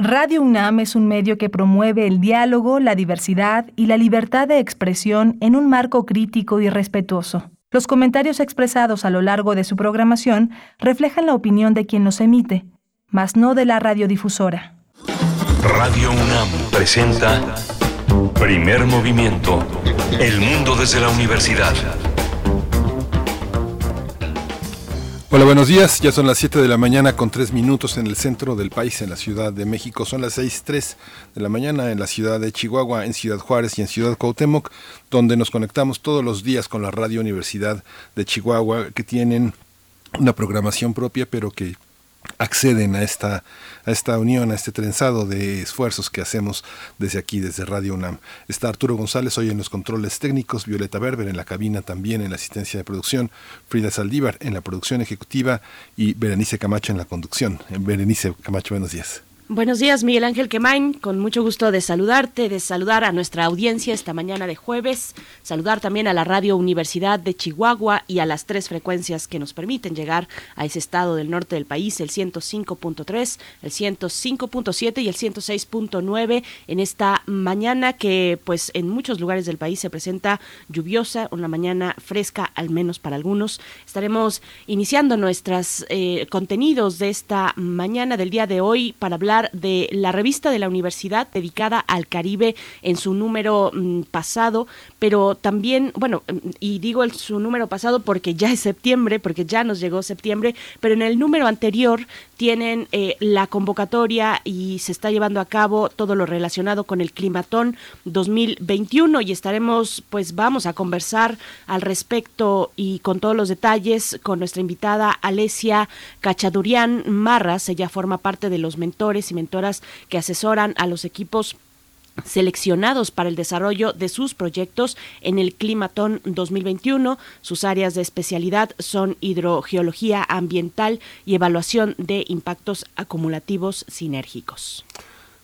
Radio UNAM es un medio que promueve el diálogo, la diversidad y la libertad de expresión en un marco crítico y respetuoso. Los comentarios expresados a lo largo de su programación reflejan la opinión de quien los emite, mas no de la radiodifusora. Radio UNAM presenta Primer Movimiento. El mundo desde la universidad. Hola, buenos días. Ya son las 7 de la mañana con 3 minutos en el centro del país, en la Ciudad de México. Son las 6.3 de la mañana en la ciudad de Chihuahua, en Ciudad Juárez y en Ciudad Cuauhtémoc, donde nos conectamos todos los días con la Radio Universidad de Chihuahua, que tienen una programación propia, pero que acceden a esta, a esta unión, a este trenzado de esfuerzos que hacemos desde aquí, desde Radio UNAM. Está Arturo González hoy en los controles técnicos, Violeta Berber en la cabina también en la asistencia de producción, Frida Saldívar en la producción ejecutiva y Berenice Camacho en la conducción. Berenice Camacho, buenos días. Buenos días, Miguel Ángel Quemain. Con mucho gusto de saludarte, de saludar a nuestra audiencia esta mañana de jueves, saludar también a la Radio Universidad de Chihuahua y a las tres frecuencias que nos permiten llegar a ese estado del norte del país, el 105.3, el 105.7 y el 106.9 en esta mañana que pues en muchos lugares del país se presenta lluviosa, una mañana fresca al menos para algunos. Estaremos iniciando nuestros eh, contenidos de esta mañana del día de hoy para hablar de la revista de la universidad dedicada al Caribe en su número mm, pasado, pero también, bueno, mm, y digo el, su número pasado porque ya es septiembre, porque ya nos llegó septiembre, pero en el número anterior tienen eh, la convocatoria y se está llevando a cabo todo lo relacionado con el Climatón 2021 y estaremos, pues vamos a conversar al respecto y con todos los detalles con nuestra invitada Alesia Cachadurian Marras, ella forma parte de los mentores y mentoras que asesoran a los equipos seleccionados para el desarrollo de sus proyectos en el Climatón 2021. Sus áreas de especialidad son hidrogeología ambiental y evaluación de impactos acumulativos sinérgicos.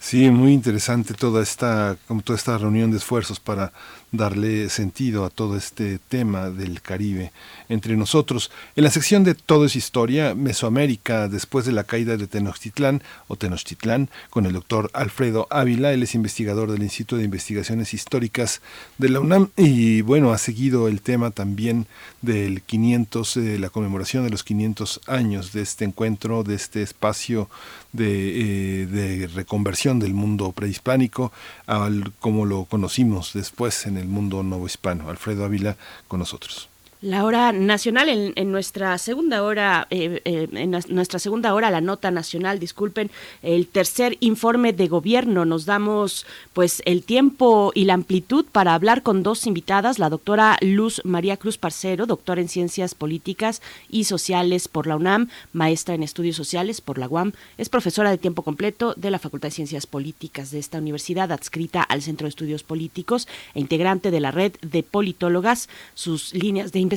Sí, muy interesante toda esta, toda esta reunión de esfuerzos para darle sentido a todo este tema del Caribe entre nosotros. En la sección de Todo es Historia, Mesoamérica, después de la caída de Tenochtitlán o Tenochtitlán, con el doctor Alfredo Ávila, él es investigador del Instituto de Investigaciones Históricas de la UNAM y bueno, ha seguido el tema también del 500, de la conmemoración de los 500 años de este encuentro, de este espacio de, eh, de reconversión del mundo prehispánico, al, como lo conocimos después en el mundo novohispano. Alfredo Ávila con nosotros. La hora nacional en, nuestra segunda hora, eh, eh, en nuestra segunda hora, la nota nacional, disculpen, el tercer informe de gobierno. Nos damos pues el tiempo y la amplitud para hablar con dos invitadas, la doctora Luz María Cruz Parcero, doctora en Ciencias Políticas y Sociales por la UNAM, maestra en Estudios Sociales por la UAM, es profesora de tiempo completo de la Facultad de Ciencias Políticas de esta universidad, adscrita al Centro de Estudios Políticos e integrante de la red de politólogas. Sus líneas de investigación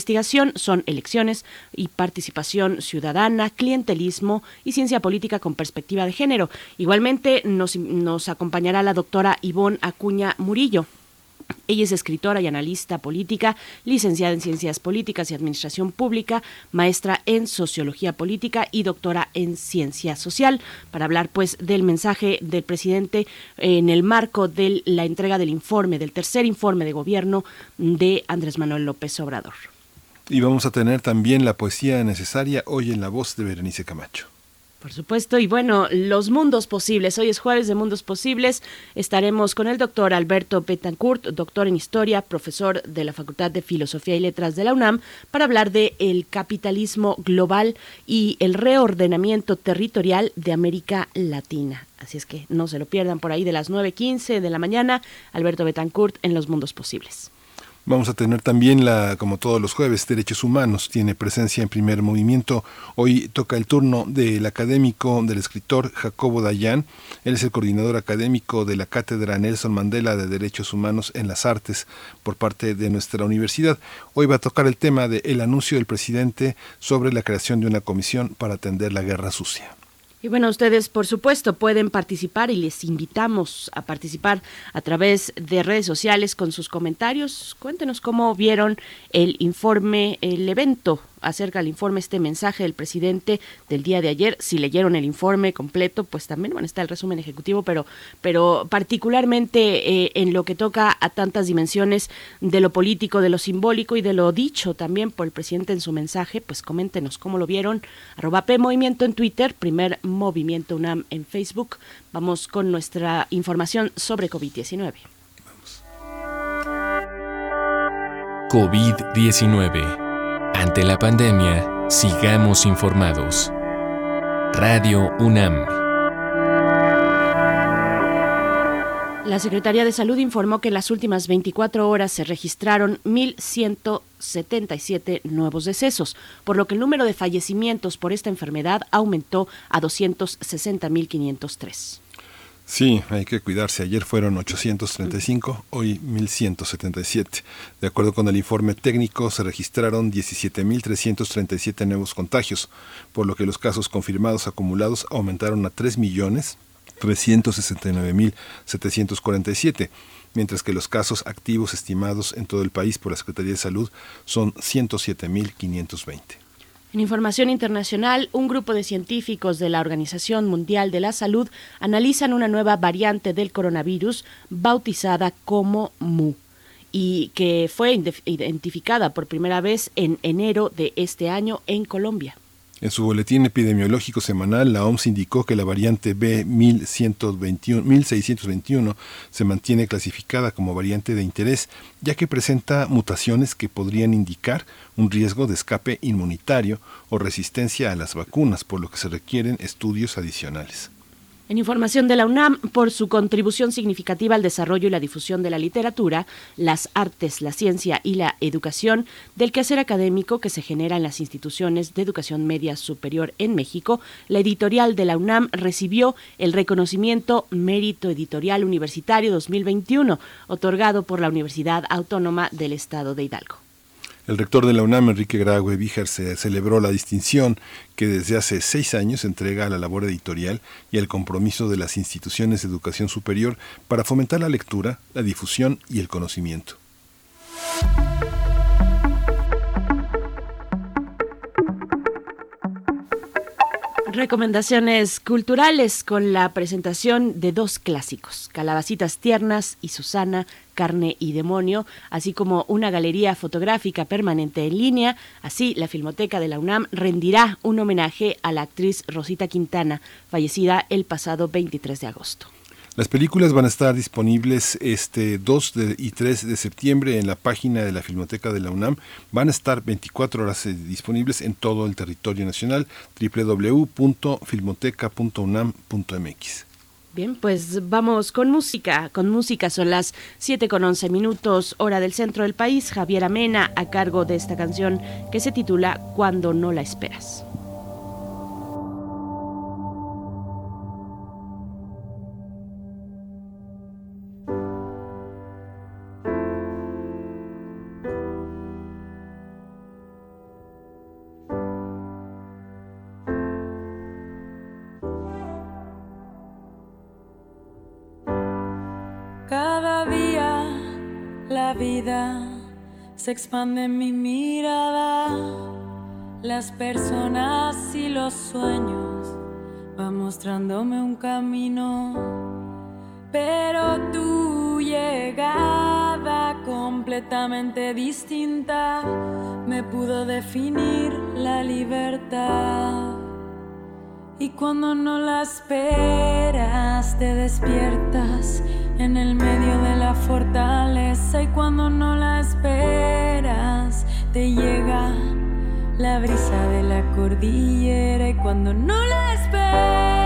son elecciones y participación ciudadana, clientelismo y ciencia política con perspectiva de género. Igualmente nos, nos acompañará la doctora Ivonne Acuña Murillo. Ella es escritora y analista política, licenciada en Ciencias Políticas y Administración Pública, maestra en Sociología Política y doctora en Ciencia Social, para hablar pues del mensaje del presidente en el marco de la entrega del informe, del tercer informe de gobierno de Andrés Manuel López Obrador. Y vamos a tener también la poesía necesaria hoy en la voz de Berenice Camacho. Por supuesto, y bueno, los mundos posibles. Hoy es jueves de Mundos Posibles. Estaremos con el doctor Alberto Betancourt, doctor en Historia, profesor de la Facultad de Filosofía y Letras de la UNAM, para hablar de el capitalismo global y el reordenamiento territorial de América Latina. Así es que no se lo pierdan por ahí de las 9.15 de la mañana. Alberto Betancourt en Los Mundos Posibles. Vamos a tener también, la, como todos los jueves, Derechos Humanos. Tiene presencia en primer movimiento. Hoy toca el turno del académico, del escritor Jacobo Dayan. Él es el coordinador académico de la Cátedra Nelson Mandela de Derechos Humanos en las Artes por parte de nuestra universidad. Hoy va a tocar el tema del anuncio del presidente sobre la creación de una comisión para atender la guerra sucia. Y bueno, ustedes por supuesto pueden participar y les invitamos a participar a través de redes sociales con sus comentarios. Cuéntenos cómo vieron el informe, el evento acerca del informe, este mensaje del presidente del día de ayer. Si leyeron el informe completo, pues también bueno, está el resumen ejecutivo, pero, pero particularmente eh, en lo que toca a tantas dimensiones de lo político, de lo simbólico y de lo dicho también por el presidente en su mensaje, pues coméntenos cómo lo vieron. Arroba Movimiento en Twitter, primer Movimiento UNAM en Facebook. Vamos con nuestra información sobre COVID-19. COVID-19. Ante la pandemia, sigamos informados. Radio UNAM. La Secretaría de Salud informó que en las últimas 24 horas se registraron 1.177 nuevos decesos, por lo que el número de fallecimientos por esta enfermedad aumentó a 260.503. Sí, hay que cuidarse. Ayer fueron 835, hoy 1177. De acuerdo con el informe técnico, se registraron 17.337 nuevos contagios, por lo que los casos confirmados acumulados aumentaron a 3.369.747, mientras que los casos activos estimados en todo el país por la Secretaría de Salud son 107.520. En información internacional, un grupo de científicos de la Organización Mundial de la Salud analizan una nueva variante del coronavirus bautizada como MU y que fue identificada por primera vez en enero de este año en Colombia. En su boletín epidemiológico semanal, la OMS indicó que la variante B1621 se mantiene clasificada como variante de interés, ya que presenta mutaciones que podrían indicar un riesgo de escape inmunitario o resistencia a las vacunas, por lo que se requieren estudios adicionales. En información de la UNAM, por su contribución significativa al desarrollo y la difusión de la literatura, las artes, la ciencia y la educación del quehacer académico que se genera en las instituciones de educación media superior en México, la editorial de la UNAM recibió el reconocimiento Mérito Editorial Universitario 2021, otorgado por la Universidad Autónoma del Estado de Hidalgo. El rector de la UNAM, Enrique Graue Víjar, se celebró la distinción que desde hace seis años entrega a la labor editorial y al compromiso de las instituciones de educación superior para fomentar la lectura, la difusión y el conocimiento. Recomendaciones culturales con la presentación de dos clásicos, Calabacitas Tiernas y Susana, Carne y Demonio, así como una galería fotográfica permanente en línea. Así, la Filmoteca de la UNAM rendirá un homenaje a la actriz Rosita Quintana, fallecida el pasado 23 de agosto. Las películas van a estar disponibles este 2 y 3 de septiembre en la página de la Filmoteca de la UNAM. Van a estar 24 horas eh, disponibles en todo el territorio nacional www.filmoteca.unam.mx. Bien, pues vamos con música. Con música son las 7 con 11 minutos, hora del centro del país. Javier Amena a cargo de esta canción que se titula Cuando no la esperas. Se expande mi mirada, las personas y los sueños van mostrándome un camino, pero tu llegada completamente distinta me pudo definir la libertad. Y cuando no la esperas, te despiertas en el medio de la fortaleza y cuando no la esperas te llega la brisa de la cordillera y cuando no la esperas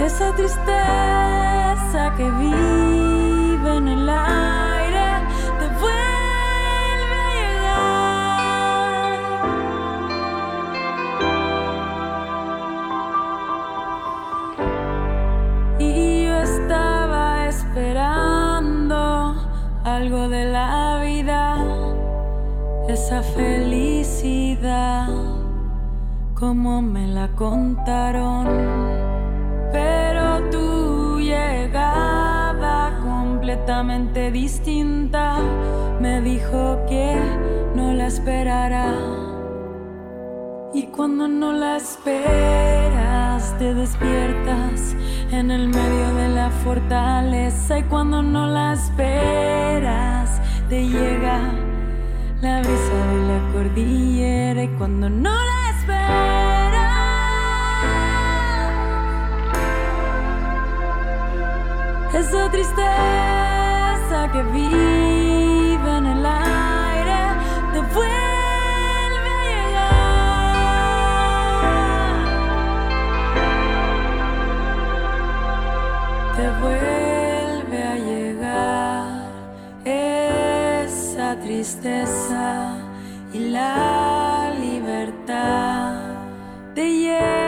esa tristeza que vive felicidad, como me la contaron, pero tu llegada completa completamente distinta. Me dijo que no la esperará. Y cuando no la esperas, te despiertas en el medio de la fortaleza. Y cuando no la esperas, te llega la brisa de la cordillera. Y cuando no la esperas, esa tristeza que vive en el aire te vuelve a llegar, te vuelve tristeza y la libertad te llega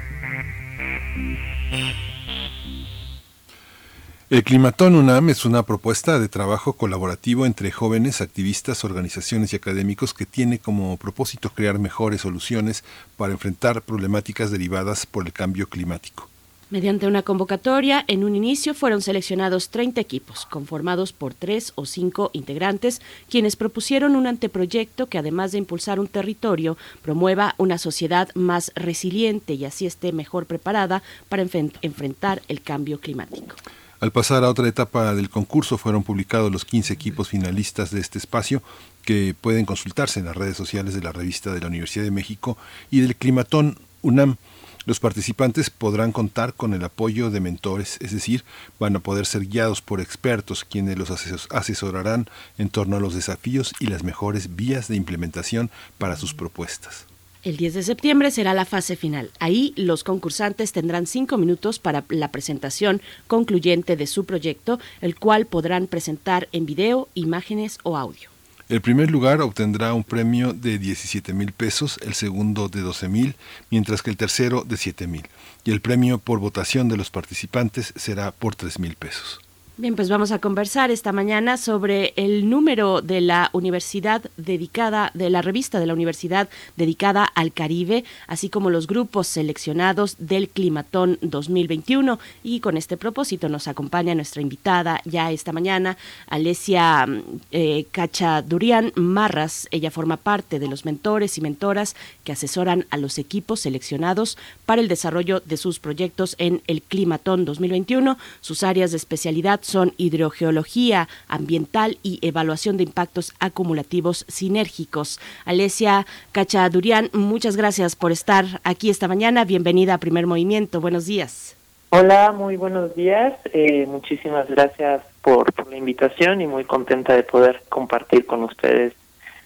El Climatón UNAM es una propuesta de trabajo colaborativo entre jóvenes, activistas, organizaciones y académicos que tiene como propósito crear mejores soluciones para enfrentar problemáticas derivadas por el cambio climático. Mediante una convocatoria, en un inicio fueron seleccionados 30 equipos, conformados por tres o cinco integrantes, quienes propusieron un anteproyecto que, además de impulsar un territorio, promueva una sociedad más resiliente y así esté mejor preparada para enfrentar el cambio climático. Al pasar a otra etapa del concurso fueron publicados los 15 equipos finalistas de este espacio que pueden consultarse en las redes sociales de la revista de la Universidad de México y del Climatón UNAM. Los participantes podrán contar con el apoyo de mentores, es decir, van a poder ser guiados por expertos quienes los ases- asesorarán en torno a los desafíos y las mejores vías de implementación para sus propuestas. El 10 de septiembre será la fase final. Ahí los concursantes tendrán cinco minutos para la presentación concluyente de su proyecto, el cual podrán presentar en video, imágenes o audio. El primer lugar obtendrá un premio de 17 mil pesos, el segundo de 12 mil, mientras que el tercero de 7 mil. Y el premio por votación de los participantes será por 3 mil pesos. Bien, pues vamos a conversar esta mañana sobre el número de la universidad dedicada, de la revista de la universidad dedicada al Caribe, así como los grupos seleccionados del Climatón 2021. Y con este propósito nos acompaña nuestra invitada ya esta mañana, Alesia mm, eh, Cachadurian Marras. Ella forma parte de los mentores y mentoras que asesoran a los equipos seleccionados para el desarrollo de sus proyectos en el Climatón 2021. Sus áreas de especialidad son hidrogeología ambiental y evaluación de impactos acumulativos sinérgicos. Alesia Cachadurian, muchas gracias por estar aquí esta mañana. Bienvenida a Primer Movimiento. Buenos días. Hola, muy buenos días. Eh, muchísimas gracias por, por la invitación y muy contenta de poder compartir con ustedes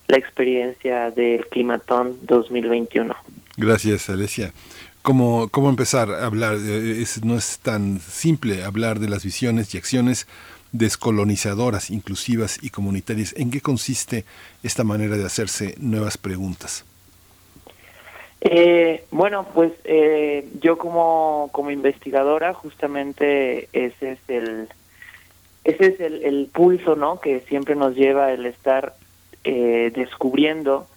la experiencia del Climatón 2021. Gracias, Alesia. ¿Cómo, cómo empezar a hablar? Eh, es- no es tan simple hablar de las visiones y acciones descolonizadoras, inclusivas y comunitarias. ¿En qué consiste esta manera de hacerse nuevas preguntas? Eh, bueno, pues eh, yo como, como investigadora justamente ese es el ese es el, el pulso, ¿no? Que siempre nos lleva el estar eh, descubriendo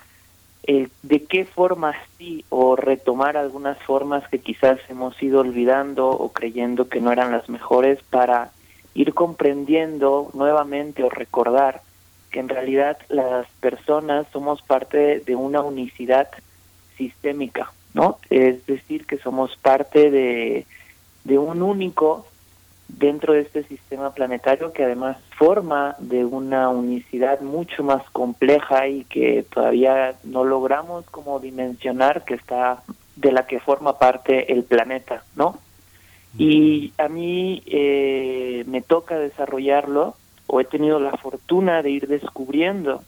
de qué formas sí o retomar algunas formas que quizás hemos ido olvidando o creyendo que no eran las mejores para ir comprendiendo nuevamente o recordar que en realidad las personas somos parte de una unicidad sistémica ¿no? Es decir, que somos parte de, de un único dentro de este sistema planetario que además forma de una unicidad mucho más compleja y que todavía no logramos como dimensionar que está de la que forma parte el planeta, ¿no? Y a mí eh, me toca desarrollarlo o he tenido la fortuna de ir descubriendo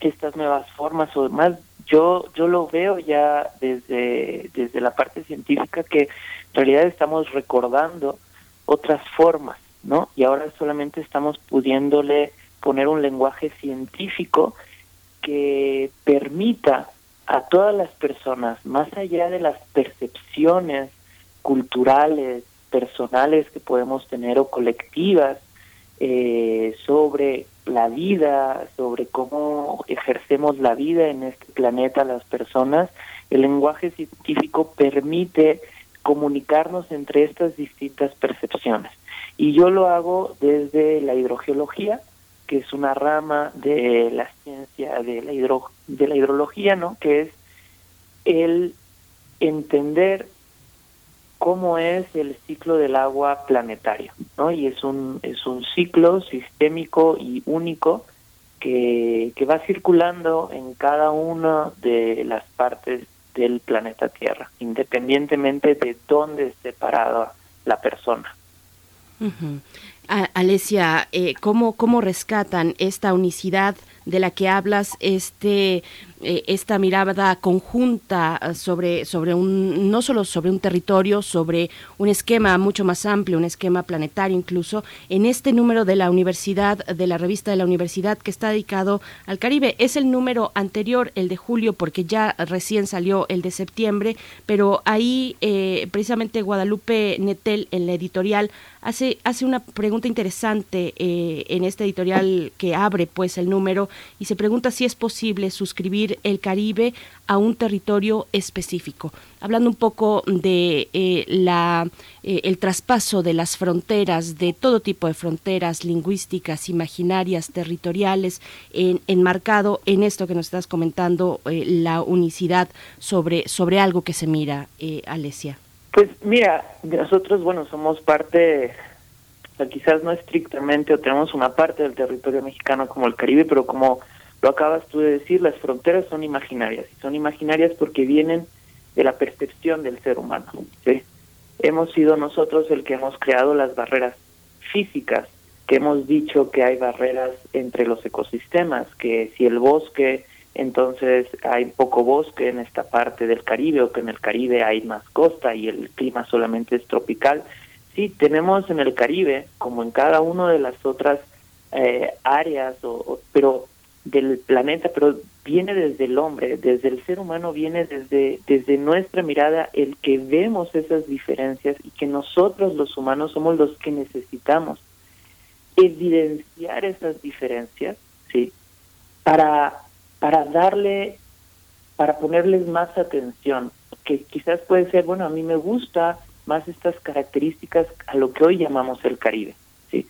estas nuevas formas o más yo yo lo veo ya desde desde la parte científica que en realidad estamos recordando otras formas, ¿no? Y ahora solamente estamos pudiéndole poner un lenguaje científico que permita a todas las personas, más allá de las percepciones culturales, personales que podemos tener o colectivas eh, sobre la vida, sobre cómo ejercemos la vida en este planeta las personas, el lenguaje científico permite comunicarnos entre estas distintas percepciones. Y yo lo hago desde la hidrogeología, que es una rama de la ciencia de la, hidro, de la hidrología, ¿no? que es el entender cómo es el ciclo del agua planetario, ¿no? Y es un, es un ciclo sistémico y único que, que va circulando en cada una de las partes del planeta Tierra, independientemente de dónde esté parada la persona. Alesia, eh, ¿cómo, ¿cómo rescatan esta unicidad de la que hablas, este eh, esta mirada conjunta eh, sobre, sobre un, no solo sobre un territorio, sobre un esquema mucho más amplio, un esquema planetario incluso, en este número de la universidad, de la revista de la universidad que está dedicado al Caribe. Es el número anterior, el de julio, porque ya recién salió el de septiembre, pero ahí eh, precisamente Guadalupe Netel en la editorial hace, hace una pregunta interesante en este editorial que abre pues el número y se pregunta si es posible suscribir el Caribe a un territorio específico. Hablando un poco de eh, la, eh, el traspaso de las fronteras, de todo tipo de fronteras lingüísticas, imaginarias, territoriales, enmarcado en esto que nos estás comentando, eh, la unicidad sobre, sobre algo que se mira, Alesia. Pues mira, nosotros, bueno, somos parte quizás no estrictamente o tenemos una parte del territorio mexicano como el Caribe, pero como lo acabas tú de decir, las fronteras son imaginarias, y son imaginarias porque vienen de la percepción del ser humano. ¿sí? Hemos sido nosotros el que hemos creado las barreras físicas, que hemos dicho que hay barreras entre los ecosistemas, que si el bosque, entonces hay poco bosque en esta parte del Caribe, o que en el Caribe hay más costa y el clima solamente es tropical. Sí, tenemos en el Caribe, como en cada una de las otras eh, áreas, o, pero del planeta, pero viene desde el hombre, desde el ser humano, viene desde, desde nuestra mirada el que vemos esas diferencias y que nosotros los humanos somos los que necesitamos evidenciar esas diferencias, ¿sí? Para, para darle, para ponerles más atención, que quizás puede ser, bueno, a mí me gusta más estas características a lo que hoy llamamos el Caribe, ¿sí?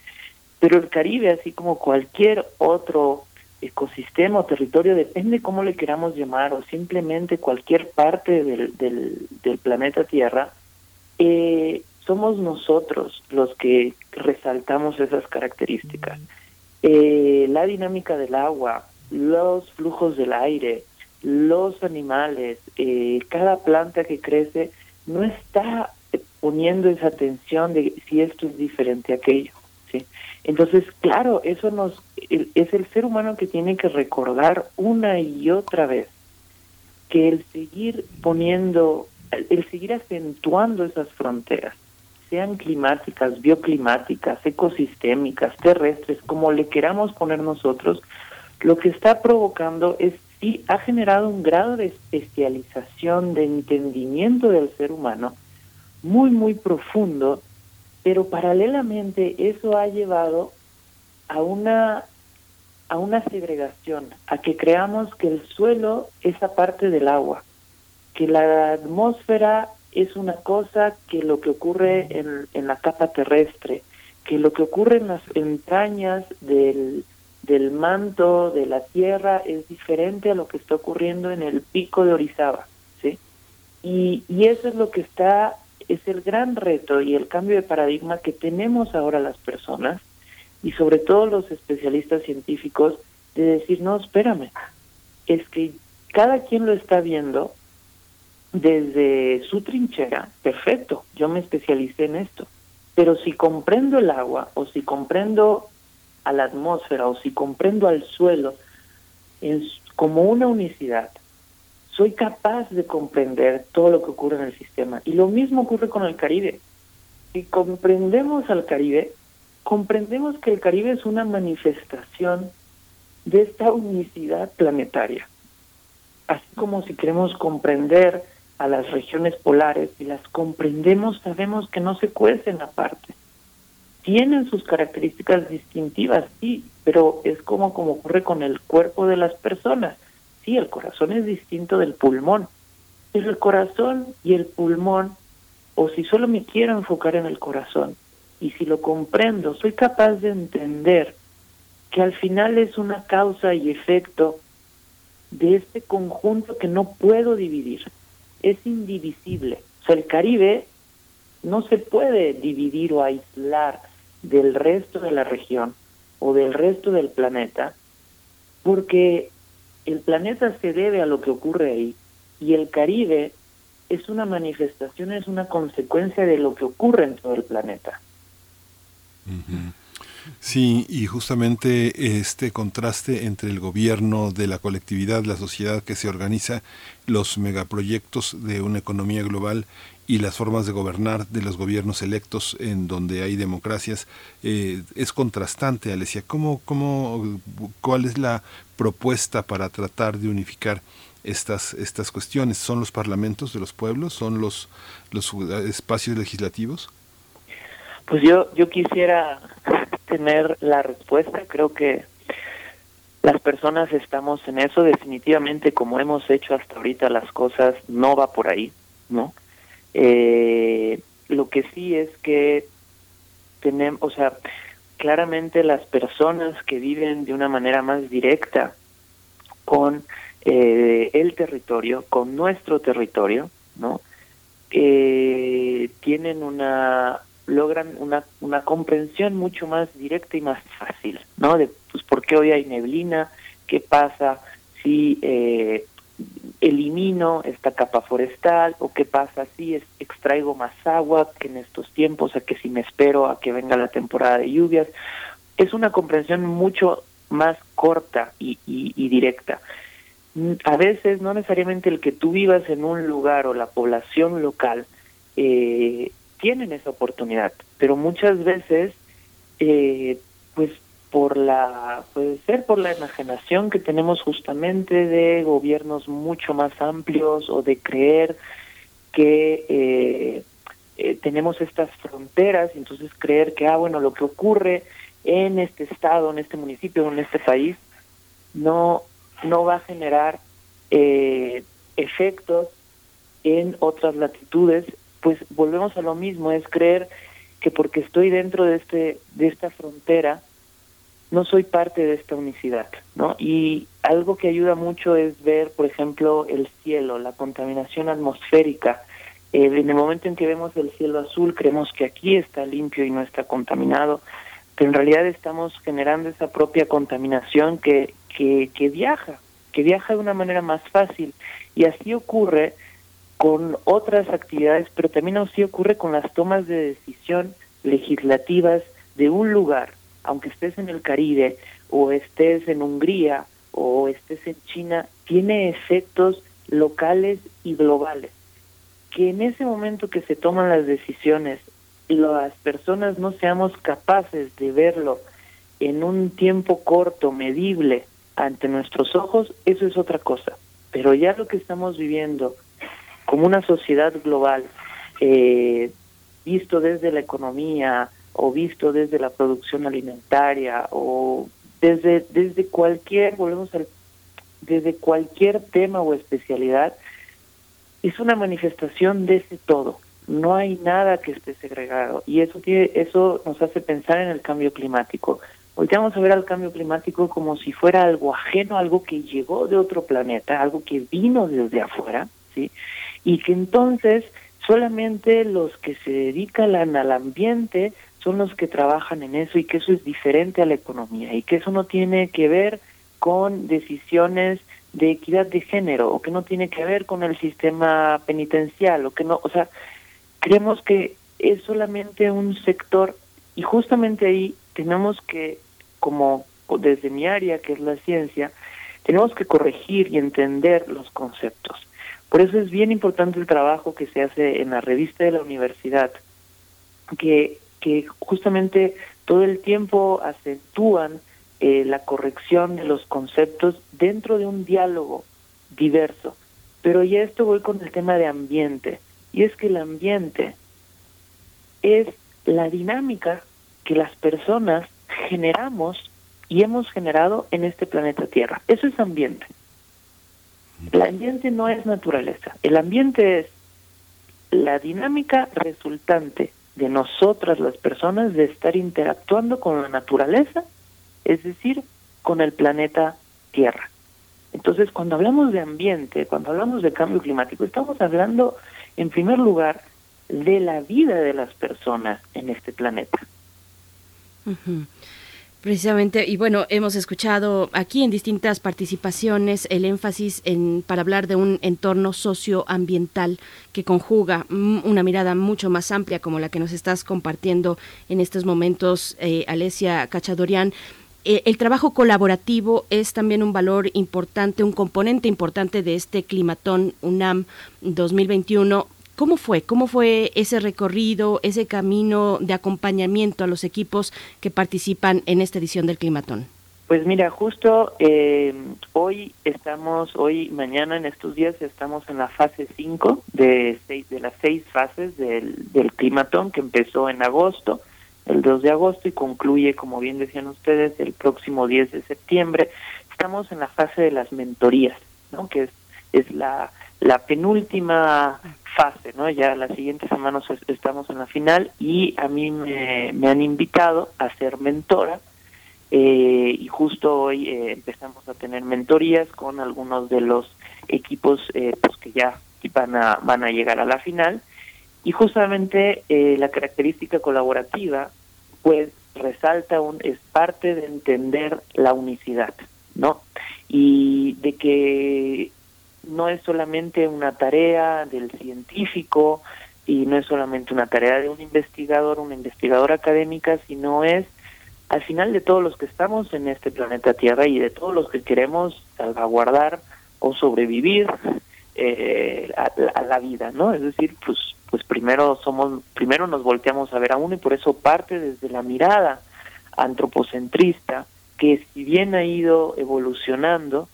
Pero el Caribe, así como cualquier otro ecosistema o territorio, depende cómo le queramos llamar, o simplemente cualquier parte del, del, planeta Tierra, eh, somos nosotros los que resaltamos esas características. Eh, la dinámica del agua, los flujos del aire, los animales, eh, cada planta que crece, no está poniendo esa atención de si esto es diferente a aquello. ¿sí? Entonces, claro, eso nos es el ser humano que tiene que recordar una y otra vez que el seguir poniendo, el seguir acentuando esas fronteras, sean climáticas, bioclimáticas, ecosistémicas, terrestres, como le queramos poner nosotros, lo que está provocando es sí ha generado un grado de especialización, de entendimiento del ser humano muy, muy profundo pero paralelamente eso ha llevado a una a una segregación, a que creamos que el suelo es aparte del agua, que la atmósfera es una cosa que lo que ocurre en, en la capa terrestre, que lo que ocurre en las entrañas del, del manto de la Tierra es diferente a lo que está ocurriendo en el pico de Orizaba, ¿sí? Y, y eso es lo que está, es el gran reto y el cambio de paradigma que tenemos ahora las personas y sobre todo los especialistas científicos de decir, no, espérame, es que cada quien lo está viendo desde su trinchera, perfecto, yo me especialicé en esto, pero si comprendo el agua o si comprendo a la atmósfera o si comprendo al suelo en, como una unicidad, soy capaz de comprender todo lo que ocurre en el sistema. Y lo mismo ocurre con el Caribe. Si comprendemos al Caribe, comprendemos que el Caribe es una manifestación de esta unicidad planetaria. Así como si queremos comprender a las regiones polares y las comprendemos, sabemos que no se cuecen aparte. Tienen sus características distintivas, sí, pero es como, como ocurre con el cuerpo de las personas. Sí, el corazón es distinto del pulmón, pero el corazón y el pulmón, o si solo me quiero enfocar en el corazón, y si lo comprendo, soy capaz de entender que al final es una causa y efecto de este conjunto que no puedo dividir es indivisible. O sea, el Caribe no se puede dividir o aislar del resto de la región o del resto del planeta, porque el planeta se debe a lo que ocurre ahí y el Caribe es una manifestación, es una consecuencia de lo que ocurre en todo el planeta. Sí, y justamente este contraste entre el gobierno de la colectividad, la sociedad que se organiza, los megaproyectos de una economía global y las formas de gobernar de los gobiernos electos en donde hay democracias eh, es contrastante, Alesia. ¿Cómo, cómo, ¿Cuál es la propuesta para tratar de unificar estas, estas cuestiones? ¿Son los parlamentos de los pueblos? ¿Son los, los espacios legislativos? Pues yo, yo quisiera tener la respuesta. Creo que las personas estamos en eso. Definitivamente, como hemos hecho hasta ahorita las cosas, no va por ahí, ¿no? Eh, lo que sí es que tenemos, o sea, claramente las personas que viven de una manera más directa con eh, el territorio, con nuestro territorio, ¿no? Eh, tienen una logran una, una comprensión mucho más directa y más fácil, ¿no? De pues por qué hoy hay neblina, qué pasa si eh, elimino esta capa forestal o qué pasa si extraigo más agua que en estos tiempos, a que si me espero a que venga la temporada de lluvias. Es una comprensión mucho más corta y, y, y directa. A veces no necesariamente el que tú vivas en un lugar o la población local eh, tienen esa oportunidad, pero muchas veces, eh, pues por la, puede ser por la enajenación que tenemos justamente de gobiernos mucho más amplios o de creer que eh, eh, tenemos estas fronteras y entonces creer que, ah, bueno, lo que ocurre en este estado, en este municipio, en este país, no, no va a generar eh, efectos en otras latitudes pues volvemos a lo mismo, es creer que porque estoy dentro de este de esta frontera no soy parte de esta unicidad, ¿no? Y algo que ayuda mucho es ver, por ejemplo, el cielo, la contaminación atmosférica. Eh, en el momento en que vemos el cielo azul, creemos que aquí está limpio y no está contaminado, pero en realidad estamos generando esa propia contaminación que, que, que viaja, que viaja de una manera más fácil. Y así ocurre con otras actividades, pero también así ocurre con las tomas de decisión legislativas de un lugar, aunque estés en el Caribe o estés en Hungría o estés en China, tiene efectos locales y globales. Que en ese momento que se toman las decisiones, las personas no seamos capaces de verlo en un tiempo corto, medible, ante nuestros ojos, eso es otra cosa. Pero ya lo que estamos viviendo como una sociedad global, eh, visto desde la economía o visto desde la producción alimentaria o desde, desde cualquier, volvemos al, desde cualquier tema o especialidad, es una manifestación de ese todo. No hay nada que esté segregado y eso tiene, eso nos hace pensar en el cambio climático. Hoy vamos a ver al cambio climático como si fuera algo ajeno, algo que llegó de otro planeta, algo que vino desde afuera, ¿sí? y que entonces solamente los que se dedican al ambiente son los que trabajan en eso y que eso es diferente a la economía y que eso no tiene que ver con decisiones de equidad de género o que no tiene que ver con el sistema penitencial o que no, o sea, creemos que es solamente un sector y justamente ahí tenemos que, como desde mi área, que es la ciencia, tenemos que corregir y entender los conceptos. Por eso es bien importante el trabajo que se hace en la revista de la universidad, que, que justamente todo el tiempo acentúan eh, la corrección de los conceptos dentro de un diálogo diverso. Pero ya esto voy con el tema de ambiente, y es que el ambiente es la dinámica que las personas generamos y hemos generado en este planeta Tierra. Eso es ambiente. El ambiente no es naturaleza. El ambiente es la dinámica resultante de nosotras las personas de estar interactuando con la naturaleza, es decir, con el planeta Tierra. Entonces, cuando hablamos de ambiente, cuando hablamos de cambio climático, estamos hablando, en primer lugar, de la vida de las personas en este planeta. Precisamente, y bueno, hemos escuchado aquí en distintas participaciones el énfasis en para hablar de un entorno socioambiental que conjuga una mirada mucho más amplia como la que nos estás compartiendo en estos momentos, eh, Alesia Cachadorian. Eh, el trabajo colaborativo es también un valor importante, un componente importante de este climatón UNAM 2021 ¿Cómo fue? ¿Cómo fue ese recorrido, ese camino de acompañamiento a los equipos que participan en esta edición del Climatón? Pues mira, justo eh, hoy estamos, hoy, mañana, en estos días, estamos en la fase 5 de, de las seis fases del, del Climatón que empezó en agosto, el 2 de agosto y concluye, como bien decían ustedes, el próximo 10 de septiembre. Estamos en la fase de las mentorías, ¿no? que es, es la, la penúltima fase, ¿no? Ya la siguiente semana estamos en la final y a mí me, han invitado a ser mentora eh, y justo hoy eh, empezamos a tener mentorías con algunos de los equipos eh, pues que ya van a, van a llegar a la final y justamente la característica colaborativa pues resalta un es parte de entender la unicidad, ¿no? Y de que no es solamente una tarea del científico y no es solamente una tarea de un investigador, una investigadora académica, sino es al final de todos los que estamos en este planeta Tierra y de todos los que queremos salvaguardar o sobrevivir eh, a, la vida, ¿no? Es decir, pues, pues primero somos, primero nos volteamos a ver a uno y por eso parte desde la mirada antropocentrista que si bien ha ido evolucionando,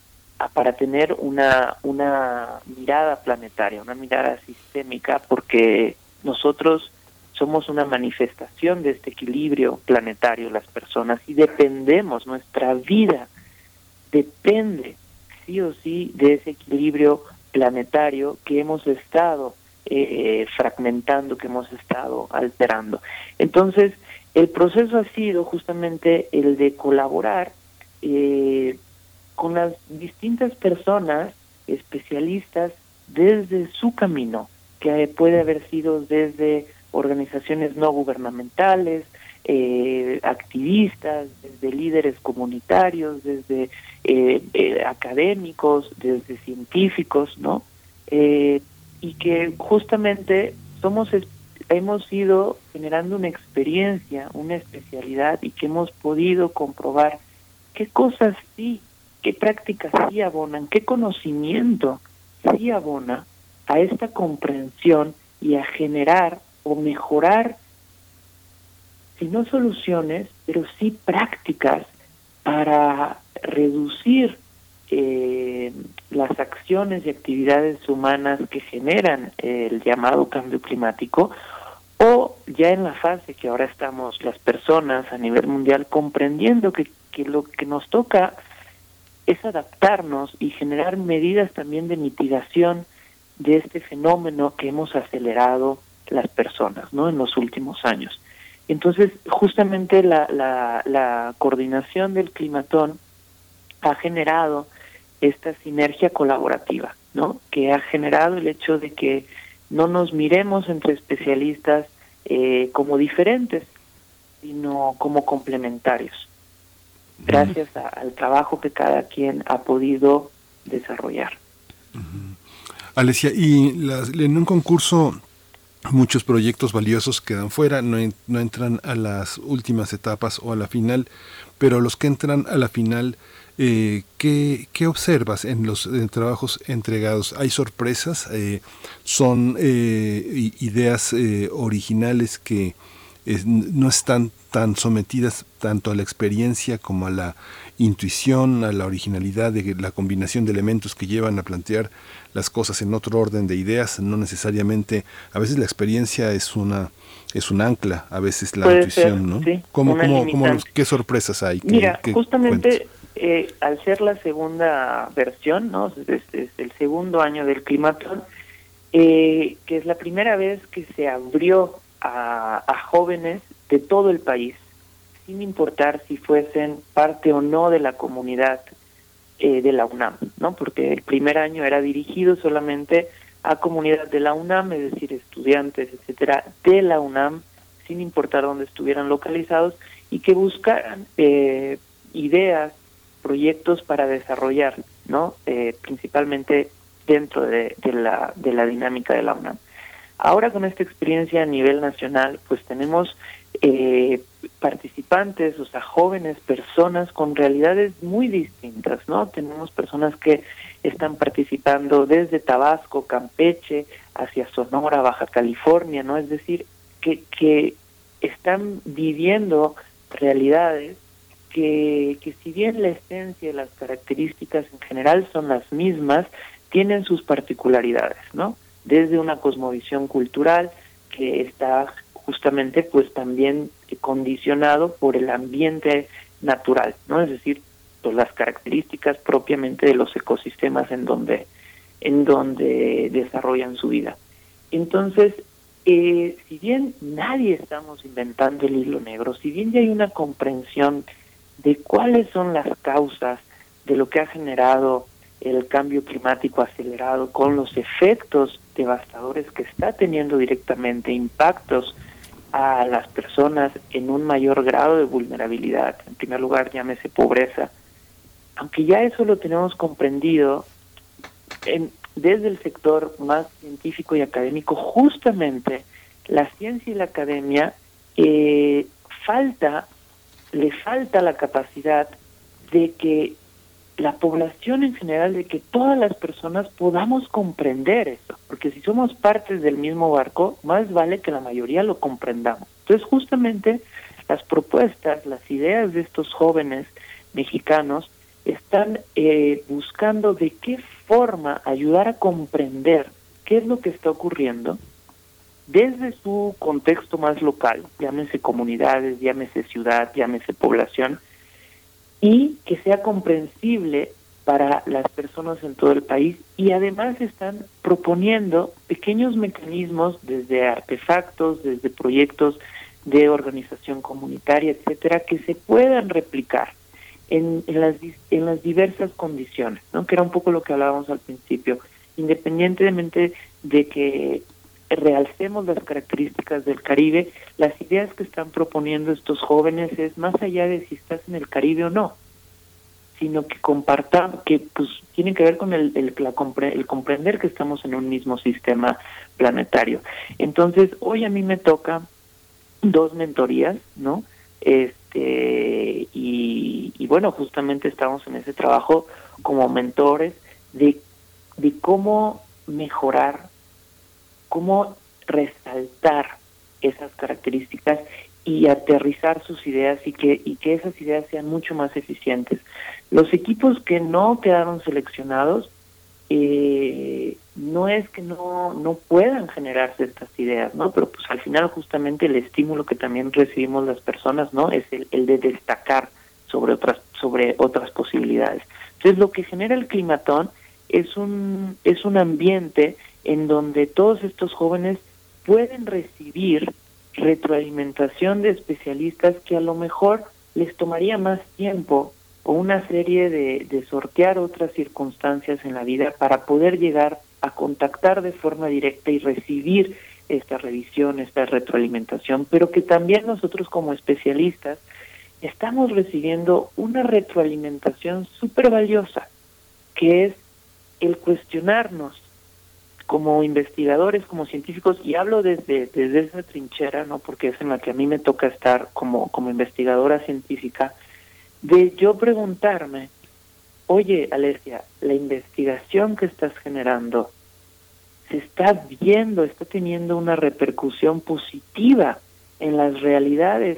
para tener una, una mirada planetaria, una mirada sistémica, porque nosotros somos una manifestación de este equilibrio planetario, las personas, y dependemos, nuestra vida depende sí o sí de ese equilibrio planetario que hemos estado eh, fragmentando, que hemos estado alterando. Entonces, el proceso ha sido justamente el de colaborar eh, con las distintas personas especialistas desde su camino, que puede haber sido desde organizaciones no gubernamentales, eh, activistas, desde líderes comunitarios, desde eh, eh, académicos, desde científicos, ¿no? y que justamente somos hemos ido generando una experiencia, una especialidad y que hemos podido comprobar qué cosas sí qué prácticas sí abonan, qué conocimiento sí abona a esta comprensión y a generar o mejorar, si no soluciones, pero sí prácticas para reducir eh, las acciones y actividades humanas que generan el llamado cambio climático o ya en la fase que ahora estamos las personas a nivel mundial comprendiendo que, que lo que nos toca es adaptarnos y generar medidas también de mitigación de este fenómeno que hemos acelerado las personas ¿no? en los últimos años. Entonces, justamente la, la, la coordinación del climatón ha generado esta sinergia colaborativa, ¿no? Que ha generado el hecho de que no nos miremos entre especialistas eh, como diferentes, sino como complementarios, gracias al trabajo que cada quien ha podido desarrollar. Alesia, y en un concurso muchos proyectos valiosos quedan fuera, no, no entran a las últimas etapas o a la final, pero los que entran a la final, eh, ¿qué, ¿qué, observas en los trabajos entregados? ¿Hay sorpresas? Eh, ¿Son eh, ideas eh, originales que no están tan sometidas tanto a la experiencia como a la intuición, a la originalidad de la combinación de elementos que llevan a plantear las cosas en otro orden de ideas, no necesariamente, a veces la experiencia es una es un ancla, a veces la intuición, ¿no? ¿Cómo, ¿Qué sorpresas hay? Mira, justamente eh, al ser la segunda versión, ¿no? Es, el segundo año del Climatón, eh, que es la primera vez que se abrió a, a jóvenes de todo el país, sin importar si fuesen parte o no de la comunidad eh, de la UNAM, ¿no? Porque el primer año era dirigido solamente a comunidad de la UNAM, es decir, estudiantes, etcétera, de la UNAM, sin importar dónde estuvieran localizados, y que buscaran eh, ideas, proyectos para desarrollar, ¿no? Eh, principalmente dentro de, la, de la dinámica de la UNAM. Ahora con esta experiencia a nivel nacional, pues tenemos eh, participantes, o sea, jóvenes, personas con realidades muy distintas, ¿no? Tenemos personas que están participando desde Tabasco, Campeche, hacia Sonora, Baja California, ¿no? Es decir, que, que están viviendo realidades que, que si bien la esencia y las características en general son las mismas, tienen sus particularidades, ¿no? Desde una cosmovisión cultural que está justamente pues también condicionado por el ambiente natural, ¿no? Es decir, pues las características propiamente de los ecosistemas en donde en donde desarrollan su vida. Entonces, eh, si bien nadie estamos inventando el hilo negro, si bien ya hay una comprensión de cuáles son las causas de lo que ha generado el cambio climático acelerado con los efectos devastadores que está teniendo directamente impactos a las personas en un mayor grado de vulnerabilidad. En primer lugar, llámese pobreza. Aunque ya eso lo tenemos comprendido, en, desde el sector más científico y académico, justamente la ciencia y la academia eh, falta, le falta la capacidad de que la población en general, de que todas las personas podamos comprender eso, porque si somos partes del mismo barco, más vale que la mayoría lo comprendamos. Entonces, justamente las propuestas, las ideas de estos jóvenes mexicanos están eh, buscando de qué forma ayudar a comprender qué es lo que está ocurriendo desde su contexto más local, llámese comunidades, llámese ciudad, llámese población, y que sea comprensible para las personas en todo el país y además están proponiendo pequeños mecanismos desde artefactos, desde proyectos de organización comunitaria, etcétera, que se puedan replicar en, en, las, en las diversas condiciones, ¿no? que era un poco lo que hablábamos al principio, independientemente de que realcemos las características del Caribe, las ideas que están proponiendo estos jóvenes es más allá de si estás en el Caribe o no, sino que compartan, que pues tienen que ver con el, el, el comprender que estamos en un mismo sistema planetario. Entonces, hoy a mí me toca dos mentorías, ¿no? Este, y, y bueno, justamente estamos en ese trabajo como mentores de, de cómo mejorar cómo resaltar esas características y aterrizar sus ideas y que, y que esas ideas sean mucho más eficientes. Los equipos que no quedaron seleccionados, eh, no es que no, no puedan generarse estas ideas, ¿no? Pero pues al final justamente el estímulo que también recibimos las personas, ¿no? Es el, el de destacar sobre otras, sobre otras posibilidades. Entonces lo que genera el climatón es un, es un ambiente en donde todos estos jóvenes pueden recibir retroalimentación de especialistas que a lo mejor les tomaría más tiempo o una serie de, de sortear otras circunstancias en la vida para poder llegar a contactar de forma directa y recibir esta revisión, esta retroalimentación, pero que también nosotros como especialistas estamos recibiendo una retroalimentación súper valiosa, que es el cuestionarnos como investigadores, como científicos, y hablo desde, desde esa trinchera, ¿no? porque es en la que a mí me toca estar como, como investigadora científica, de yo preguntarme, oye, Alesia, la investigación que estás generando se está viendo, está teniendo una repercusión positiva en las realidades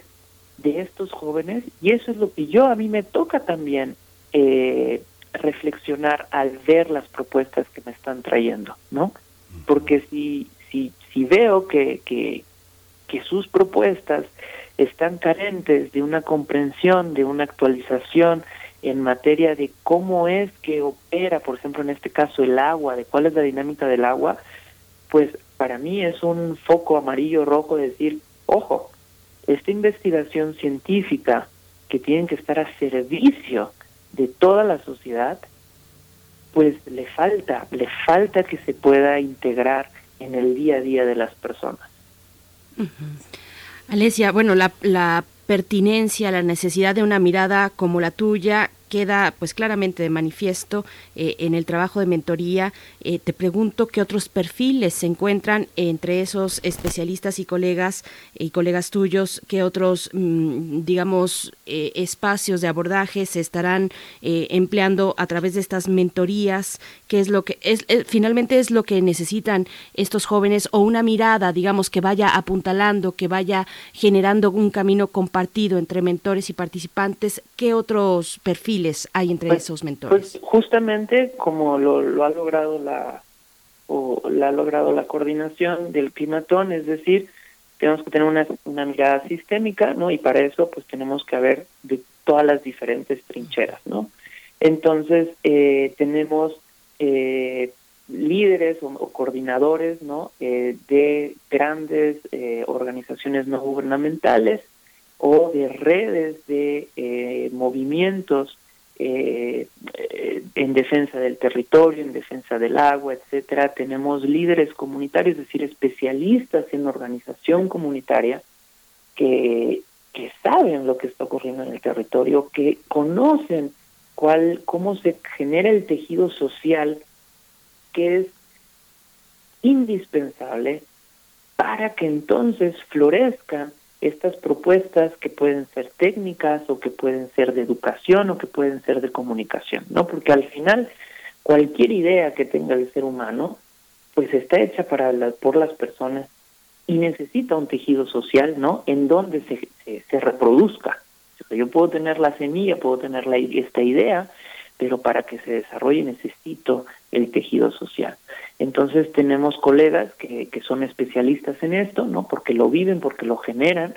de estos jóvenes y eso es lo que yo a mí me toca también eh, reflexionar al ver las propuestas que me están trayendo, ¿no? Porque si si si veo que que, sus propuestas están carentes de una comprensión, de una actualización en materia de cómo es que opera, por ejemplo, en este caso el agua, de cuál es la dinámica del agua, pues para mí es un foco amarillo rojo decir, ojo, esta investigación científica que tiene que estar a servicio de toda la sociedad, pues le falta, le falta que se pueda integrar en el día a día de las personas. Alesia, bueno, la, la pertinencia, la necesidad de una mirada como la tuya queda pues claramente de manifiesto eh, en el trabajo de mentoría. Eh, te pregunto qué otros perfiles se encuentran entre esos especialistas y colegas y colegas tuyos, qué otros, mm, digamos, eh, espacios de abordaje se estarán empleando a través de estas mentorías, qué es lo que es, finalmente es lo que necesitan estos jóvenes o una mirada, digamos, que vaya apuntalando, que vaya generando un camino compartido entre mentores y participantes, qué otros perfiles hay entre pues, esos mentores? Pues justamente como lo, ha logrado la o la ha logrado la coordinación del climatón, es decir, tenemos que tener una, una mirada sistémica, ¿no? Y para eso, pues tenemos que ver de todas las diferentes trincheras, ¿no? Entonces, eh, tenemos eh, líderes o, coordinadores, ¿no? Eh, de grandes organizaciones no gubernamentales o de redes de movimientos eh, en defensa del territorio, en defensa del agua, etcétera. Tenemos líderes comunitarios, es decir, especialistas en organización comunitaria que, saben lo que está ocurriendo en el territorio, que conocen cuál, cómo se genera el tejido social que es indispensable para que entonces florezcan estas propuestas que pueden ser técnicas o que pueden ser de educación o que pueden ser de comunicación, ¿no? Porque al final cualquier idea que tenga el ser humano pues está hecha para por las personas y necesita un tejido social, ¿no? En donde se, se, reproduzca. Yo puedo tener la semilla, puedo tener la, esta idea, pero para que se desarrolle necesito el tejido social. Entonces tenemos colegas que, que son especialistas en esto, ¿no? Porque lo viven, porque lo generan,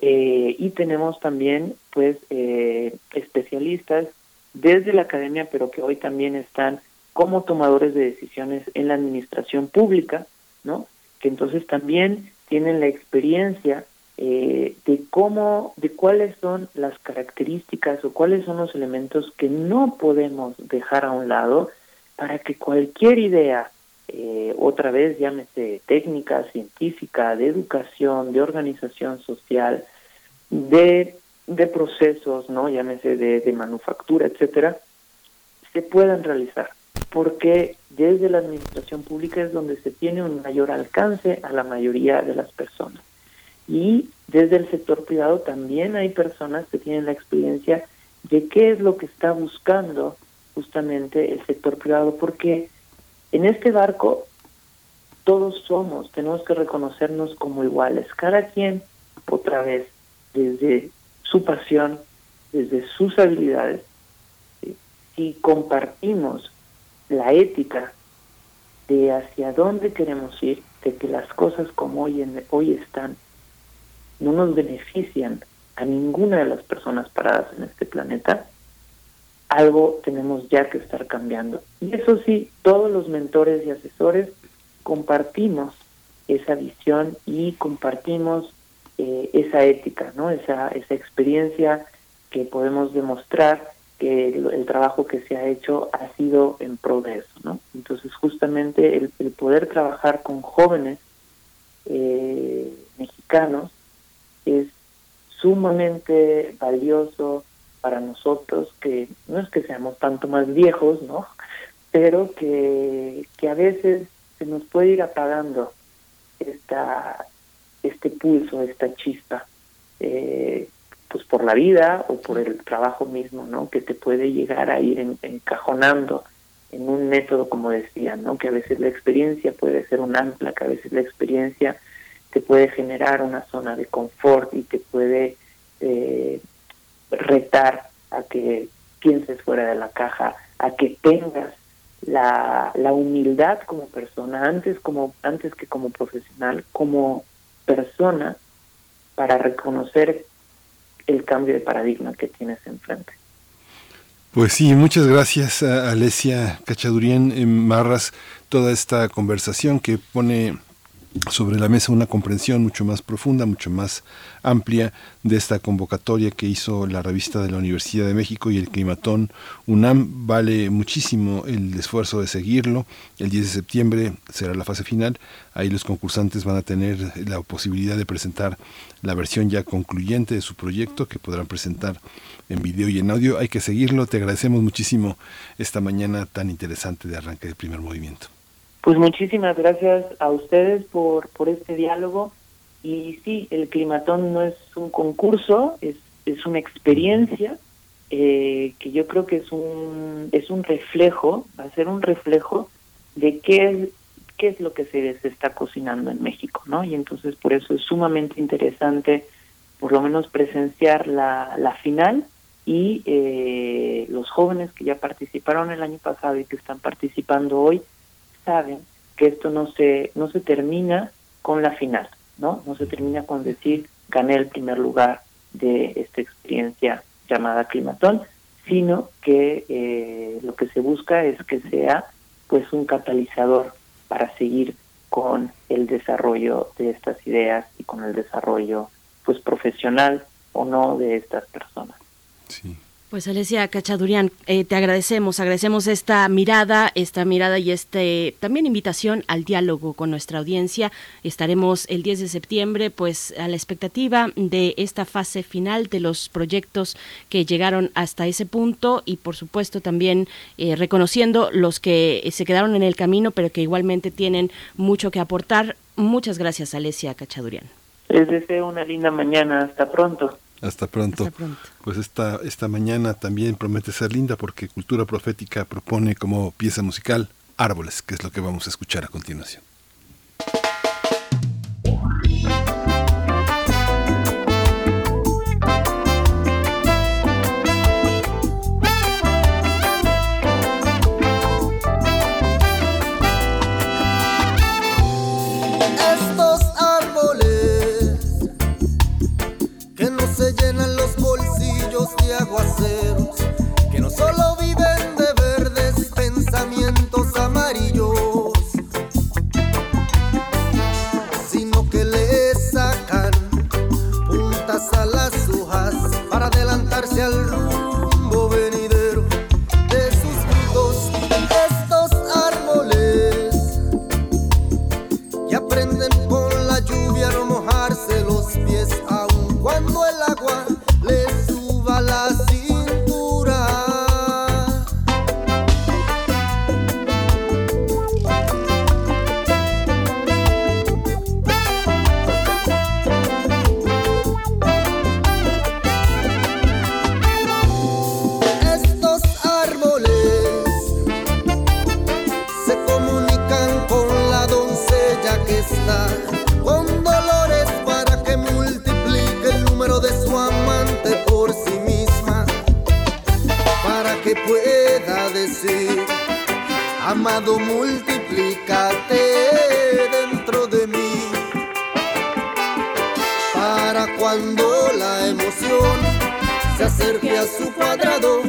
eh, y tenemos también, pues, eh, especialistas desde la academia, pero que hoy también están como tomadores de decisiones en la administración pública, ¿no? Que entonces también tienen la experiencia eh, de cómo, de cuáles son las características o cuáles son los elementos que no podemos dejar a un lado para que cualquier idea, eh, otra vez llámese técnica, científica, de educación, de organización social, de, de procesos, ¿no? llámese de, de manufactura, etcétera, se puedan realizar porque desde la administración pública es donde se tiene un mayor alcance a la mayoría de las personas. Y desde el sector privado también hay personas que tienen la experiencia de qué es lo que está buscando justamente el sector privado, porque en este barco todos somos, tenemos que reconocernos como iguales, cada quien otra vez desde su pasión, desde sus habilidades, si compartimos la ética de hacia dónde queremos ir, de que las cosas como hoy, en, hoy están no nos benefician a ninguna de las personas paradas en este planeta, algo tenemos ya que estar cambiando. Y eso sí, todos los mentores y asesores compartimos esa visión y compartimos eh, esa ética, ¿no? Esa, esa experiencia que podemos demostrar que el, trabajo que se ha hecho ha sido en pro de eso, ¿no? Entonces justamente el, poder trabajar con jóvenes eh, mexicanos es sumamente valioso para nosotros, que no es que seamos tanto más viejos, ¿no? Pero que, que a veces se nos puede ir apagando esta, este pulso, esta chispa, eh, pues por la vida o por el trabajo mismo, ¿no? Que te puede llegar a ir encajonando en un método, como decía, ¿no? Que a veces la experiencia puede ser un ancla, que a veces la experiencia te puede generar una zona de confort y te puede eh, retar a que pienses fuera de la caja, a que tengas la, la humildad como persona, antes, como, antes que como profesional, como persona, para reconocer el cambio de paradigma que tienes enfrente. Pues sí, muchas gracias a Alesia Cachadurian en Marras, toda esta conversación que pone sobre la mesa una comprensión mucho más profunda, mucho más amplia de esta convocatoria que hizo la revista de la Universidad de México y el Climatón UNAM. Vale muchísimo el esfuerzo de seguirlo. El 10 de septiembre será la fase final. Ahí los concursantes van a tener la posibilidad de presentar la versión ya concluyente de su proyecto que podrán presentar en video y en audio. Hay que seguirlo. Te agradecemos muchísimo esta mañana tan interesante de arranque del primer movimiento. Pues muchísimas gracias a ustedes por, por este diálogo. Y sí, el climatón no es un concurso, es, es una experiencia eh, que yo creo que es un, es un reflejo, va a ser un reflejo de qué es, qué es lo que se, se está cocinando en México, ¿no? Y entonces por eso es sumamente interesante por lo menos presenciar la, la final y eh, los jóvenes que ya participaron el año pasado y que están participando hoy, saben que esto no se, no se termina con la final, ¿no? No se termina con decir gané el primer lugar de esta experiencia llamada climatón, sino que eh, lo que se busca es que sea pues un catalizador para seguir con el desarrollo de estas ideas y con el desarrollo pues profesional o no de estas personas. Sí. Pues Alesia Cachadurian, eh, te agradecemos, agradecemos esta mirada, esta mirada y este también invitación al diálogo con nuestra audiencia. Estaremos el 10 de septiembre, pues a la expectativa de esta fase final de los proyectos que llegaron hasta ese punto y por supuesto también eh, reconociendo los que se quedaron en el camino, pero que igualmente tienen mucho que aportar. Muchas gracias, Alesia Cachadurian. Les deseo una linda mañana. Hasta pronto. Hasta pronto. Pues esta, esta mañana también promete ser linda porque Cultura Profética propone como pieza musical Árboles, que es lo que vamos a escuchar a continuación. Que la emoción. Se acerque a su cuadrado,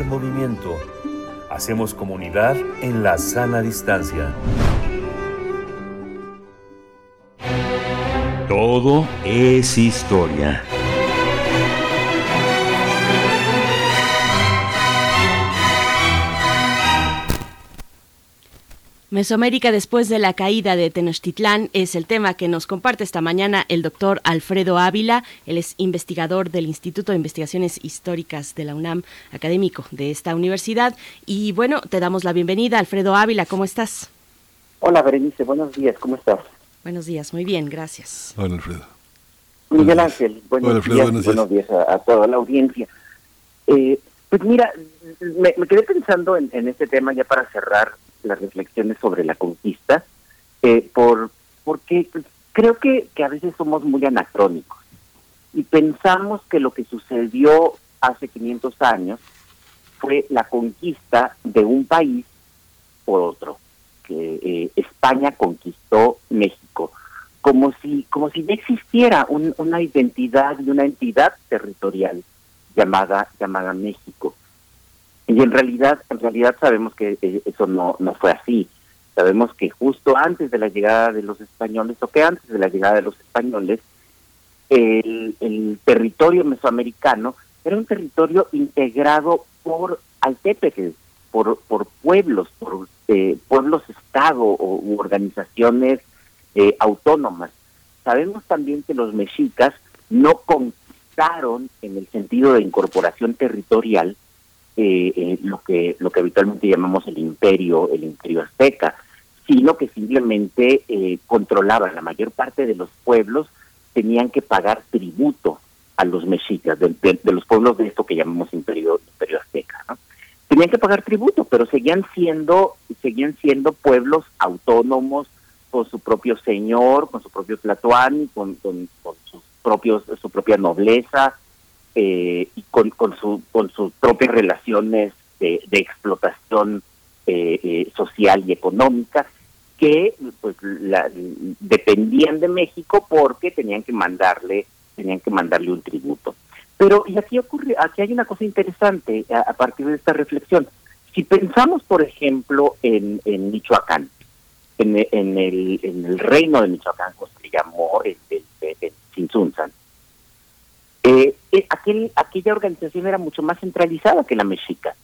Movimiento. Hacemos comunidad en la sana distancia. Todo es historia. Mesoamérica después de la caída de Tenochtitlán es el tema que nos comparte esta mañana el doctor Alfredo Ávila. Él es investigador del Instituto de Investigaciones Históricas de la UNAM, académico de esta universidad. Y bueno, te damos la bienvenida, Alfredo Ávila. ¿Cómo estás? Hola, Berenice. Buenos días. ¿Cómo estás? Buenos días. Muy bien, gracias. Hola, Alfredo. Miguel Ángel. Buenos Hola, Alfredo, días. buenos Buenos días a, a toda la audiencia. Eh, pues mira, me, me quedé pensando en, en este tema ya para cerrar las reflexiones sobre la conquista, eh, por porque creo que, que a veces somos muy anacrónicos y pensamos que lo que sucedió hace 500 años fue la conquista de un país por otro, que eh, España conquistó México, como si como si ya existiera un- una identidad y una entidad territorial llamada llamada México. Y en realidad, en realidad sabemos que eh, eso no, no fue así. Sabemos que justo antes de la llegada de los españoles, o que antes de la llegada de los españoles, el, territorio mesoamericano era un territorio integrado por Altépetl, por, por pueblos, por eh, pueblos-estado o u organizaciones eh, autónomas. Sabemos también que los mexicas no conquistaron en el sentido de incorporación territorial eh, eh, lo que lo que habitualmente llamamos el imperio el imperio azteca sino que simplemente eh, controlaban la mayor parte de los pueblos tenían que pagar tributo a los mexicas de, de- los pueblos de esto que llamamos imperio imperio azteca ¿no? tenían que pagar tributo pero seguían siendo seguían siendo pueblos autónomos con su propio señor con su propio tlatoani con, con, con sus propios su propia nobleza eh, con, con, su, con sus propias relaciones de, de explotación eh, eh, social y económica que pues la, dependían de México porque tenían que mandarle tenían que mandarle un tributo. Pero y aquí ocurre aquí hay una cosa interesante a, partir de esta reflexión. Si pensamos por ejemplo en, en Michoacán en, en el en el reino de Michoacán como se llamó el, el, el, eh, aquel, aquella organización era mucho más centralizada que la mexica.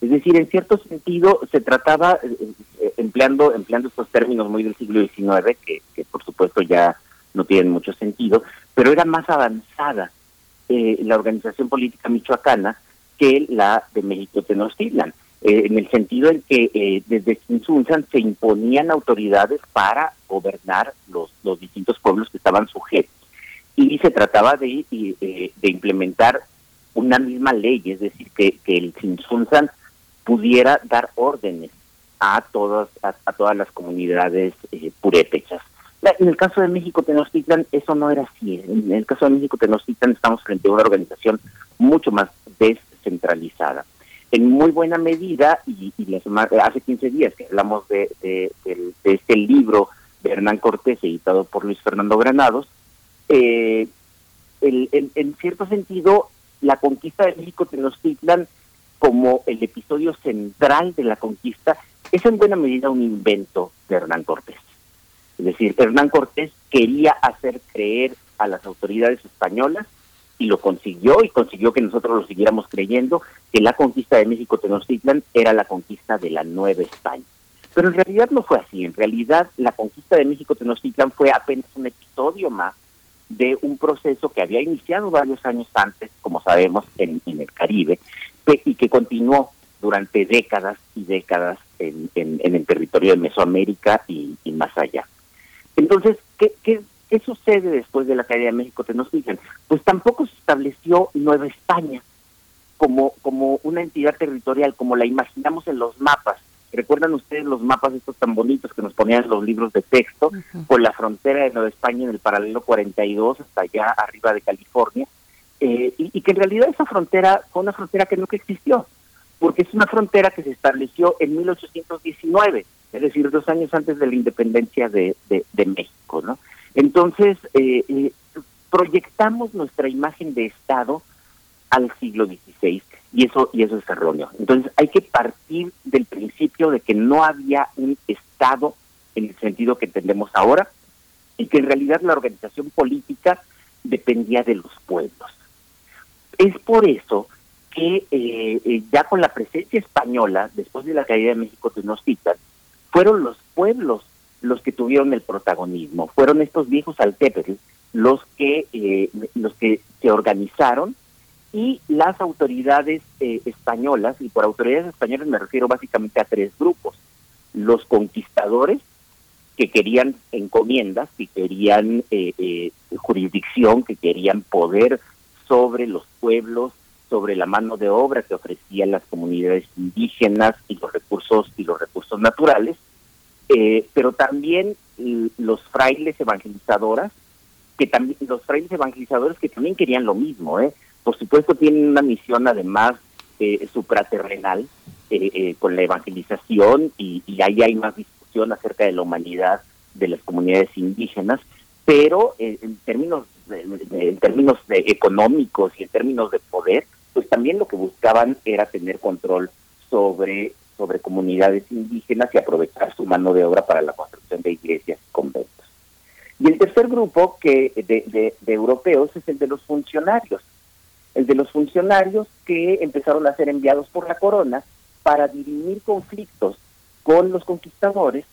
Es decir, en cierto sentido se trataba, eh, eh, empleando empleando estos términos muy del siglo XIX, que, por supuesto ya no tienen mucho sentido, pero era más avanzada eh, la organización política michoacana que la de México Tenochtitlan, eh, en el sentido en que eh, desde Tzintzuntzan se imponían autoridades para gobernar los, los distintos pueblos que estaban sujetos y se trataba de, eh, de implementar una misma ley, es decir, que, que el Tzintzuntzan pudiera dar órdenes a todas a, todas las comunidades eh, purépechas. En el caso de México Tenochtitlan eso no era así. En el caso de México Tenochtitlan estamos frente a una organización mucho más descentralizada. En muy buena medida, y, y la sema- hace 15 días que hablamos de, de- de este libro de Hernán Cortés, editado por Luis Fernando Granados, eh, el- en, en cierto sentido, la conquista de México Tenochtitlan como el episodio central de la conquista es en buena medida un invento de Hernán Cortés. Es decir, Hernán Cortés quería hacer creer a las autoridades españolas y lo consiguió y consiguió que nosotros lo siguiéramos creyendo que la conquista de México Tenochtitlan era la conquista de la Nueva España. Pero en realidad no fue así. En realidad la conquista de México Tenochtitlan fue apenas un episodio más de un proceso que había iniciado varios años antes, como sabemos, en, el Caribe, y que continuó durante décadas y décadas en, el territorio de Mesoamérica y, más allá. Entonces, ¿qué, qué, sucede después de la caída de México? Pues tampoco se estableció Nueva España como, como una entidad territorial, como la imaginamos en los mapas. ¿Recuerdan ustedes los mapas estos tan bonitos que nos ponían en los libros de texto, con la frontera de Nueva España en el paralelo 42 hasta allá arriba de California? Eh, y, y que en realidad esa frontera fue una frontera que nunca existió, porque es una frontera que se estableció en 1819, es decir, dos años antes de la independencia de, de, de México, ¿no? Entonces, eh, eh, proyectamos nuestra imagen de Estado al siglo XVI y eso y eso es erróneo. Entonces hay que partir del principio de que no había un Estado en el sentido que entendemos ahora y que en realidad la organización política dependía de los pueblos. Es por eso que eh, eh, ya con la presencia española, después de la caída de México Tenochtitlan, fueron los pueblos los que tuvieron el protagonismo, fueron estos viejos altéperes los que eh, los que se organizaron y las autoridades españolas y por autoridades españolas me refiero básicamente a tres grupos los conquistadores que querían encomiendas que querían jurisdicción que querían poder sobre los pueblos sobre la mano de obra que ofrecían las comunidades indígenas y los recursos y los recursos naturales, eh, pero también los frailes evangelizadoras, que también los frailes evangelizadores que también querían lo mismo, ¿eh? Por supuesto tienen una misión además eh, supraterrenal eh, con la evangelización y, y ahí hay más discusión acerca de la humanidad de las comunidades indígenas, pero en términos en términos de económicos y en términos de poder, pues también lo que buscaban era tener control sobre, sobre comunidades indígenas y aprovechar su mano de obra para la construcción de iglesias y conventos. Y el tercer grupo que de, de, europeos es el de los funcionarios, el de los funcionarios que empezaron a ser enviados por la corona para dirimir conflictos con los conquistadores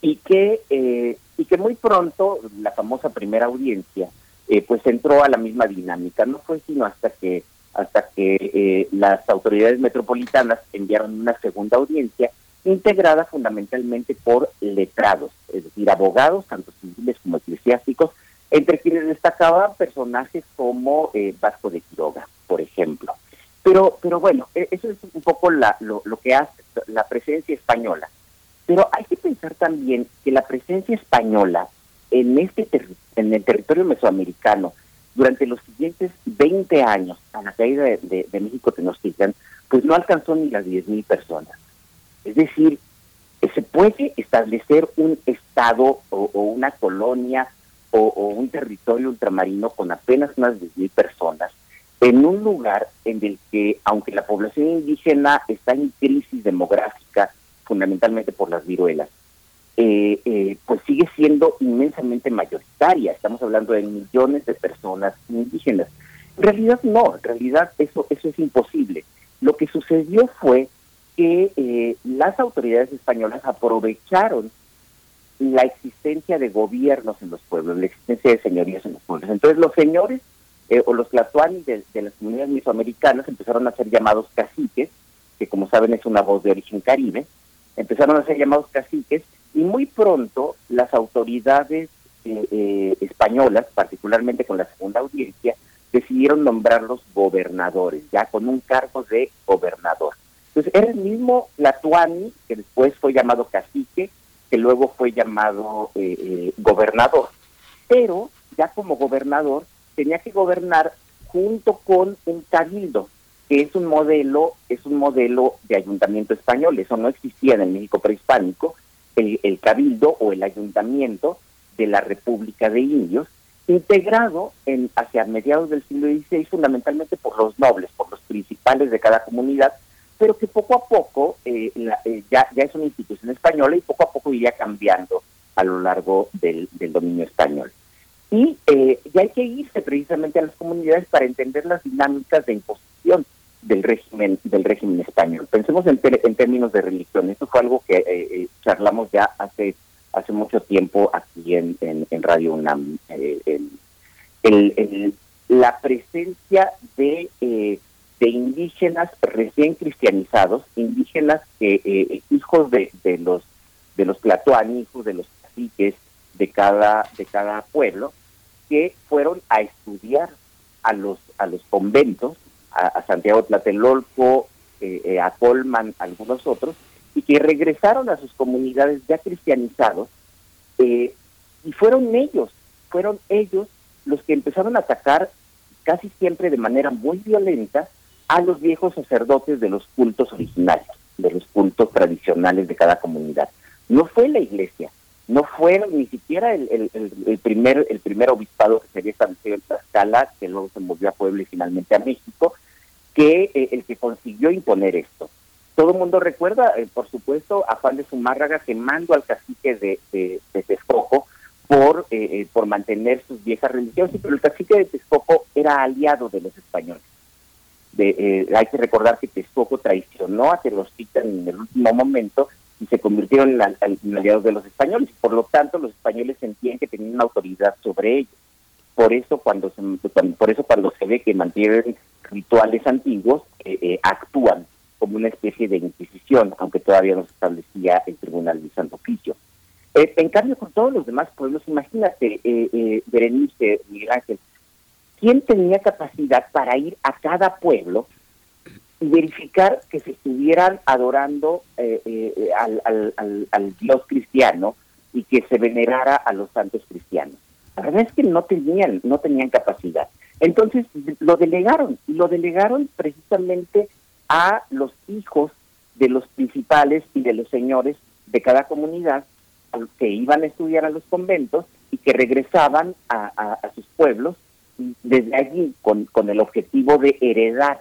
y que eh, y que muy pronto la famosa primera audiencia eh, pues entró a la misma dinámica. No fue sino hasta que hasta que eh, las autoridades metropolitanas enviaron una segunda audiencia integrada fundamentalmente por letrados, es decir, abogados, tanto civiles como eclesiásticos, entre quienes destacaban personajes como eh, Vasco de Quiroga, por ejemplo. Pero, pero bueno, e, eso es un poco la, lo, que hace la presencia española. Pero hay que pensar también que la presencia española en este en el territorio mesoamericano durante los siguientes 20 años, a la caída de, México Tenochtitlan, pues no alcanzó ni las 10.000 personas. Es decir, se puede establecer un estado o, una colonia o, un territorio ultramarino con apenas unas 10.000 personas en un lugar en el que, aunque la población indígena está en crisis demográfica, fundamentalmente por las viruelas, eh, eh, pues sigue siendo inmensamente mayoritaria. Estamos hablando de millones de personas indígenas. En realidad no, en realidad eso, eso es imposible. Lo que sucedió fue que eh, las autoridades españolas aprovecharon la existencia de gobiernos en los pueblos, la existencia de señorías en los pueblos. Entonces los señores o los tlatoanis de, de, las comunidades mesoamericanas empezaron a ser llamados caciques, que como saben es una voz de origen caribe, empezaron a ser llamados caciques y muy pronto las autoridades eh, eh, españolas, particularmente con la segunda audiencia, decidieron nombrarlos gobernadores, ya con un cargo de gobernador. Entonces era el mismo Latuani, que después fue llamado cacique, que luego fue llamado eh, gobernador. Pero ya como gobernador tenía que gobernar junto con un cabildo, que es un modelo, es un modelo de ayuntamiento español, eso no existía en el México prehispánico, el, cabildo o el ayuntamiento de la República de Indios, integrado en, hacia mediados del siglo XVI fundamentalmente por los nobles, por los principales de cada comunidad, pero que poco a poco eh, eh, ya, ya es una institución española y poco a poco iría cambiando a lo largo del, dominio español. Y eh, ya hay que irse precisamente a las comunidades para entender las dinámicas de imposición del régimen del régimen español. Pensemos en, en términos de religión. Esto fue algo que eh, eh, charlamos ya hace hace mucho tiempo aquí en, en, Radio UNAM. Eh, el, la presencia de, de indígenas recién cristianizados, indígenas que hijos de, de los de los platoani, hijos de los caciques de cada de cada pueblo, que fueron a estudiar a los a los conventos a, Santiago Tlatelolco, eh, eh, a Colman, algunos otros, y que regresaron a sus comunidades ya cristianizados, eh, y fueron ellos, fueron ellos los que empezaron a atacar casi siempre de manera muy violenta a los viejos sacerdotes de los cultos originarios, de los cultos tradicionales de cada comunidad. No fue la iglesia, no fueron ni siquiera el, primer el primer obispado que se había establecido en Tlaxcala, que luego se movió a Puebla y finalmente a México, que eh, el que consiguió imponer esto. Todo el mundo recuerda, eh, por supuesto, a Juan de Zumárraga quemando al cacique de, de, Texcoco por, eh, por mantener sus viejas religiones, pero el cacique de Texcoco era aliado de los españoles. De, hay que recordar que Texcoco traicionó a Tenochtitlan en el último momento y se convirtieron en, aliados de los españoles. Por lo tanto, los españoles sentían que tenían autoridad sobre ellos. Por eso, cuando se, por eso cuando se ve que mantienen rituales antiguos, eh, eh, actúan como una especie de inquisición, aunque todavía no se establecía el Tribunal de Santo Oficio. Eh, en cambio, con todos los demás pueblos, imagínate, Berenice, Miguel Ángel, ¿quién tenía capacidad para ir a cada pueblo y verificar que se estuvieran adorando eh, eh, al, Dios cristiano y que se venerara a los santos cristianos. La verdad es que no tenían, no tenían capacidad. Entonces lo delegaron, y lo delegaron precisamente a los hijos de los principales y de los señores de cada comunidad que iban a estudiar a los conventos y que regresaban a, sus pueblos desde allí con, con el objetivo de heredar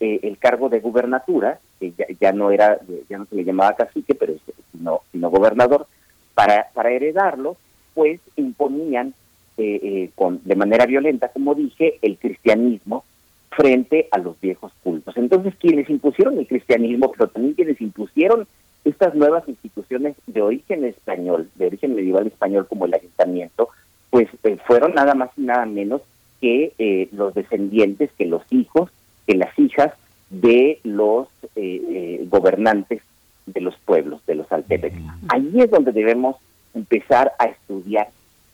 eh, el cargo de gubernatura, que ya, no era, ya no se le llamaba cacique, pero sino, sino gobernador, para, para heredarlo, pues imponían eh, eh, con, de manera violenta, como dije, el cristianismo frente a los viejos cultos. Entonces, quienes impusieron el cristianismo, pero también quienes impusieron estas nuevas instituciones de origen español, de origen medieval español como el ayuntamiento, pues fueron nada más y nada menos que los descendientes, que los hijos que las hijas de los eh, eh, gobernantes de los pueblos, de los altepec. Ahí es donde debemos empezar a estudiar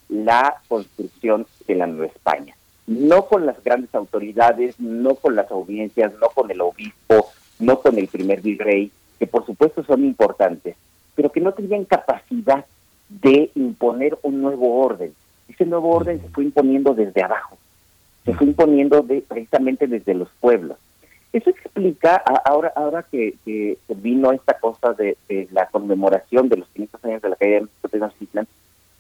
la construcción de la Nueva España. No con las grandes autoridades, no con las audiencias, no con el obispo, no con el primer virrey, que por supuesto son importantes, pero que no tenían capacidad de imponer un nuevo orden. Ese nuevo orden se fue imponiendo desde abajo se fue imponiendo de, precisamente desde los pueblos. Eso explica, ahora ahora que, vino esta cosa de, la conmemoración de los 500 años de la caída de Tenochtitlan,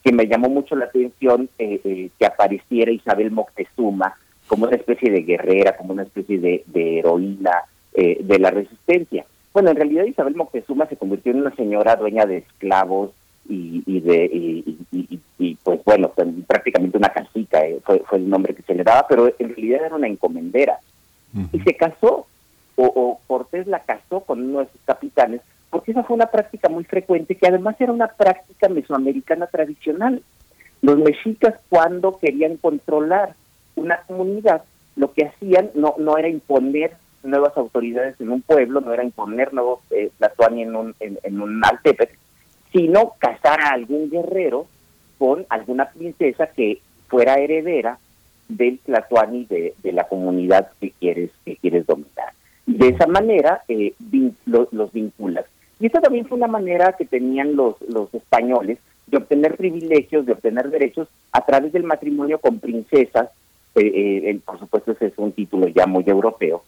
que me llamó mucho la atención eh, eh, que apareciera Isabel Moctezuma como una especie de guerrera, como una especie de, heroína eh, de la resistencia. Bueno, en realidad Isabel Moctezuma se convirtió en una señora dueña de esclavos, y, de y, pues bueno prácticamente una casica eh, fue, fue el nombre que se le daba pero en realidad era una encomendera. Y se casó o, Cortés la casó con uno de sus capitanes porque esa fue una práctica muy frecuente que además era una práctica mesoamericana tradicional. Los mexicas cuando querían controlar una comunidad lo que hacían no no era imponer nuevas autoridades en un pueblo, no era imponer nuevos eh, en un, en, en un Altepec, sino casar a algún guerrero con alguna princesa que fuera heredera del Tlatuani de, de la comunidad que quieres, que quieres dominar. De esa manera eh, los vinculas. Y esa también fue una manera que tenían los, los españoles de obtener privilegios, de obtener derechos a través del matrimonio con princesas, eh, eh, por supuesto ese es un título ya muy europeo,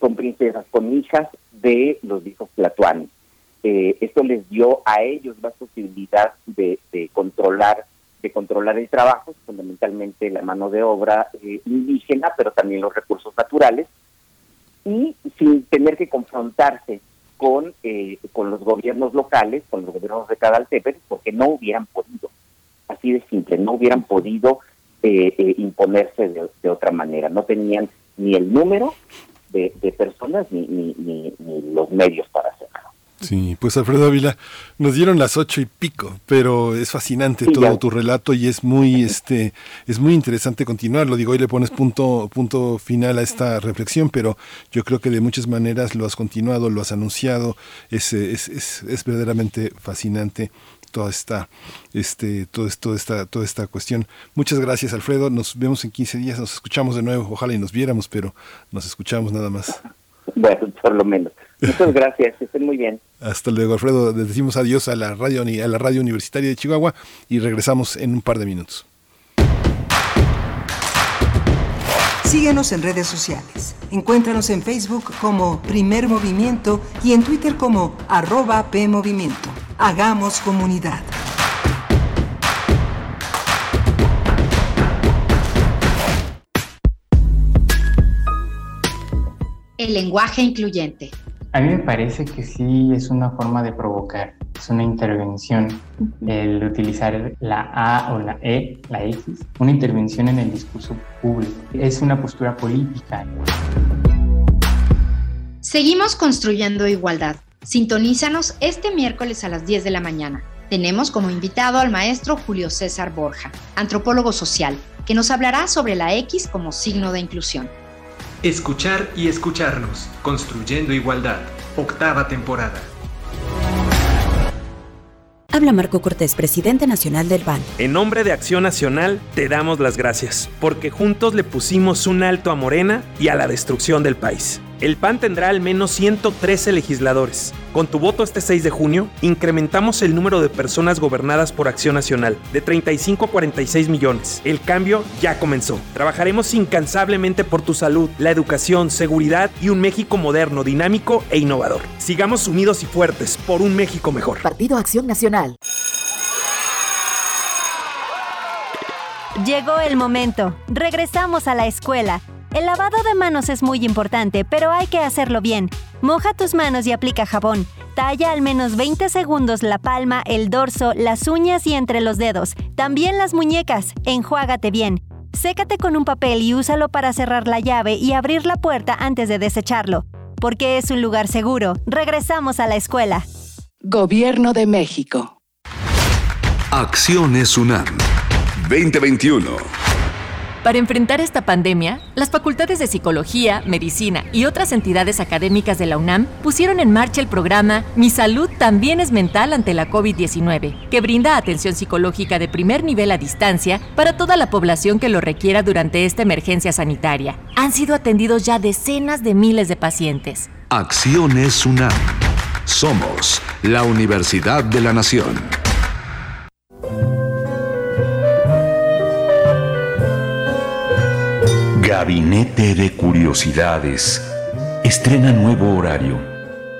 con princesas, con hijas de los hijos Tlatuani. Eh, esto les dio a ellos más posibilidad de, controlar de controlar el trabajo, fundamentalmente la mano de obra eh, indígena, pero también los recursos naturales, y sin tener que confrontarse con, eh, con los gobiernos locales, con los gobiernos de cada Altepec, porque no hubieran podido, así de simple, no hubieran podido imponerse de, otra manera, no tenían ni el número de, personas ni los medios para hacerlo. Sí, pues Alfredo Ávila, nos dieron las ocho y pico, pero es fascinante todo tu relato y es muy, este, es muy interesante continuarlo. Digo, hoy le pones punto, punto final a esta reflexión, pero yo creo que de muchas maneras lo has continuado, lo has anunciado, es, es, es, es verdaderamente fascinante toda esta, este, todo esto, esta, toda esta cuestión. Muchas gracias, Alfredo. Nos vemos en 15 días, nos escuchamos de nuevo. Ojalá y nos viéramos, pero nos escuchamos nada más. Bueno, por lo menos. Muchas gracias, estén muy bien. Hasta luego, Alfredo. Les decimos adiós a la radio, a la radio universitaria de Chihuahua y regresamos en un par de minutos. Síguenos en redes sociales. Encuéntranos en Facebook como Primer Movimiento y en Twitter como arroba PMovimiento. Hagamos comunidad. El lenguaje incluyente a mí me parece que sí es una forma de provocar, es una intervención el utilizar la A o la E, la X, una intervención en el discurso público. Es una postura política. Seguimos construyendo igualdad. Sintonízanos este miércoles a las 10 de la mañana. Tenemos como invitado al maestro Julio César Borja, antropólogo social, que nos hablará sobre la X como signo de inclusión. Escuchar y escucharnos, construyendo igualdad, octava temporada. Habla Marco Cortés, presidente nacional del PAN. En nombre de Acción Nacional, te damos las gracias, porque juntos le pusimos un alto a Morena y a la destrucción del país. El PAN tendrá al menos 113 legisladores. Con tu voto este 6 de junio, incrementamos el número de personas gobernadas por Acción Nacional de 35 a 46 millones. El cambio ya comenzó. Trabajaremos incansablemente por tu salud, la educación, seguridad y un México moderno, dinámico e innovador. Sigamos unidos y fuertes por un México mejor. Partido Acción Nacional. Llegó el momento. Regresamos a la escuela. El lavado de manos es muy importante, pero hay que hacerlo bien. Moja tus manos y aplica jabón. Talla al menos 20 segundos la palma, el dorso, las uñas y entre los dedos. También las muñecas. Enjuágate bien. Sécate con un papel y úsalo para cerrar la llave y abrir la puerta antes de desecharlo. Porque es un lugar seguro. Regresamos a la escuela. Gobierno de México. Acciones UNAM 2021. Para enfrentar esta pandemia, las facultades de Psicología, Medicina y otras entidades académicas de la UNAM pusieron en marcha el programa Mi salud también es mental ante la COVID-19, que brinda atención psicológica de primer nivel a distancia para toda la población que lo requiera durante esta emergencia sanitaria. Han sido atendidos ya decenas de miles de pacientes. Acciones UNAM. Somos la Universidad de la Nación. Gabinete de Curiosidades. Estrena nuevo horario.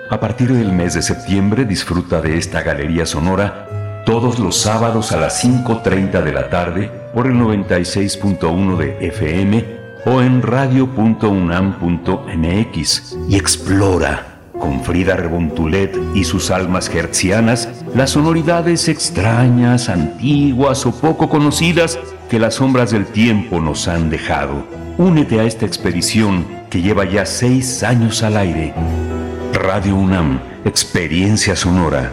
A partir del mes de septiembre disfruta de esta galería sonora todos los sábados a las 5.30 de la tarde por el 96.1 de FM o en radio.unam.mx y explora con Frida Rebontulet y sus almas hertzianas las sonoridades extrañas, antiguas o poco conocidas que las sombras del tiempo nos han dejado. Únete a esta expedición que lleva ya seis años al aire. Radio UNAM, Experiencia Sonora.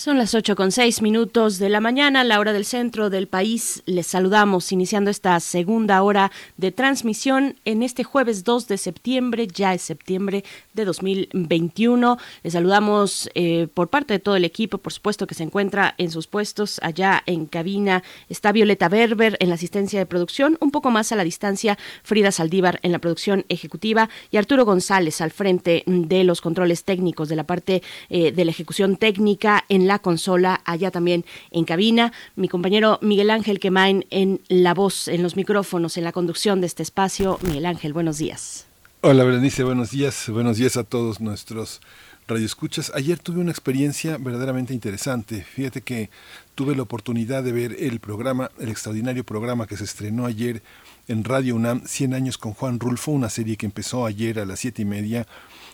Son las 8 con 6 minutos de la mañana, la hora del centro del país. Les saludamos iniciando esta segunda hora de transmisión en este jueves 2 de septiembre, ya es septiembre de 2021. Les saludamos eh, por parte de todo el equipo, por supuesto que se encuentra en sus puestos allá en cabina. Está Violeta Berber en la asistencia de producción, un poco más a la distancia Frida Saldívar en la producción ejecutiva y Arturo González al frente de los controles técnicos de la parte eh, de la ejecución técnica en la consola, allá también en cabina. Mi compañero Miguel Ángel Quemain en la voz, en los micrófonos, en la conducción de este espacio. Miguel Ángel, buenos días. Hola Berenice, buenos días. Buenos días a todos nuestros radioescuchas. Ayer tuve una experiencia verdaderamente interesante. Fíjate que tuve la oportunidad de ver el programa, el extraordinario programa que se estrenó ayer en Radio UNAM, 100 años con Juan Rulfo, una serie que empezó ayer a las siete y media.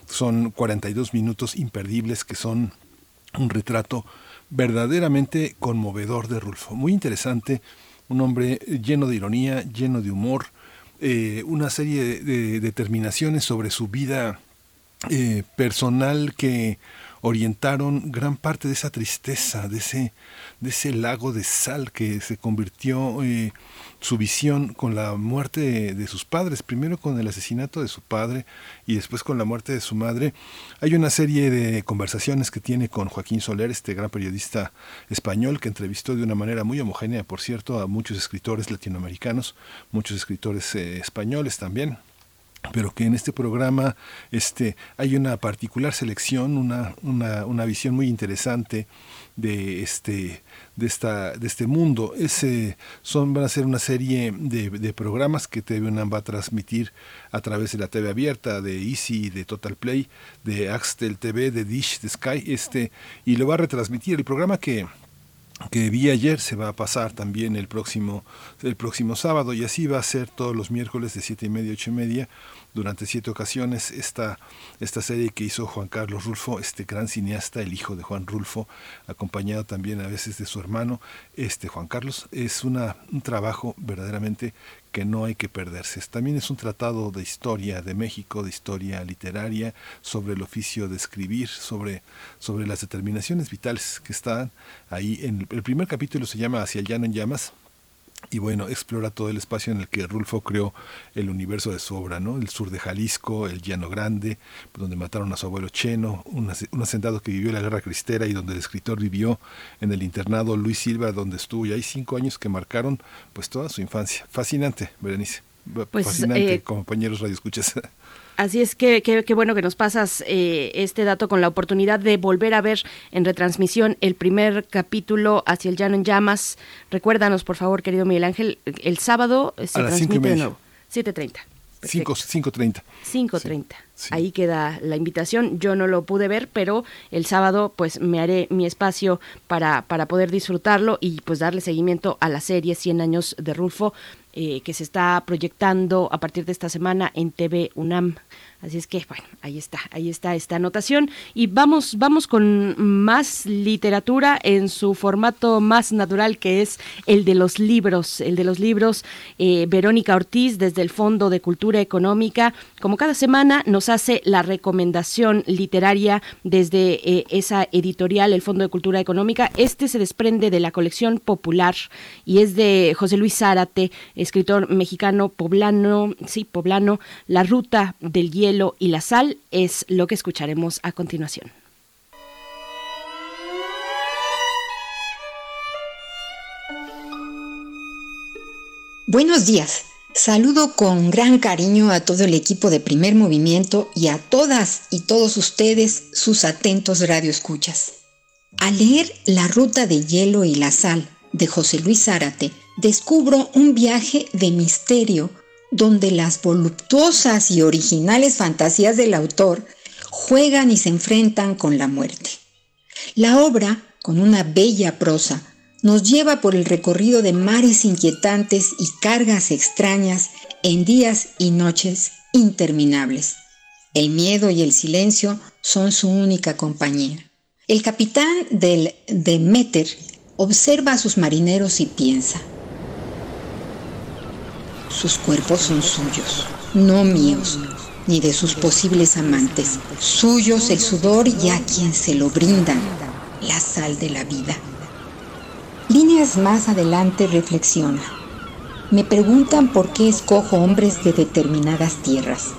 Son 42 minutos imperdibles que son un retrato verdaderamente conmovedor de Rulfo, muy interesante, un hombre lleno de ironía, lleno de humor, eh, una serie de, determinaciones sobre su vida eh, personal que orientaron gran parte de esa tristeza, de ese, de ese lago de sal que se convirtió eh, su visión con la muerte de, sus padres, primero con el asesinato de su padre y después con la muerte de su madre. Hay una serie de conversaciones que tiene con Joaquín Soler, este gran periodista español que entrevistó de una manera muy homogénea, por cierto, a muchos escritores latinoamericanos, muchos escritores eh, españoles también pero que en este programa este, hay una particular selección, una, una, una visión muy interesante de este de esta de este mundo. Ese son van a ser una serie de, de programas que TV va a transmitir a través de la TV abierta de Easy de Total Play de Axtel TV de Dish de Sky este y lo va a retransmitir. El programa que que vi ayer se va a pasar también el próximo el próximo sábado y así va a ser todos los miércoles de siete y media ocho y media durante siete ocasiones esta, esta serie que hizo Juan Carlos Rulfo, este gran cineasta, el hijo de Juan Rulfo, acompañado también a veces de su hermano, este Juan Carlos, es una, un trabajo verdaderamente que no hay que perderse. También es un tratado de historia de México, de historia literaria, sobre el oficio de escribir, sobre, sobre las determinaciones vitales que están ahí. En el primer capítulo se llama Hacia el llano en llamas, y bueno, explora todo el espacio en el que Rulfo creó el universo de su obra, ¿no? El sur de Jalisco, el Llano Grande, donde mataron a su abuelo Cheno, un, asentado que vivió la guerra cristera y donde el escritor vivió en el internado Luis Silva, donde estuvo y hay cinco años que marcaron pues toda su infancia. Fascinante, Berenice. Pues, Fascinante, eh, compañeros radioescuchas. Así es que qué bueno que nos pasas eh, este dato con la oportunidad de volver a ver en retransmisión el primer capítulo hacia el llano en llamas. Recuérdanos, por favor, querido Miguel Ángel, el sábado se transmite de nuevo. 7.30. 5.30. 5.30. Ahí queda la invitación. Yo no lo pude ver, pero el sábado pues me haré mi espacio para, para poder disfrutarlo y pues darle seguimiento a la serie 100 años de Rulfo eh, que se está proyectando a partir de esta semana en TV UNAM. Así es que, bueno, ahí está, ahí está esta anotación. Y vamos, vamos con más literatura en su formato más natural, que es el de los libros. El de los libros, eh, Verónica Ortiz, desde el Fondo de Cultura Económica, como cada semana, nos hace la recomendación literaria desde eh, esa editorial, el Fondo de Cultura Económica. Este se desprende de la colección popular y es de José Luis Zárate, escritor mexicano poblano, sí, poblano, La Ruta del Hielo y la sal es lo que escucharemos a continuación. Buenos días. Saludo con gran cariño a todo el equipo de Primer Movimiento y a todas y todos ustedes, sus atentos radioescuchas. Al leer La Ruta de Hielo y la Sal de José Luis Zárate, descubro un viaje de misterio donde las voluptuosas y originales fantasías del autor juegan y se enfrentan con la muerte. La obra, con una bella prosa, nos lleva por el recorrido de mares inquietantes y cargas extrañas en días y noches interminables. El miedo y el silencio son su única compañía. El capitán del Demeter observa a sus marineros y piensa, sus cuerpos son suyos, no míos, ni de sus posibles amantes. Suyos el sudor y a quien se lo brindan, la sal de la vida. Líneas más adelante reflexiona. Me preguntan por qué escojo hombres de determinadas tierras.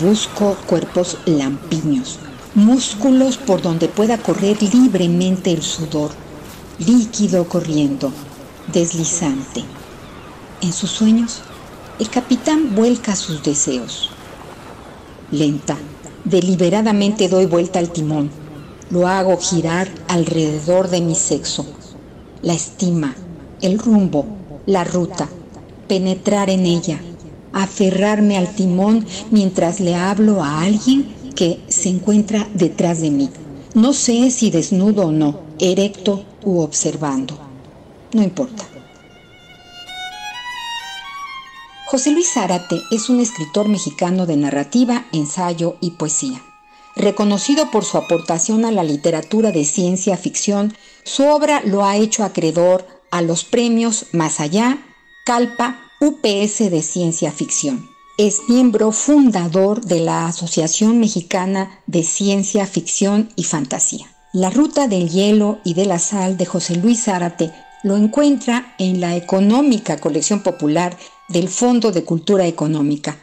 Busco cuerpos lampiños, músculos por donde pueda correr libremente el sudor, líquido corriendo, deslizante en sus sueños, el capitán vuelca sus deseos. Lenta, deliberadamente doy vuelta al timón. Lo hago girar alrededor de mi sexo. La estima, el rumbo, la ruta, penetrar en ella, aferrarme al timón mientras le hablo a alguien que se encuentra detrás de mí. No sé si desnudo o no, erecto u observando. No importa. José Luis Zárate es un escritor mexicano de narrativa, ensayo y poesía. Reconocido por su aportación a la literatura de ciencia ficción, su obra lo ha hecho acreedor a los premios Más Allá, Calpa, UPS de Ciencia Ficción. Es miembro fundador de la Asociación Mexicana de Ciencia Ficción y Fantasía. La Ruta del Hielo y de la Sal de José Luis Zárate lo encuentra en la económica colección popular del Fondo de Cultura Económica.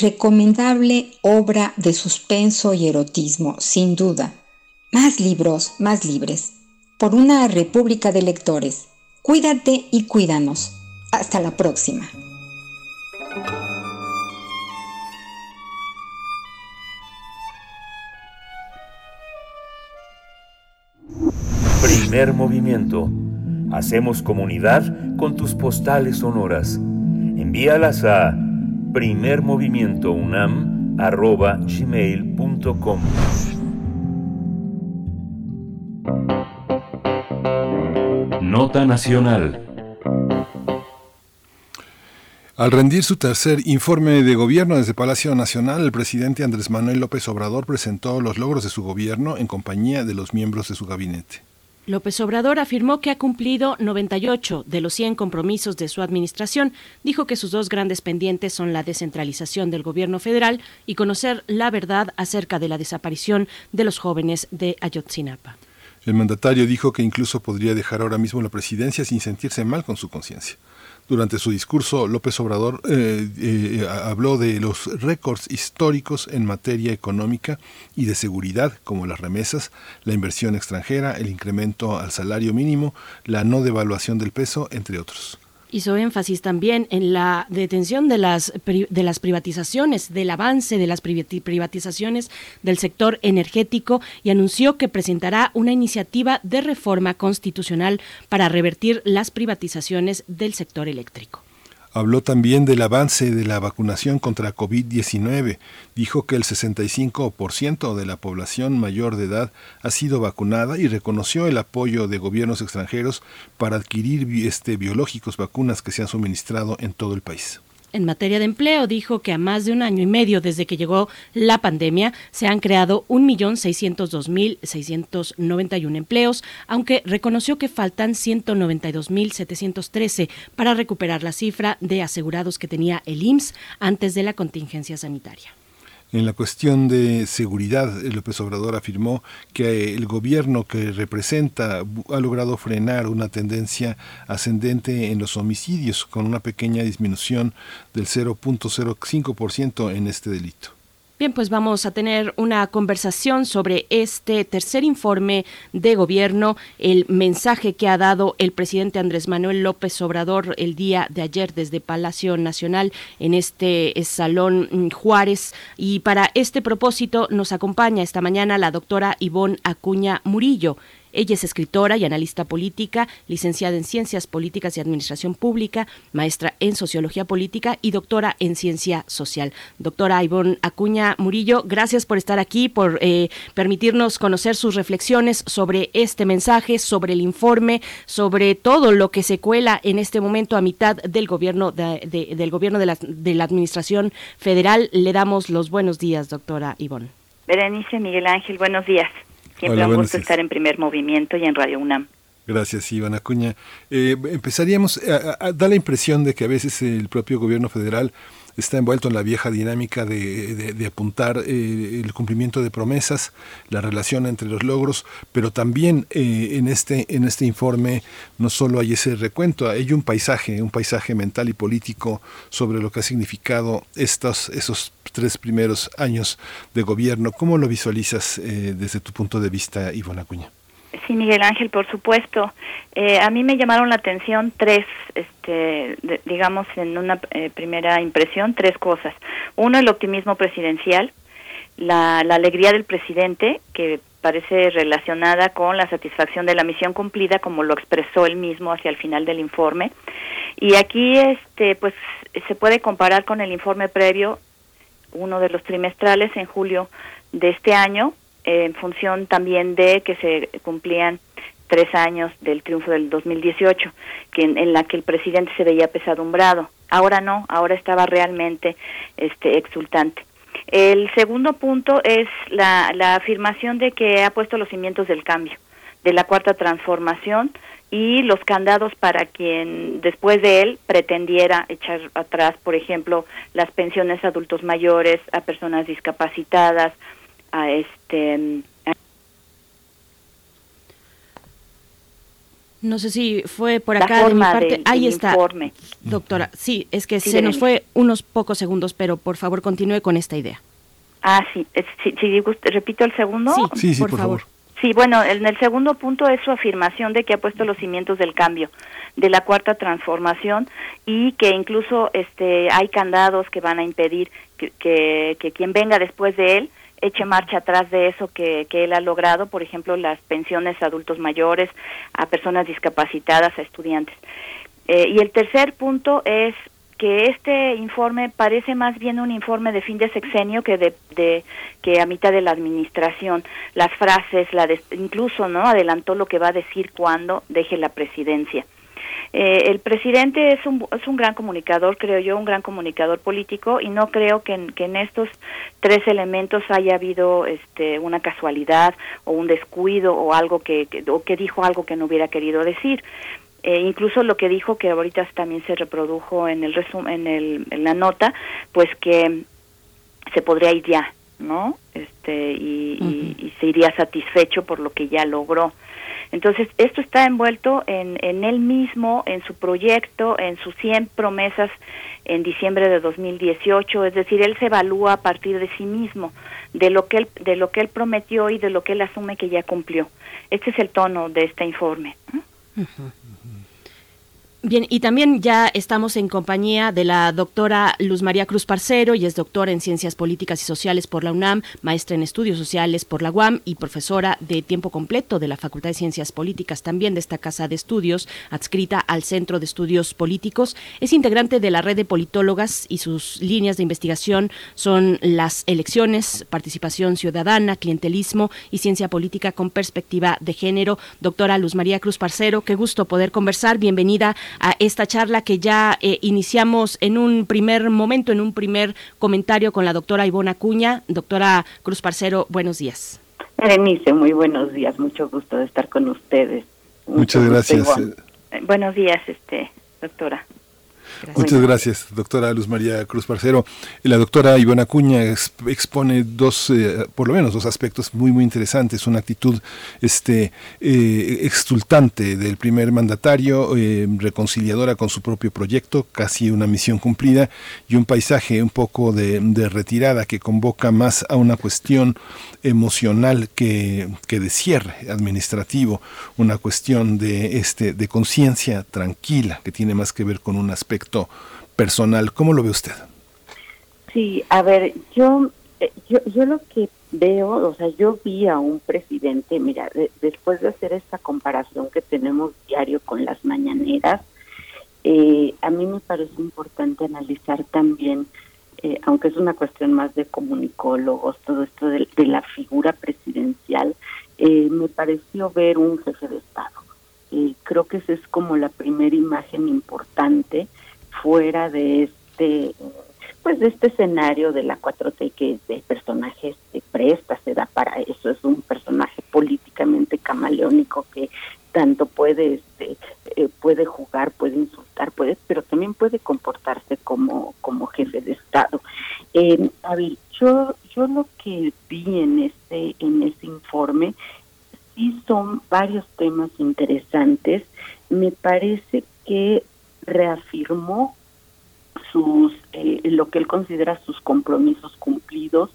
Recomendable obra de suspenso y erotismo, sin duda. Más libros, más libres. Por una república de lectores. Cuídate y cuídanos. Hasta la próxima. Primer movimiento. Hacemos comunidad con tus postales sonoras Envíalas a primermovimientounam.gmail.com Nota Nacional. Al rendir su tercer informe de gobierno desde Palacio Nacional, el presidente Andrés Manuel López Obrador presentó los logros de su gobierno en compañía de los miembros de su gabinete. López Obrador afirmó que ha cumplido 98 de los 100 compromisos de su administración. Dijo que sus dos grandes pendientes son la descentralización del gobierno federal y conocer la verdad acerca de la desaparición de los jóvenes de Ayotzinapa. El mandatario dijo que incluso podría dejar ahora mismo la presidencia sin sentirse mal con su conciencia. Durante su discurso, López Obrador eh, eh, habló de los récords históricos en materia económica y de seguridad, como las remesas, la inversión extranjera, el incremento al salario mínimo, la no devaluación del peso, entre otros. Hizo énfasis también en la detención de las, de las privatizaciones, del avance de las privatizaciones del sector energético y anunció que presentará una iniciativa de reforma constitucional para revertir las privatizaciones del sector eléctrico. Habló también del avance de la vacunación contra COVID-19. Dijo que el 65% de la población mayor de edad ha sido vacunada y reconoció el apoyo de gobiernos extranjeros para adquirir este, biológicos vacunas que se han suministrado en todo el país. En materia de empleo, dijo que a más de un año y medio desde que llegó la pandemia se han creado 1.602.691 empleos, aunque reconoció que faltan 192.713 para recuperar la cifra de asegurados que tenía el IMSS antes de la contingencia sanitaria. En la cuestión de seguridad, López Obrador afirmó que el gobierno que representa ha logrado frenar una tendencia ascendente en los homicidios, con una pequeña disminución del 0.05% en este delito. Bien, pues vamos a tener una conversación sobre este tercer informe de gobierno, el mensaje que ha dado el presidente Andrés Manuel López Obrador el día de ayer desde Palacio Nacional en este Salón Juárez. Y para este propósito nos acompaña esta mañana la doctora Ivonne Acuña Murillo. Ella es escritora y analista política, licenciada en Ciencias Políticas y Administración Pública, maestra en Sociología Política y doctora en Ciencia Social. Doctora Ivonne Acuña Murillo, gracias por estar aquí, por eh, permitirnos conocer sus reflexiones sobre este mensaje, sobre el informe, sobre todo lo que se cuela en este momento a mitad del gobierno de, del gobierno de la, de la Administración Federal. Le damos los buenos días, doctora Ivonne. Berenice Miguel Ángel, buenos días. Siempre un gusto estar en primer movimiento y en Radio UNAM. Gracias, Iván Acuña. Eh, empezaríamos, a, da la impresión de que a veces el propio gobierno federal está envuelto en la vieja dinámica de, apuntar eh, el cumplimiento de promesas, la relación entre los logros, pero también eh, en, este, en este informe no solo hay ese recuento, hay un paisaje, un paisaje mental y político sobre lo que ha significado estos, esos tres primeros años de gobierno. ¿Cómo lo visualizas eh, desde tu punto de vista, Ivona Acuña? Sí, Miguel Ángel, por supuesto. Eh, a mí me llamaron la atención tres, este, digamos, en una eh, primera impresión, tres cosas. Uno, el optimismo presidencial, la, la alegría del presidente, que parece relacionada con la satisfacción de la misión cumplida, como lo expresó él mismo hacia el final del informe. Y aquí, este, pues, se puede comparar con el informe previo, uno de los trimestrales en julio de este año, en función también de que se cumplían tres años del triunfo del 2018, que en, la que el presidente se veía pesadumbrado. Ahora no, ahora estaba realmente este, exultante. El segundo punto es la, la afirmación de que ha puesto los cimientos del cambio, de la cuarta transformación y los candados para quien después de él pretendiera echar atrás, por ejemplo, las pensiones a adultos mayores, a personas discapacitadas, a este No sé si fue por acá de mi parte. Ahí está. Doctora, sí, es que se nos fue unos pocos segundos, pero por favor continúe con esta idea. Ah, sí, sí, repito el segundo. Sí, sí, por, favor. Sí, bueno, en el segundo punto es su afirmación de que ha puesto los cimientos del cambio, de la cuarta transformación y que incluso este hay candados que van a impedir que, que, que quien venga después de él eche marcha atrás de eso que, que él ha logrado, por ejemplo, las pensiones a adultos mayores, a personas discapacitadas, a estudiantes. Eh, y el tercer punto es que este informe parece más bien un informe de fin de sexenio que de, de que a mitad de la administración. Las frases la incluso no adelantó lo que va a decir cuando deje la presidencia eh, el presidente es un, es un gran comunicador, creo yo, un gran comunicador político y no creo que en, que en estos tres elementos haya habido este, una casualidad o un descuido o algo que, o que dijo algo que no hubiera querido decir. Eh, incluso lo que dijo que ahorita también se reprodujo en el en, el, en la nota, pues que se podría ir ya, ¿no? Este y, y se iría satisfecho por lo que ya logró. Entonces, esto está envuelto en, en él mismo, en su proyecto, en sus 100 promesas en diciembre de 2018, es decir, él se evalúa a partir de sí mismo, de lo que él, de lo que él prometió y de lo que él asume que ya cumplió. Este es el tono de este informe. Bien, y también ya estamos en compañía de la doctora Luz María Cruz Parcero, y es doctora en Ciencias Políticas y Sociales por la UNAM, maestra en Estudios Sociales por la UAM y profesora de tiempo completo de la Facultad de Ciencias Políticas, también de esta casa de estudios, adscrita al Centro de Estudios Políticos. Es integrante de la red de politólogas y sus líneas de investigación son las elecciones, participación ciudadana, clientelismo y ciencia política con perspectiva de género. Doctora Luz María Cruz Parcero, qué gusto poder conversar. Bienvenida a esta charla que ya eh, iniciamos en un primer momento, en un primer comentario con la doctora Ivona Cuña. Doctora Cruz Parcero, buenos días. Berenice, muy buenos días, mucho gusto de estar con ustedes. Muchas gracias. Eh, buenos días, este doctora. Muchas gracias, doctora Luz María Cruz Parcero. La doctora Ivana Cuña expone dos, eh, por lo menos dos aspectos muy, muy interesantes. Una actitud este, eh, exultante del primer mandatario, eh, reconciliadora con su propio proyecto, casi una misión cumplida, y un paisaje un poco de, de retirada que convoca más a una cuestión emocional que, que de cierre administrativo, una cuestión de, este, de conciencia tranquila que tiene más que ver con un aspecto personal. ¿Cómo lo ve usted? Sí, a ver, yo, eh, yo, yo lo que veo, o sea, yo vi a un presidente, mira, después de hacer esta comparación que tenemos diario con las mañaneras, eh, a mí me parece importante analizar también eh, aunque es una cuestión más de comunicólogos, todo esto de, la figura presidencial, eh, me pareció ver un jefe de Estado. Creo que esa es como la primera imagen importante fuera de este pues de este escenario de la 4T que de personajes se presta, se da para eso, es un personaje políticamente camaleónico que tanto puede este eh, puede jugar puede insultar puede pero también puede comportarse como como jefe de estado. Eh, yo yo lo que vi en este en ese informe sí son varios temas interesantes. Me parece que reafirmó sus eh, lo que él considera sus compromisos cumplidos.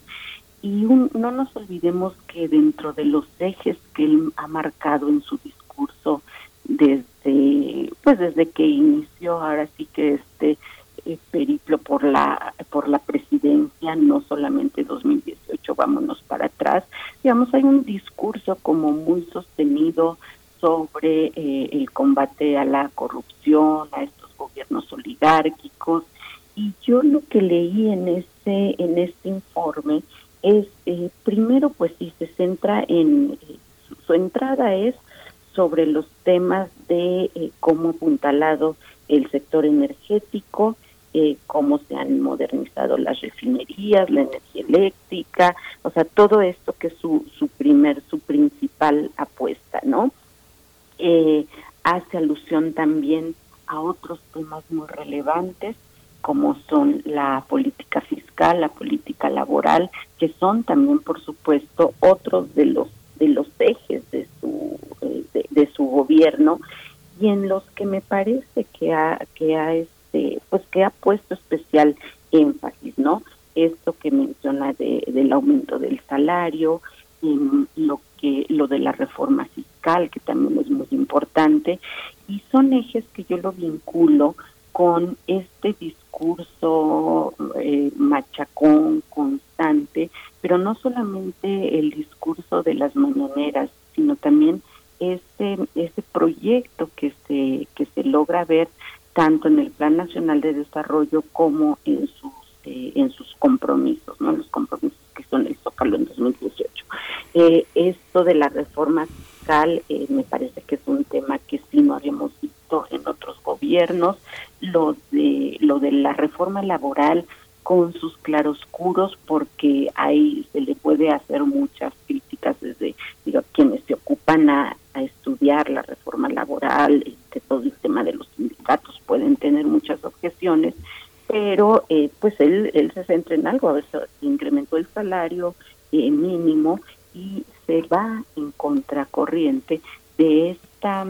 Y no nos olvidemos que dentro de los ejes que él ha marcado en su discurso desde pues desde que inició ahora sí que este eh, periplo por la por la presidencia no solamente 2018 vámonos para atrás digamos hay un discurso como muy sostenido sobre eh, el combate a la corrupción a estos gobiernos oligárquicos y yo lo que leí en este en este informe es eh, primero pues sí se centra en su entrada es sobre los temas de eh, cómo apuntalado el sector energético, eh, cómo se han modernizado las refinerías, la energía eléctrica, o sea, todo esto que es su, su primer, su principal apuesta, ¿no? Eh, hace alusión también a otros temas muy relevantes como son la política fiscal, la política laboral, que son también, por supuesto, otros de los de los ejes de su eh, de, su gobierno y en los que me parece que ha que ha este pues que ha puesto especial énfasis no esto que menciona de, del aumento del salario lo que lo de la reforma fiscal que también es muy importante y son ejes que yo lo vinculo con este discurso eh, machacón constante pero no solamente el discurso de las mañaneras, sino también ese, ese proyecto que se, que se logra ver tanto en el Plan Nacional de Desarrollo como en sus, eh, en sus compromisos, ¿no? los compromisos que son el Zócalo en 2018. Eh, esto de la reforma fiscal eh, me parece que es un tema que sí no habíamos visto en otros gobiernos. Lo de, lo de la reforma laboral con sus claroscuros porque ahí se le puede hacer muchas críticas desde digo, quienes se ocupan a, estudiar la reforma laboral, este, todo el tema de los sindicatos pueden tener muchas objeciones, pero eh, pues él, él se centra en algo, a veces incrementó el salario eh, mínimo y se va en contracorriente de esta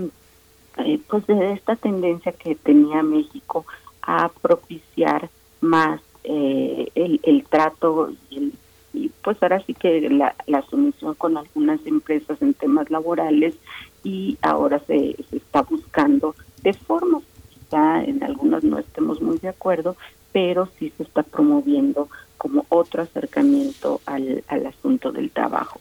eh, pues de esta tendencia que tenía México a propiciar más eh, el, el, trato y, pues ahora sí que la, la, sumisión con algunas empresas en temas laborales y ahora se, se está buscando de forma quizá en algunas no estemos muy de acuerdo pero sí se está promoviendo como otro acercamiento al, al asunto del trabajo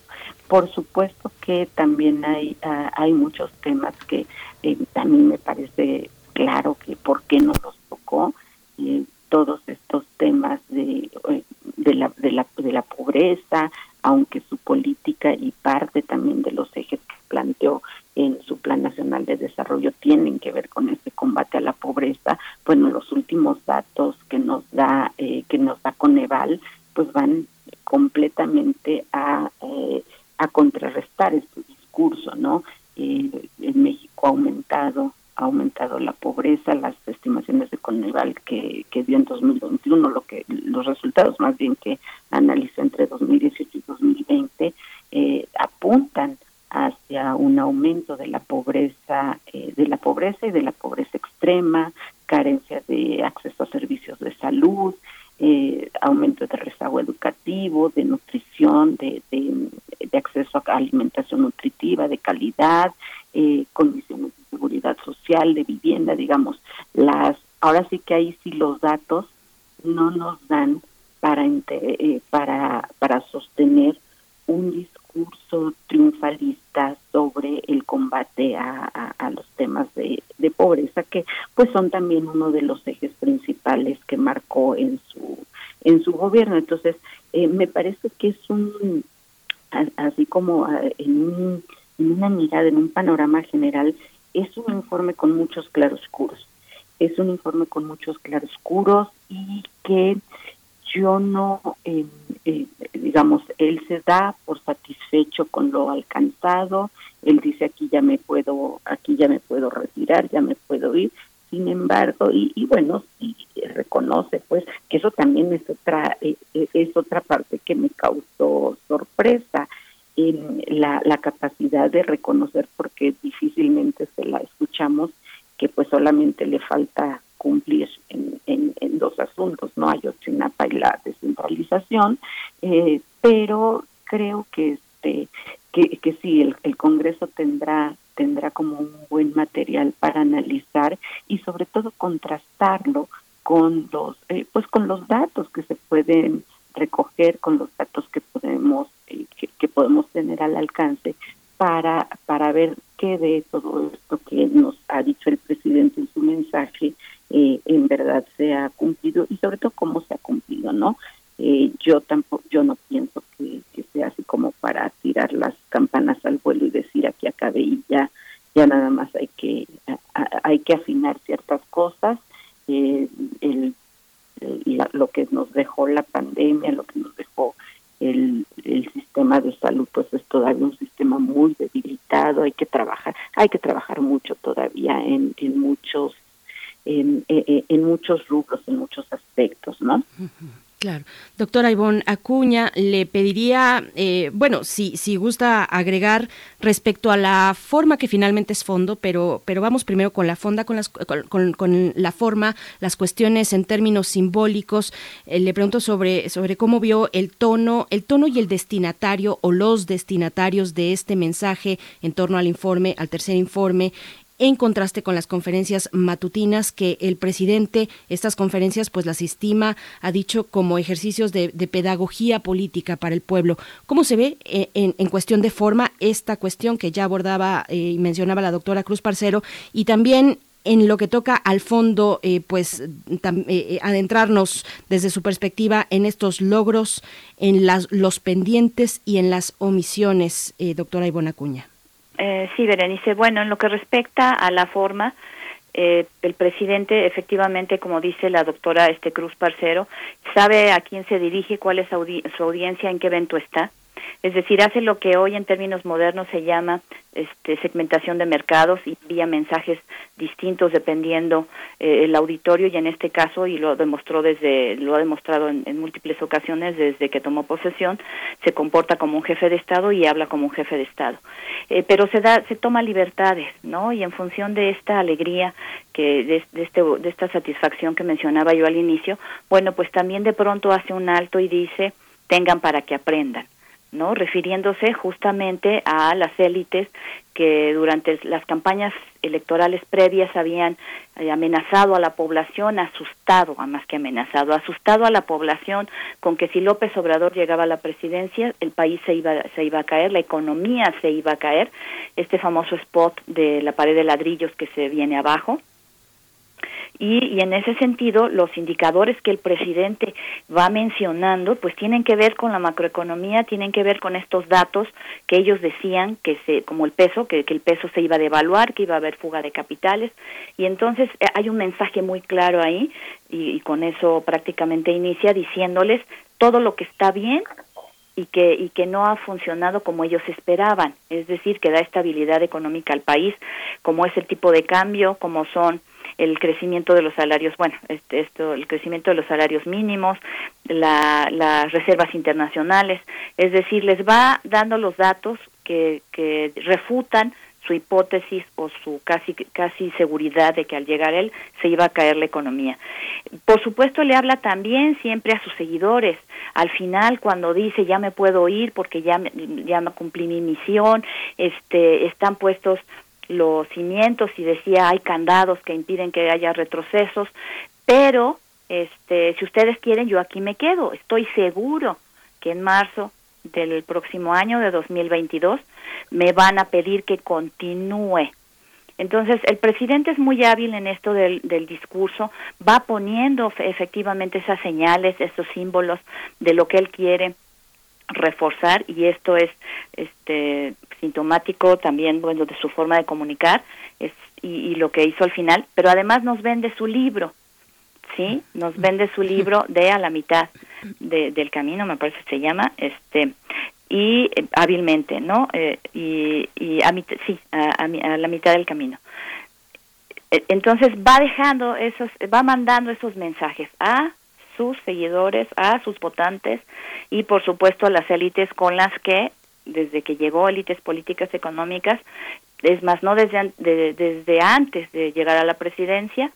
por supuesto que también hay uh, hay muchos temas que eh, también me parece claro que por qué no los tocó eh, todos estos temas de, eh, de, la, de, la, de la pobreza, aunque su política y parte también de los ejes que planteó en su Plan Nacional de Desarrollo tienen que ver con este combate a la pobreza, bueno, los últimos datos que nos da eh, que nos da Coneval, pues van completamente a eh, a contrarrestar este discurso, ¿no? Eh, en México ha aumentado ha aumentado la pobreza, las estimaciones de Coneval que, que dio en 2021, lo que los resultados más bien que analizó entre 2018 y 2020 eh, apuntan hacia un aumento de la pobreza, eh, de la pobreza y de la pobreza extrema, carencia de acceso a servicios de salud, eh, aumento de rezago educativo, de nutrición, de, de, de, acceso a alimentación nutritiva de calidad, eh, condiciones seguridad social, de vivienda, digamos, las ahora sí que ahí sí los datos no nos dan para eh, para para sostener un discurso triunfalista sobre el combate a, los temas de, pobreza que pues son también uno de los ejes principales que marcó en su en su gobierno entonces eh, me parece que es un así como en, un, en una mirada en un panorama general es un informe con muchos claroscuros. Es un informe con muchos claroscuros y que yo no, eh, eh, digamos, él se da por satisfecho con lo alcanzado. Él dice aquí ya me puedo, aquí ya me puedo retirar, ya me puedo ir. Sin embargo, y, y bueno, sí reconoce, pues, que eso también es otra, eh, es otra parte que me causó sorpresa en la, la capacidad de reconocer, porque difícilmente se la escuchamos, que pues solamente le falta cumplir en, en, en dos asuntos, no Ayotzinapa y la descentralización, eh, pero creo que este que, que sí, el, el Congreso tendrá tendrá como un buen material para analizar y sobre todo contrastarlo con los eh, pues con los datos que se pueden recoger con los datos que podemos eh, que, que, podemos tener al alcance para para ver qué de todo esto que nos ha dicho el presidente en su mensaje eh, en verdad se ha cumplido y sobre todo cómo se ha cumplido no eh, yo tampoco yo no pienso que, sea así como para tirar las campanas al vuelo y decir aquí acabé y ya ya nada más hay que hay que afinar ciertas cosas. Eh, el lo que nos dejó la pandemia, lo que nos dejó el, el sistema de salud, pues es todavía un sistema muy debilitado, hay que trabajar, hay que trabajar mucho todavía en, en muchos en, en, muchos rubros, en muchos aspectos, ¿no? Uh. Claro. Doctora Ivonne Acuña, le pediría, eh, bueno, si, si gusta agregar respecto a la forma que finalmente es fondo, pero, pero vamos primero con la fonda, con, las, con, con la forma, las cuestiones en términos simbólicos. Eh, le pregunto sobre, sobre cómo vio el tono, el tono y el destinatario o los destinatarios de este mensaje en torno al informe, al tercer informe, en contraste con las conferencias matutinas que el presidente, estas conferencias pues las estima, ha dicho como ejercicios de, pedagogía política para el pueblo. ¿Cómo se ve eh, en, cuestión de forma esta cuestión que ya abordaba eh, y mencionaba la doctora Cruz Parcero y también en lo que toca al fondo, eh, pues adentrarnos desde su perspectiva en estos logros, en las, los pendientes y en las omisiones, doctora Ivona Cuña. Eh, sí, Berenice. Bueno, en lo que respecta a la forma, eh, el presidente, efectivamente, como dice la doctora este Cruz Parcero, sabe a quién se dirige, cuál es su audiencia, en qué evento está. Es decir, hace lo que hoy en términos modernos se llama este, segmentación de mercados y envía mensajes distintos dependiendo eh, el auditorio y en este caso y lo demostró desde lo ha demostrado en, múltiples ocasiones desde que tomó posesión se comporta como un jefe de estado y habla como un jefe de estado. Eh, pero se da se toma libertades no y en función de esta alegría que de, de, este de esta satisfacción que mencionaba yo al inicio bueno pues también de pronto hace un alto y dice tengan para que aprendan ¿no? refiriéndose justamente a las élites que durante las campañas electorales previas habían eh, amenazado a la población, asustado, más que amenazado, asustado a la población con que si López Obrador llegaba a la presidencia, el país se iba, se iba a caer, la economía se iba a caer, este famoso spot de la pared de ladrillos que se viene abajo, y, en ese sentido los indicadores que el presidente va mencionando pues tienen que ver con la macroeconomía, tienen que ver con estos datos que ellos decían que se como el peso, que, que el peso se iba a devaluar, que iba a haber fuga de capitales. Y entonces eh, hay un mensaje muy claro ahí y, y con eso prácticamente inicia diciéndoles todo lo que está bien y que, y que no ha funcionado como ellos esperaban, es decir, que da estabilidad económica al país, como es el tipo de cambio, como son el crecimiento de los salarios, bueno, este, esto, el crecimiento de los salarios mínimos, la, las reservas internacionales, es decir, les va dando los datos que, que refutan su hipótesis o su casi casi seguridad de que al llegar él se iba a caer la economía. Por supuesto le habla también siempre a sus seguidores. Al final cuando dice ya me puedo ir porque ya ya cumplí mi misión, este están puestos los cimientos y decía hay candados que impiden que haya retrocesos, pero este si ustedes quieren yo aquí me quedo, estoy seguro que en marzo del próximo año de 2022 me van a pedir que continúe. Entonces, el presidente es muy hábil en esto del, del discurso, va poniendo efectivamente esas señales, esos símbolos de lo que él quiere reforzar y esto es este sintomático también bueno de su forma de comunicar es, y, lo que hizo al final pero además nos vende su libro sí nos vende su libro de a la mitad del camino me parece que se llama este y eh, hábilmente no eh, y, y a sí a, a la mitad del camino. E, entonces va dejando esos va mandando esos mensajes a sus seguidores, a sus votantes y por supuesto a las élites con las que desde que llegó élites políticas económicas, es más, no desde, desde antes de llegar a la presidencia,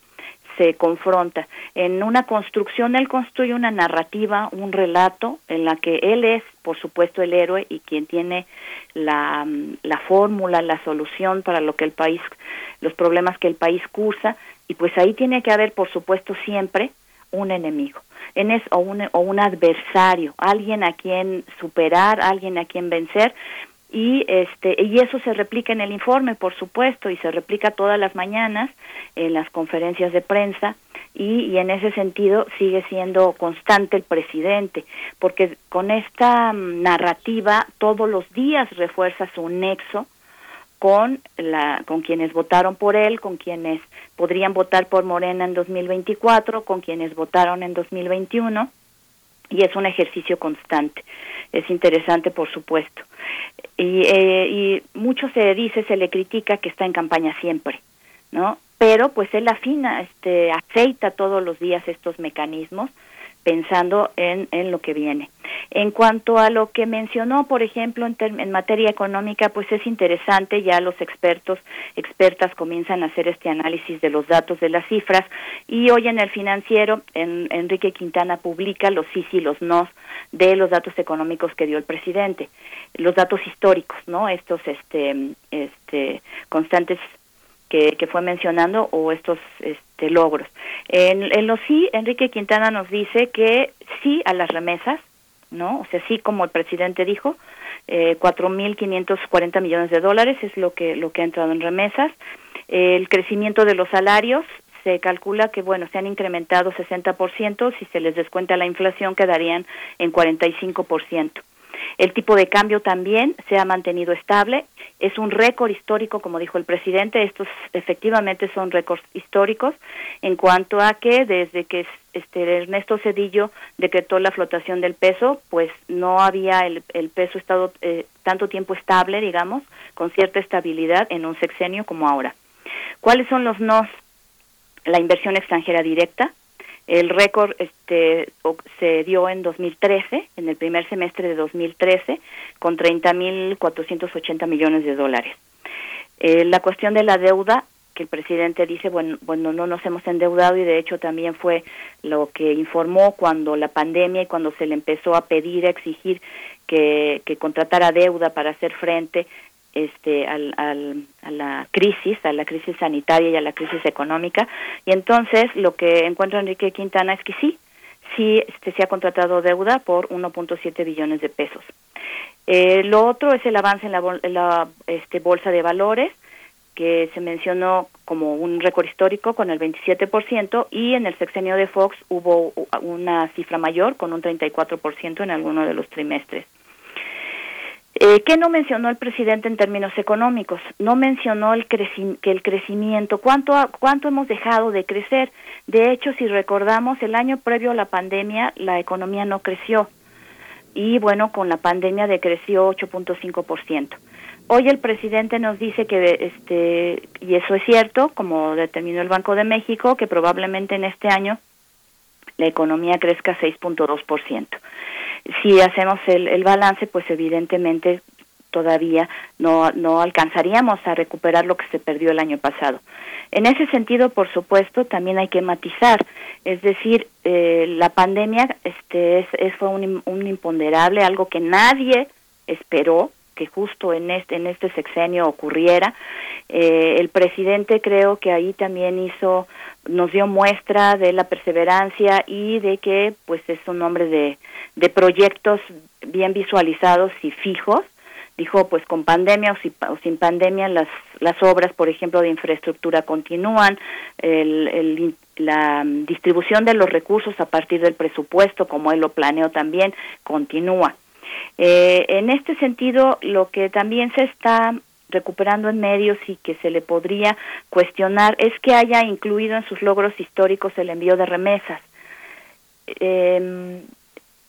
se confronta. En una construcción, él construye una narrativa, un relato, en la que él es, por supuesto, el héroe y quien tiene la, la fórmula, la solución para lo que el país, los problemas que el país cursa, y pues ahí tiene que haber, por supuesto, siempre un enemigo en es, o, un, o un adversario, alguien a quien superar, alguien a quien vencer y este y eso se replica en el informe por supuesto y se replica todas las mañanas en las conferencias de prensa y, y, en ese sentido sigue siendo constante el presidente porque con esta mm, narrativa todos los días refuerza su nexo con la con quienes votaron por él, con quienes podrían votar por Morena en 2024, con quienes votaron en 2021 y es un ejercicio constante. Es interesante, por supuesto. Y, eh, y mucho se dice, se le critica que está en campaña siempre, ¿no? Pero pues él afina, este, aceita todos los días estos mecanismos pensando en, en lo que viene. En cuanto a lo que mencionó, por ejemplo, en, en, materia económica, pues es interesante, ya los expertos, expertas comienzan a hacer este análisis de los datos, de las cifras, y hoy en el financiero, en, Enrique Quintana publica los sí y los no de los datos económicos que dio el presidente, los datos históricos, ¿no? Estos este, este, constantes que, que fue mencionando o estos este, logros. En, en lo sí, Enrique Quintana nos dice que sí a las remesas, ¿no? O sea, sí como el presidente dijo, eh, 4.540 millones de dólares es lo que, lo que ha entrado en remesas. el crecimiento de los salarios se calcula que, bueno, se han incrementado 60%, si se les descuenta la inflación quedarían en 45%. El tipo de cambio también se ha mantenido estable. Es un récord histórico, como dijo el presidente. Estos efectivamente son récords históricos en cuanto a que desde que este Ernesto Cedillo decretó la flotación del peso, pues no había el, el peso estado eh, tanto tiempo estable, digamos, con cierta estabilidad en un sexenio como ahora. ¿Cuáles son los nos? La inversión extranjera directa, el récord este, se dio en 2013, en el primer semestre de 2013, con 30.480 millones de dólares. Eh, la cuestión de la deuda, que el presidente dice, bueno, bueno, no nos hemos endeudado y de hecho también fue lo que informó cuando la pandemia y cuando se le empezó a pedir, a exigir que, que contratara deuda para hacer frente este al, al, a la crisis, a la crisis sanitaria y a la crisis económica. Y entonces lo que encuentra Enrique Quintana es que sí, sí este, se ha contratado deuda por 1.7 billones de pesos. Eh, lo otro es el avance en la, en la este, bolsa de valores que se mencionó como un récord histórico con el 27% y en el sexenio de Fox hubo una cifra mayor con un 34% en alguno de los trimestres. Eh, ¿Qué no mencionó el presidente en términos económicos? No mencionó el que el crecimiento, cuánto, cuánto hemos dejado de crecer. De hecho, si recordamos, el año previo a la pandemia, la economía no creció. Y bueno, con la pandemia decreció 8.5%. Hoy el presidente nos dice que, este, y eso es cierto, como determinó el Banco de México, que probablemente en este año la economía crezca 6.2% si hacemos el, el balance, pues evidentemente todavía no, no alcanzaríamos a recuperar lo que se perdió el año pasado. En ese sentido, por supuesto, también hay que matizar, es decir, eh, la pandemia este, es, es, fue un, un imponderable, algo que nadie esperó que justo en este, en este sexenio ocurriera. Eh, el presidente creo que ahí también hizo, nos dio muestra de la perseverancia y de que pues es un hombre de, de proyectos bien visualizados y fijos. Dijo, pues con pandemia o, sin pandemia las, las obras, por ejemplo, de infraestructura continúan, el, la distribución de los recursos a partir del presupuesto, como él lo planeó también, continúa. Eh, en este sentido, lo que también se está recuperando en medios y que se le podría cuestionar es que haya incluido en sus logros históricos el envío de remesas. Eh,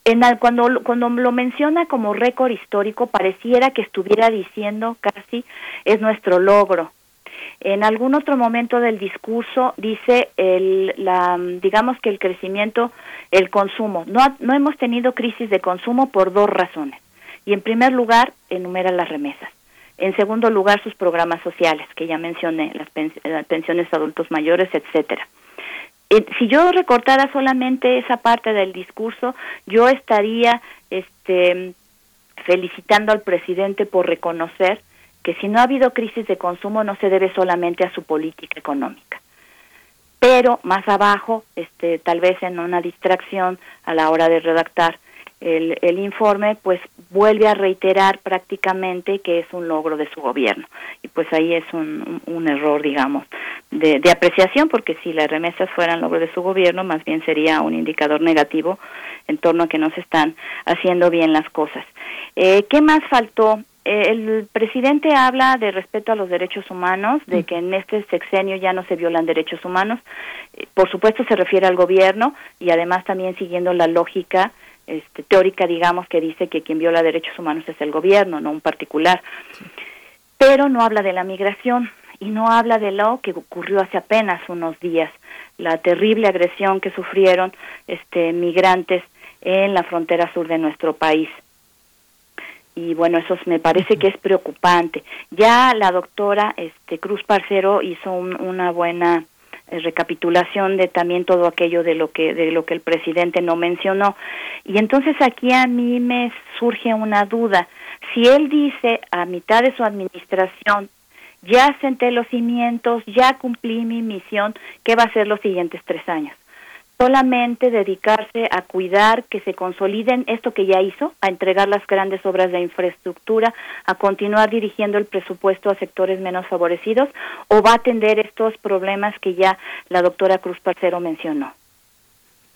en cuando, cuando lo menciona como récord histórico, pareciera que estuviera diciendo casi es nuestro logro. En algún otro momento del discurso dice el, la, digamos que el crecimiento, el consumo. No, no hemos tenido crisis de consumo por dos razones. Y en primer lugar, enumera las remesas. En segundo lugar, sus programas sociales, que ya mencioné, las, pensiones adultos mayores, etcétera. Eh, si yo recortara solamente esa parte del discurso, yo estaría este, felicitando al presidente por reconocer que si no ha habido crisis de consumo no se debe solamente a su política económica. Pero más abajo, este, tal vez en una distracción a la hora de redactar el, el informe, pues vuelve a reiterar prácticamente que es un logro de su gobierno. Y pues ahí es un, un, error, digamos, de, de, apreciación, porque si las remesas fueran logro de su gobierno, más bien sería un indicador negativo en torno a que no se están haciendo bien las cosas. Eh, ¿Qué más faltó? El presidente habla de respeto a los derechos humanos, de que en este sexenio ya no se violan derechos humanos. Eh, por supuesto se refiere al gobierno y además también siguiendo la lógica este, teórica, digamos, que dice que quien viola derechos humanos es el gobierno, no un particular. Pero no habla de la migración y no habla de lo que ocurrió hace apenas unos días, la terrible agresión que sufrieron este, migrantes en la frontera sur de nuestro país. Y bueno, eso me parece que es preocupante. Ya la doctora este, Cruz Parcero hizo un, una buena eh, recapitulación de también todo aquello de lo que de lo que el presidente no mencionó y entonces aquí a mí me surge una duda si él dice a mitad de su administración ya senté los cimientos, ya cumplí mi misión, ¿qué va a ser los siguientes tres años? Solamente dedicarse a cuidar que se consoliden esto que ya hizo, a entregar las grandes obras de infraestructura, a continuar dirigiendo el presupuesto a sectores menos favorecidos o va a atender estos problemas que ya la doctora Cruz Parcero mencionó.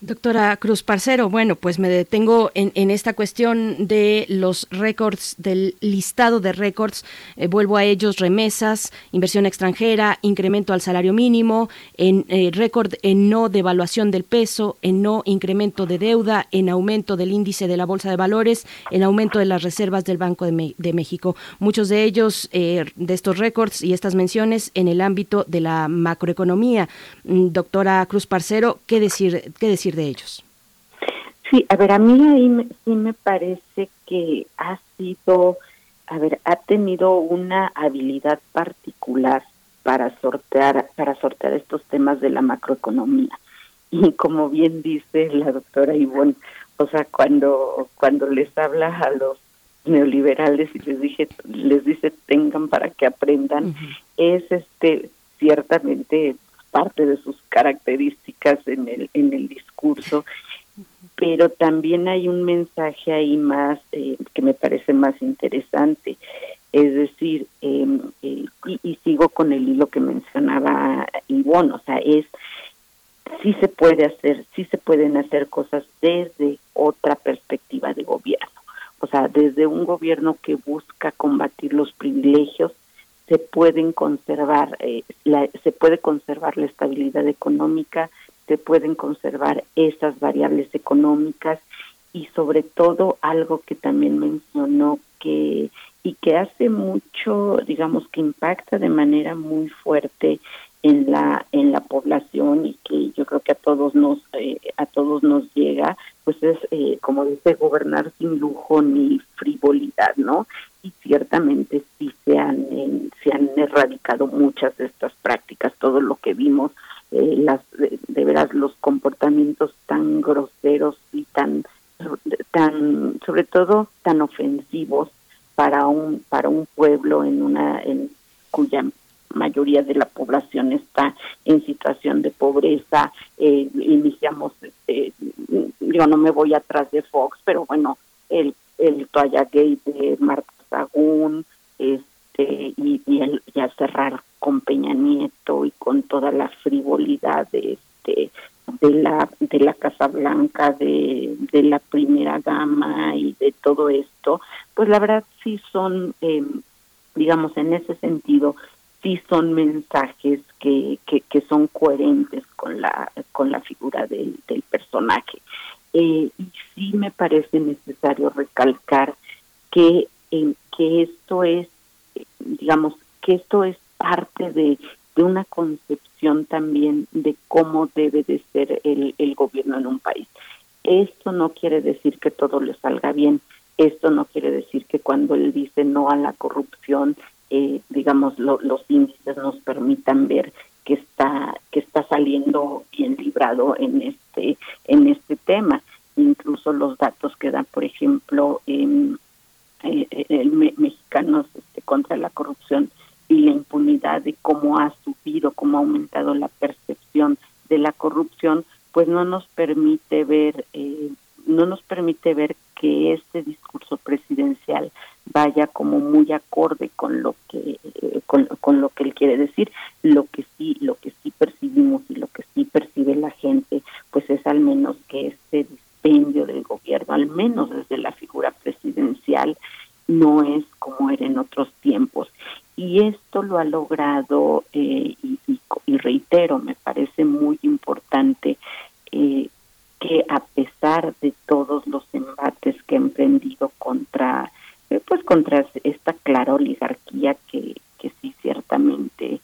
Doctora Cruz Parcero, bueno, pues me detengo en, esta cuestión de los récords, del listado de récords. Eh, vuelvo a ellos, remesas, inversión extranjera, incremento al salario mínimo, en eh, récord en no devaluación del peso, en no incremento de deuda, en aumento del índice de la Bolsa de Valores, en aumento de las reservas del Banco de, México. Muchos de ellos, eh, de estos récords y estas menciones en el ámbito de la macroeconomía. Mm, doctora Cruz Parcero, ¿qué decir, qué decir de ellos. Sí, a ver, a mí ahí sí me parece que ha sido, a ver, ha tenido una habilidad particular para sortear, para sortear estos temas de la macroeconomía. Y como bien dice la doctora Ivonne, o sea, cuando, cuando les habla a los neoliberales y les dije, les dice tengan para que aprendan, es este ciertamente parte de sus características en el, en el discurso, pero también hay un mensaje ahí más eh, que me parece más interesante. Es decir, em, eh, y, sigo con el hilo que mencionaba Ivonne, o sea, es sí se puede hacer, sí se pueden hacer cosas desde otra perspectiva de gobierno. O sea, desde un gobierno que busca combatir los privilegios, se pueden conservar, eh, la, se puede conservar la estabilidad económica, se pueden conservar esas variables económicas y sobre todo algo que también mencionó que y que hace mucho, digamos que impacta de manera muy fuerte en la en la población y que yo creo que a todos nos eh, a todos nos llega pues es eh, como dice gobernar sin lujo ni frivolidad no y ciertamente sí se han se han erradicado muchas de estas prácticas todo lo que vimos eh, las de, veras los comportamientos tan groseros y tan tan sobre todo tan ofensivos para un para un pueblo en una en cuya mayoría de la población está en situación de pobreza. Eh, iniciamos, eh, yo no me voy atrás de Fox, pero bueno, el, el toalla gay de Marta Sagún, este, y, y, cerrar con Peña Nieto y con toda la frivolidad de este de la de la Casa Blanca de, de la primera gama y de todo esto pues la verdad sí son eh, digamos en ese sentido sí son mensajes que, que, son coherentes con la con la figura del, del personaje. Eh, y sí me parece necesario recalcar que en que esto es digamos que esto es parte de, de una concepción también de cómo debe de ser el, el gobierno en un país esto no quiere decir que todo le salga bien esto no quiere decir que cuando él dice no a la corrupción eh, digamos, los índices nos permitan ver que está que está saliendo bien librado en este en este tema. Incluso los datos que dan, por ejemplo, en eh, el mexicanos este, contra la corrupción y la impunidad de cómo ha subido, cómo ha aumentado la percepción de la corrupción, pues no nos permite ver eh, no nos permite ver que este discurso presidencial vaya como muy acorde con lo que eh, con, con, lo que él quiere decir. Lo que sí lo que sí percibimos y lo que sí percibe la gente pues es al menos que este del gobierno al menos desde la figura presidencial no es como era en otros tiempos. Y esto lo ha logrado eh, y, y, reitero me parece muy importante eh, que a pesar de todos los embates que ha emprendido contra eh, pues contra esta clara oligarquía que, que sí ciertamente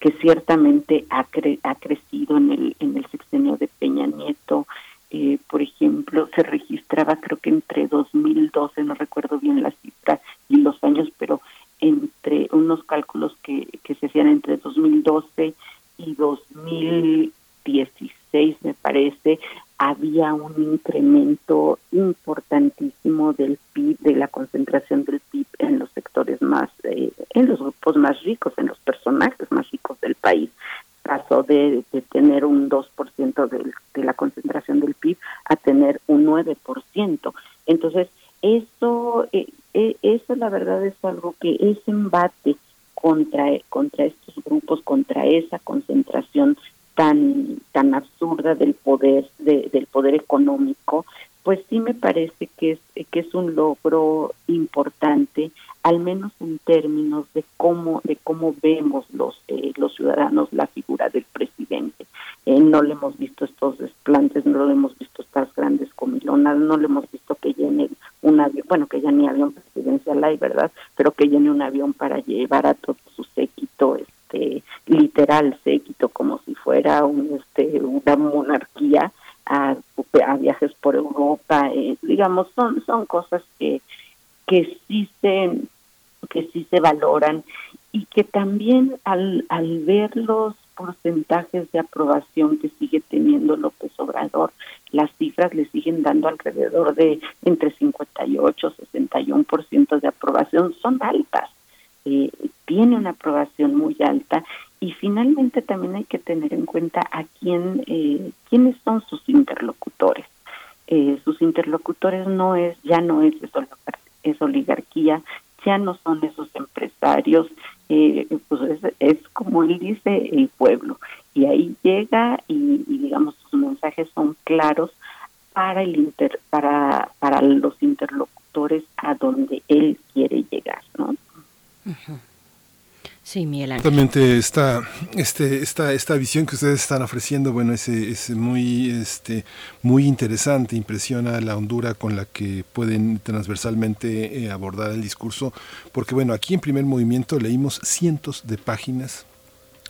que ciertamente ha, ha crecido en el en el sexenio de Peña Nieto eh, por ejemplo se registraba creo que entre 2012 no recuerdo bien la cifra y los años pero entre unos cálculos que, que se hacían entre 2012 y 2016 me parece había un incremento importantísimo del PIB de la concentración del PIB en los sectores más, eh, en los grupos más ricos, en los personajes más ricos del país. Pasó de, de tener un 2% de, de la concentración del PIB a tener un 9%. Entonces, eso, eh, eh, eso la verdad es algo que ese embate contra, contra estos grupos, contra esa concentración tan tan absurda del poder del poder económico pues sí me parece que es que es un logro importante al menos en términos de cómo de cómo vemos los eh, los ciudadanos la figura del presidente. Eh, no le hemos visto estos desplantes no le hemos visto estas grandes comilonas no le hemos visto que llene un avión bueno que ya ni avión presidencial hay verdad pero que llene un avión para llevar a todo su séquito literal séquito como si fuera un este una monarquía a, a viajes por Europa eh, digamos son son cosas que que sí se que sí se valoran y que también al al ver los porcentajes de aprobación que sigue teniendo López Obrador, las cifras le siguen dando alrededor de entre 58 y 61% de aprobación, son altas. Eh, tiene una aprobación muy alta y finalmente también hay que tener en cuenta a quién eh, quiénes son sus interlocutores. Eh, sus interlocutores no es ya no es eso es oligarquía ya no son esos empresarios eh, pues es, es, como él dice el pueblo. Y ahí llega y, y, digamos sus mensajes son claros para el inter para para los interlocutores a donde él quiere llegar no Sí, Miguel Ángel. Totalmente esta, este, esta, esta visión que ustedes están ofreciendo, bueno, es, es muy, este, muy interesante, impresiona la hondura con la que pueden transversalmente eh, abordar el discurso, porque bueno, aquí en primer movimiento leímos cientos de páginas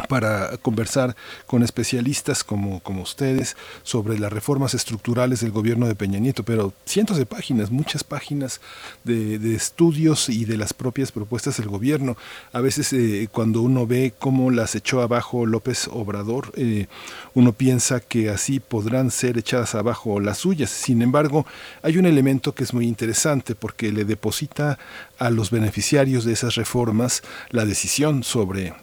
para conversar con especialistas como, como ustedes sobre las reformas estructurales del gobierno de Peña Nieto, pero cientos de páginas, muchas páginas de, de estudios y de las propias propuestas del gobierno. A veces eh, cuando uno ve cómo las echó abajo López Obrador, eh, uno piensa que así podrán ser echadas abajo las suyas. Sin embargo, hay un elemento que es muy interesante porque le deposita a los beneficiarios de esas reformas la decisión sobre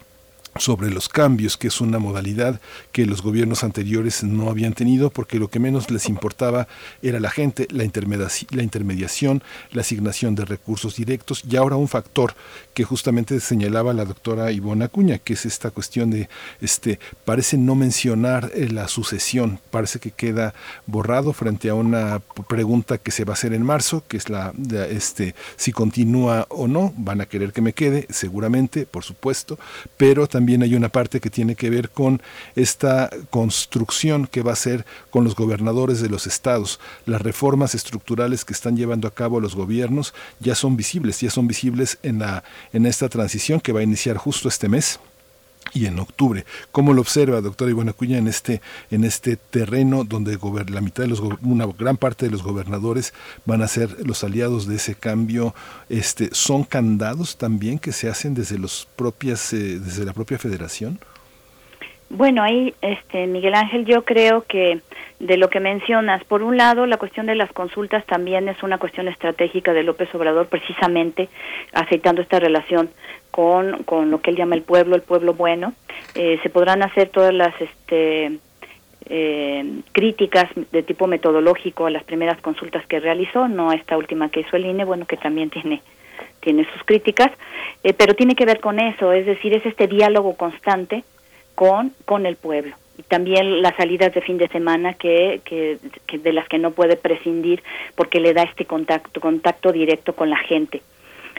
sobre los cambios, que es una modalidad que los gobiernos anteriores no habían tenido porque lo que menos les importaba era la gente, la, intermediación, la, intermediación, la asignación de recursos directos y ahora un factor que justamente señalaba la doctora Ivona Acuña, que es esta cuestión de, este, parece no mencionar eh, la sucesión, parece que queda borrado frente a una pregunta que se va a hacer en marzo, que es la, este, si continúa o no, van a querer que me quede, seguramente, por supuesto, pero también también hay una parte que tiene que ver con esta construcción que va a ser con los gobernadores de los estados. Las reformas estructurales que están llevando a cabo los gobiernos ya son visibles, ya son visibles en, la, en esta transición que va a iniciar justo este mes y en octubre. ¿Cómo lo observa, doctora Ivana Cuña, en este, en este terreno donde la mitad de los, una gran parte de los gobernadores van a ser los aliados de ese cambio? Este, ¿Son candados también que se hacen desde, los propias, eh, desde la propia federación? Bueno, ahí, este, Miguel Ángel, yo creo que de lo que mencionas, por un lado, la cuestión de las consultas también es una cuestión estratégica de López Obrador, precisamente aceitando esta relación con, con lo que él llama el pueblo, el pueblo bueno. Eh, se podrán hacer todas las este, eh, críticas de tipo metodológico a las primeras consultas que realizó, no a esta última que hizo el INE, bueno, que también tiene tiene sus críticas, eh, pero tiene que ver con eso, es decir, es este diálogo constante con, con el pueblo. Y también las salidas de fin de semana que, que, de las que no puede prescindir porque le da este contacto, contacto directo con la gente.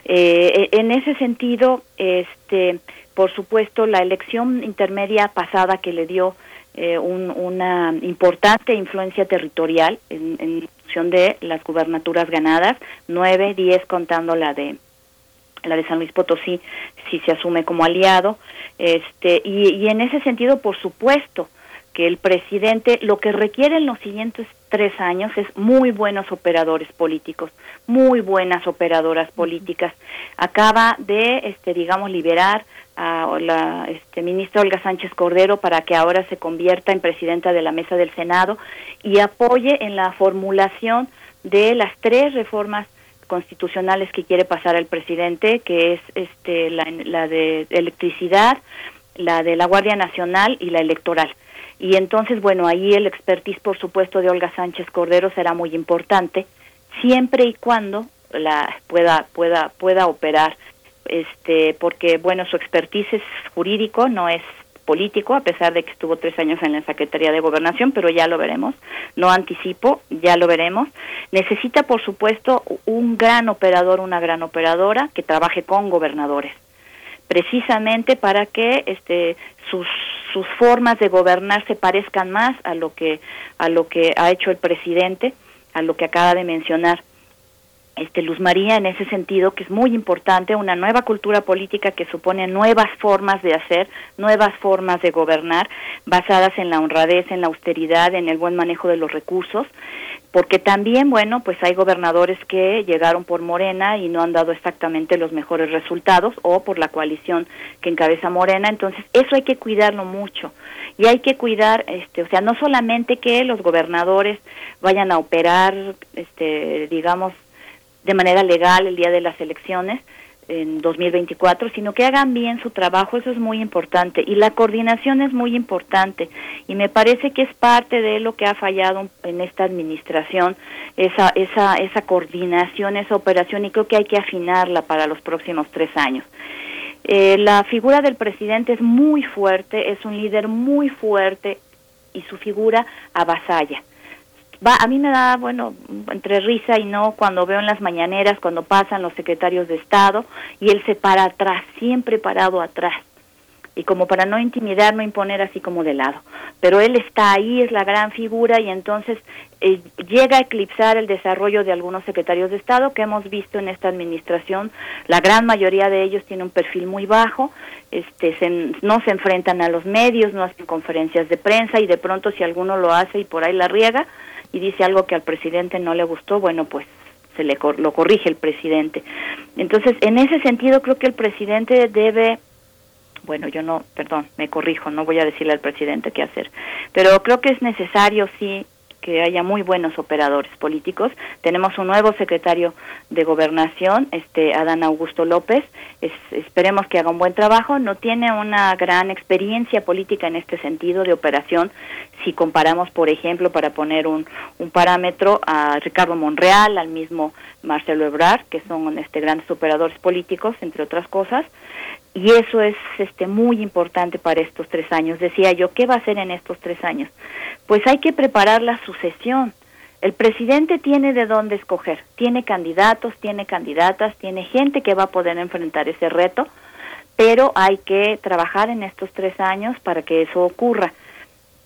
Eh, en ese sentido, este, por supuesto, la elección intermedia pasada que le dio eh, un, una importante influencia territorial en, en función de las gubernaturas ganadas, nueve, diez contando la de la de San Luis Potosí, si se asume como aliado, este, y, y en ese sentido, por supuesto, que el presidente lo que requiere en los siguientes tres años es muy buenos operadores políticos, muy buenas operadoras políticas. Acaba de, este, digamos, liberar a la este, ministra Olga Sánchez Cordero para que ahora se convierta en presidenta de la mesa del Senado y apoye en la formulación de las tres reformas constitucionales que quiere pasar el presidente, que es este la, la de electricidad, la de la Guardia Nacional y la electoral. Y entonces, bueno, ahí el expertise, por supuesto, de Olga Sánchez Cordero será muy importante, siempre y cuando la pueda pueda pueda operar, este, porque bueno, su expertise es jurídico, no es político, a pesar de que estuvo tres años en la Secretaría de Gobernación, pero ya lo veremos. No anticipo, ya lo veremos. Necesita, por supuesto, un gran operador, una gran operadora que trabaje con gobernadores, precisamente para que este, sus, sus formas de gobernar se parezcan más a lo que a lo que ha hecho el presidente, a lo que acaba de mencionar este Luz María en ese sentido que es muy importante una nueva cultura política que supone nuevas formas de hacer nuevas formas de gobernar basadas en la honradez en la austeridad en el buen manejo de los recursos porque también bueno pues hay gobernadores que llegaron por Morena y no han dado exactamente los mejores resultados o por la coalición que encabeza Morena. Entonces eso hay que cuidarlo mucho. Y hay que cuidar este o sea no solamente que los gobernadores vayan a operar este digamos de manera legal el día de las elecciones en 2024, sino que hagan bien su trabajo, eso es muy importante. Y la coordinación es muy importante. Y me parece que es parte de lo que ha fallado en esta administración, esa, esa, esa coordinación, esa operación, y creo que hay que afinarla para los próximos tres años. Eh, la figura del presidente es muy fuerte, es un líder muy fuerte y su figura avasalla va a mí me da bueno entre risa y no cuando veo en las mañaneras cuando pasan los secretarios de estado y él se para atrás siempre parado atrás. Y como para no intimidar no imponer así como de lado. Pero él está ahí es la gran figura y entonces eh, llega a eclipsar el desarrollo de algunos secretarios de estado que hemos visto en esta administración. La gran mayoría de ellos tiene un perfil muy bajo este se, no se enfrentan a los medios no hacen conferencias de prensa y de pronto si alguno lo hace y por ahí la riega y dice algo que al presidente no le gustó, bueno, pues se le lo corrige el presidente. Entonces, en ese sentido creo que el presidente debe bueno, yo no, perdón, me corrijo, no voy a decirle al presidente qué hacer, pero creo que es necesario sí que haya muy buenos operadores políticos. Tenemos un nuevo secretario de Gobernación, este Adán Augusto López. esperemos que haga un buen trabajo. No tiene una gran experiencia política en este sentido de operación. Si comparamos, por ejemplo, para poner un, un parámetro a Ricardo Monreal, al mismo Marcelo Ebrard, que son este grandes operadores políticos, entre otras cosas y eso es este muy importante para estos tres años. Decía yo, ¿qué va a hacer en estos tres años? Pues hay que preparar la sucesión. El presidente tiene de dónde escoger, tiene candidatos, tiene candidatas, tiene gente que va a poder enfrentar ese reto, pero hay que trabajar en estos tres años para que eso ocurra.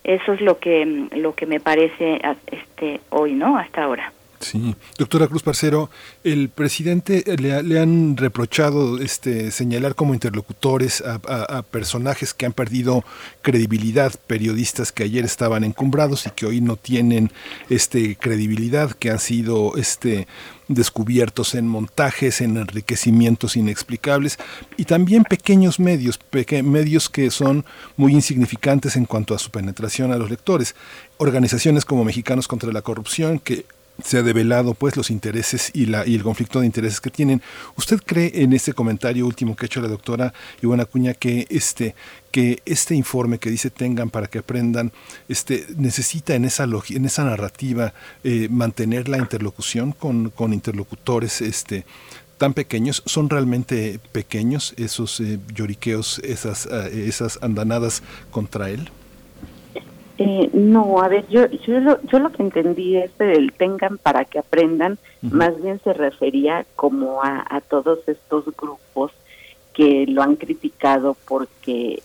Eso es lo que lo que me parece este hoy, ¿no? Hasta ahora. Sí, doctora Cruz Parcero, el presidente le, han reprochado este señalar como interlocutores a, personajes que han perdido credibilidad, periodistas que ayer estaban encumbrados y que hoy no tienen este credibilidad, que han sido este descubiertos en montajes, en enriquecimientos inexplicables y también pequeños medios, medios que son muy insignificantes en cuanto a su penetración a los lectores. Organizaciones como Mexicanos contra la Corrupción que se ha develado pues los intereses y, la, y el conflicto de intereses que tienen. ¿Usted cree en este comentario último que ha hecho la doctora Ivana Cuña que este, que este informe que dice tengan para que aprendan, este, necesita en esa, en esa narrativa eh, mantener la interlocución con, con interlocutores este, tan pequeños, son realmente pequeños esos eh, lloriqueos, esas, eh, esas andanadas contra él? Eh, no, a ver, yo, yo, lo, yo lo que entendí es el tengan para que aprendan, más bien se refería como a, a, todos estos grupos que lo han criticado porque,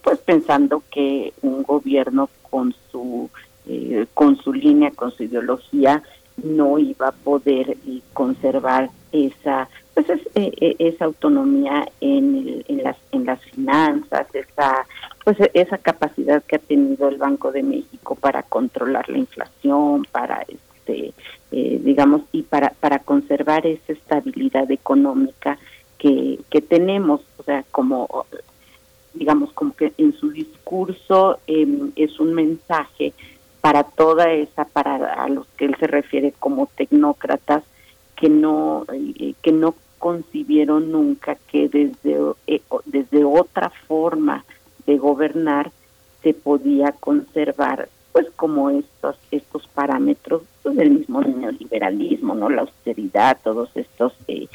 pues pensando que un gobierno con su, eh, con su línea, con su ideología, no iba a poder eh, conservar esa pues esa autonomía en, en las en las finanzas esa pues esa capacidad que ha tenido el Banco de México para controlar la inflación, para este eh, digamos y para para conservar esa estabilidad económica que que tenemos, o sea, como digamos como que en su discurso em, es un mensaje para toda esa para a los que él se refiere como tecnócratas que no eh, que no concibieron nunca que desde eh, desde otra forma de gobernar se podía conservar pues como estos estos parámetros pues, del mismo neoliberalismo no la austeridad todos estos eh,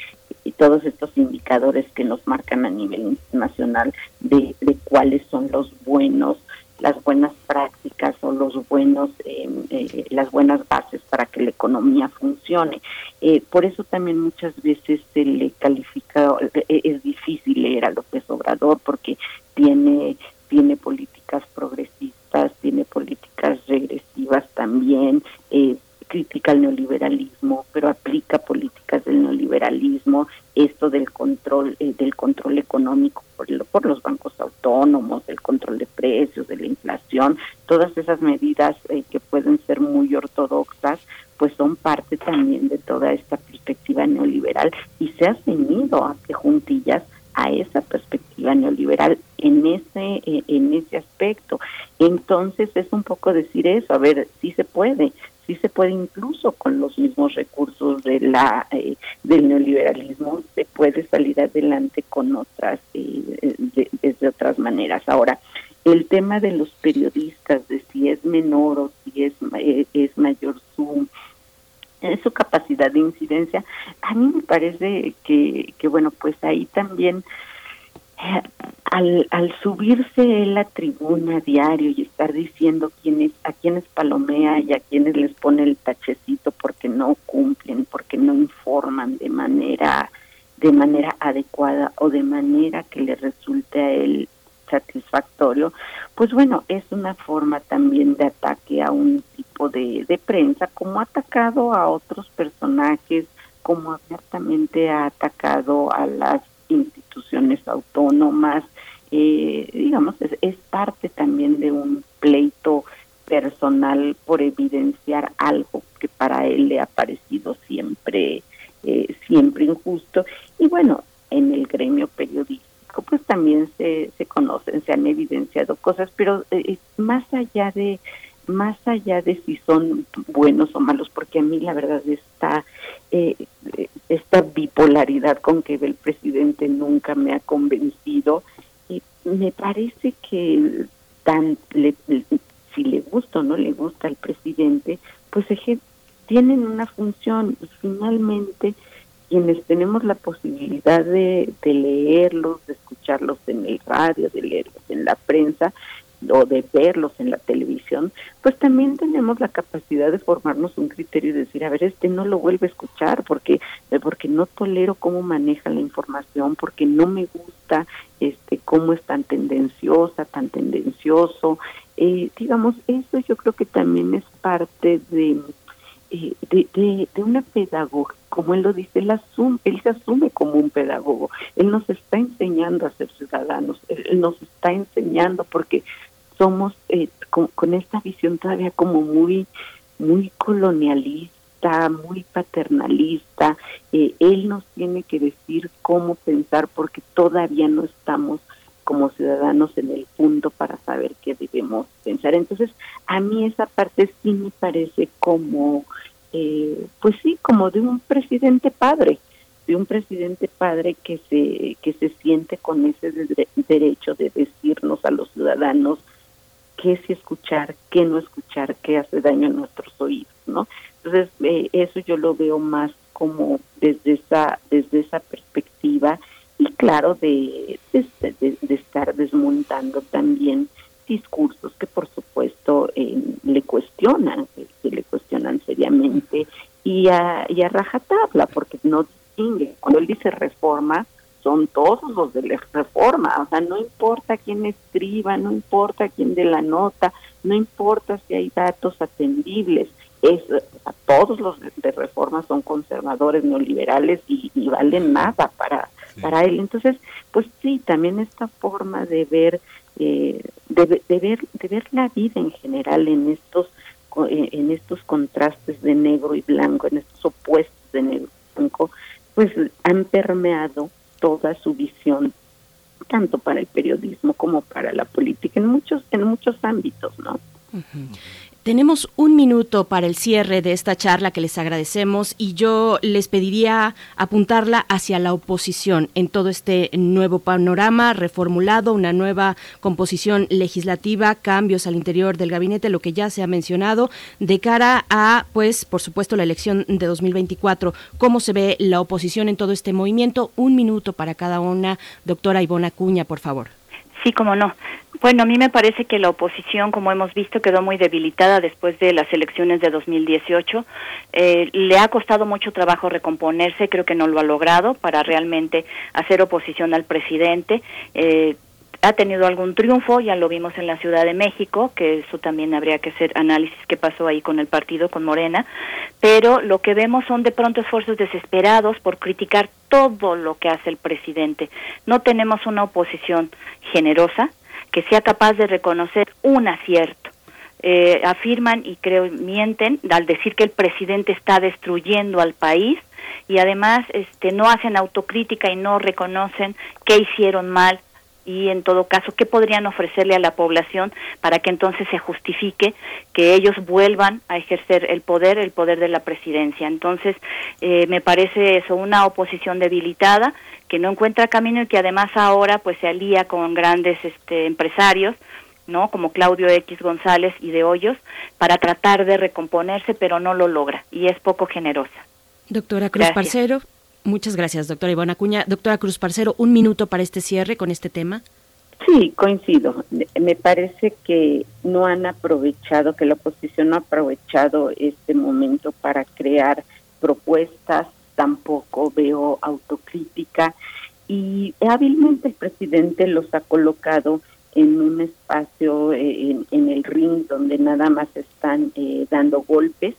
todos estos indicadores que nos marcan a nivel nacional de, de cuáles son los buenos las buenas prácticas o los buenos em, eh, las buenas bases para que la economía funcione. Eh, por eso también muchas veces se le califica eh, es difícil leer a López Obrador porque tiene tiene políticas progresistas tiene políticas regresivas también eh, critica el neoliberalismo, pero aplica políticas del neoliberalismo, esto del control eh, del control económico por, por, los bancos autónomos, del control de precios, de la inflación, todas esas medidas eh, que pueden ser muy ortodoxas, pues son parte también de toda esta perspectiva neoliberal y se ha ceñido a que juntillas a esa perspectiva neoliberal en ese eh, en ese aspecto. Entonces es un poco decir eso, a ver, sí se puede, sí se puede incluso con los mismos recursos de la eh, del neoliberalismo se puede salir adelante con otras eh, de, desde otras maneras ahora el tema de los periodistas de si es menor o si es eh, es mayor su su capacidad de incidencia a mí me parece que que bueno pues ahí también al, al subirse en la tribuna diario y estar diciendo quiénes, a quienes palomea y a quienes les pone el tachecito porque no cumplen, porque no informan de manera de manera adecuada o de manera que le resulte a él satisfactorio, pues bueno, es una forma también de ataque a un tipo de, de prensa, como ha atacado a otros personajes, como abiertamente ha atacado a las instituciones autónomas, eh, digamos, es, parte también de un pleito personal por evidenciar algo que para él le ha parecido siempre eh, siempre injusto. Y bueno en el gremio periodístico pues también se, se conocen se han evidenciado cosas pero eh, más allá de más allá de si son buenos o malos porque a mí la verdad está eh, esta bipolaridad con que el presidente nunca me ha convencido y me parece que tan si le gusta o no le gusta al presidente pues es tienen una función y finalmente quienes tenemos la posibilidad de, de leerlos, de escucharlos en el radio, de leerlos en la prensa, o de verlos en la televisión, pues también tenemos la capacidad de formarnos un criterio y decir, a ver, este no lo vuelve a escuchar porque eh, porque no tolero cómo maneja la información, porque no me gusta este cómo es tan tendenciosa, tan tendencioso. Eh, digamos, eso yo creo que también es parte de eh, de, de, de, una pedagogía, como él lo dice, él, asume, él se asume como un pedagogo, él nos está enseñando a ser ciudadanos, él nos está enseñando porque somos eh, con, con, esta visión todavía como muy, muy colonialista, muy paternalista. Eh, él nos tiene que decir cómo pensar porque todavía no estamos como ciudadanos en el punto para saber qué debemos pensar. Entonces, a mí esa parte sí me parece como, eh, pues sí, como de un presidente padre, de un presidente padre que se que se siente con ese de derecho de decirnos a los ciudadanos qué sí escuchar, qué no escuchar, qué hace daño a nuestros oídos, ¿no? Entonces, eh, eso yo lo veo más como desde esa, desde esa perspectiva y claro, de, de, estar desmontando también discursos que por supuesto eh, le cuestionan, que le cuestionan seriamente y a, y a rajatabla, porque no distingue. Cuando él dice reforma, son todos los de la reforma, o sea, no importa quién escriba, no importa quién de la nota, no importa si hay datos atendibles, es, todos los de, reforma son conservadores, neoliberales y, y valen nada para, para él. Entonces, pues sí, también esta forma de ver, eh, de, de, ver, de ver la vida en general en estos, en estos contrastes de negro y blanco, en estos opuestos de negro y blanco, pues han permeado toda su visión tanto para el periodismo como para la política en muchos en muchos ámbitos no Tenemos un minuto para el cierre de esta charla que les agradecemos y yo les pediría apuntarla hacia la oposición en todo este nuevo panorama reformulado, una nueva composición legislativa, cambios al interior del gabinete, lo que ya se ha mencionado, de cara a, pues, por supuesto, la elección de 2024. ¿Cómo se ve la oposición en todo este movimiento? Un minuto para cada una. Doctora Ivona Cuña, por favor. Sí, cómo no. Bueno, a mí me parece que la oposición, como hemos visto, quedó muy debilitada después de las elecciones de 2018. Eh, le ha costado mucho trabajo recomponerse, creo que no lo ha logrado para realmente hacer oposición al presidente. Eh, ha tenido algún triunfo, ya lo vimos en la Ciudad de México, que eso también habría que hacer análisis qué pasó ahí con el partido, con Morena, pero lo que vemos son de pronto esfuerzos desesperados por criticar todo lo que hace el presidente. No tenemos una oposición generosa que sea capaz de reconocer un acierto. Eh, afirman y creo mienten al decir que el presidente está destruyendo al país y además este no hacen autocrítica y no reconocen qué hicieron mal y en todo caso qué podrían ofrecerle a la población para que entonces se justifique que ellos vuelvan a ejercer el poder, el poder de la presidencia. Entonces, eh, me parece eso, una oposición debilitada que no encuentra camino y que además ahora pues se alía con grandes este, empresarios, ¿no? Como Claudio X González y de Hoyos, para tratar de recomponerse, pero no lo logra y es poco generosa. Doctora Cruz Parcero, Muchas gracias, doctora Ivona Acuña. Doctora Cruz Parcero, un minuto para este cierre con este tema. Sí, coincido. Me parece que no han aprovechado, que la oposición no ha aprovechado este momento para crear propuestas, tampoco veo autocrítica y hábilmente el presidente los ha colocado en un espacio eh, en, el ring donde nada más están eh, dando golpes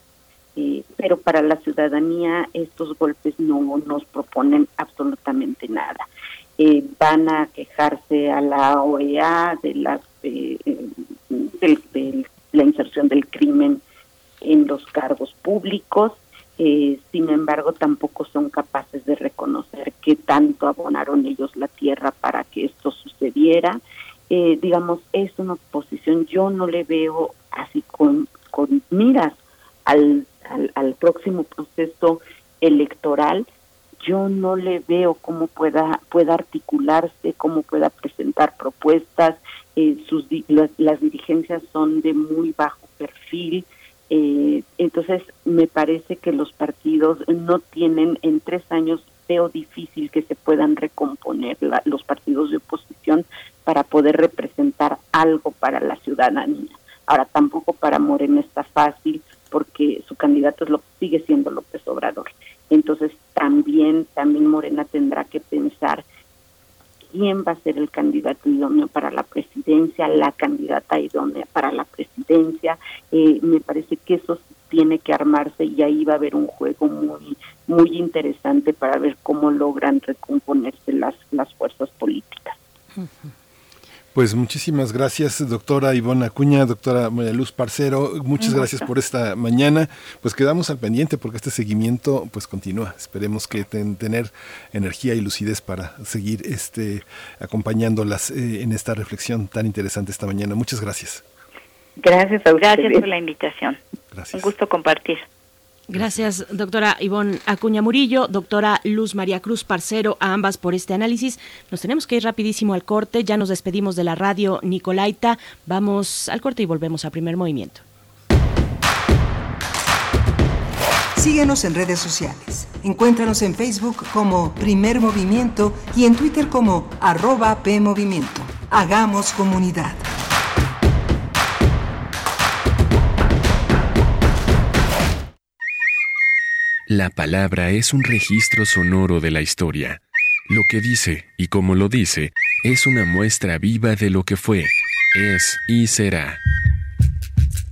eh, pero para la ciudadanía estos golpes no nos proponen absolutamente nada. Eh, van a quejarse a la OEA de, la, eh, de, la inserción del crimen en los cargos públicos, sin embargo tampoco son capaces de reconocer que tanto abonaron ellos la tierra para que esto sucediera. digamos, es una posición, yo no le veo así con, con miras al al, próximo proceso electoral, yo no le veo cómo pueda pueda articularse, cómo pueda presentar propuestas. Eh, sus las, dirigencias son de muy bajo perfil. Eh, entonces, me parece que los partidos no tienen en tres años veo difícil que se puedan recomponer los partidos de oposición para poder representar algo para la ciudadanía. Ahora tampoco para Morena está fácil porque su candidato es lo, sigue siendo López Obrador. Entonces también, también Morena tendrá que pensar quién va a ser el candidato idóneo para la presidencia, la candidata idónea para la presidencia. Eh, me parece que eso tiene que armarse y ahí va a haber un juego muy muy interesante para ver cómo logran recomponerse las las fuerzas políticas. Pues muchísimas gracias, doctora Ivona Acuña, doctora María Luz Parcero, muchas gracias por esta mañana. Pues quedamos al pendiente porque este seguimiento pues continúa. Esperemos que tener energía y lucidez para seguir este acompañándolas eh, en esta reflexión tan interesante esta mañana. Muchas gracias. Gracias a Gracias por la invitación. Gracias. Un gusto compartir. Gracias, doctora Ivonne Acuña Murillo, doctora Luz María Cruz Parcero, a ambas por este análisis. Nos tenemos que ir rapidísimo al corte, ya nos despedimos de la radio Nicolaita. Vamos al corte y volvemos a primer movimiento. Síguenos en redes sociales. Encuéntranos en Facebook como Primer Movimiento y en Twitter como arroba PMovimiento. Hagamos comunidad. La palabra es un registro sonoro de la historia. Lo que dice y como lo dice es una muestra viva de lo que fue, es y será.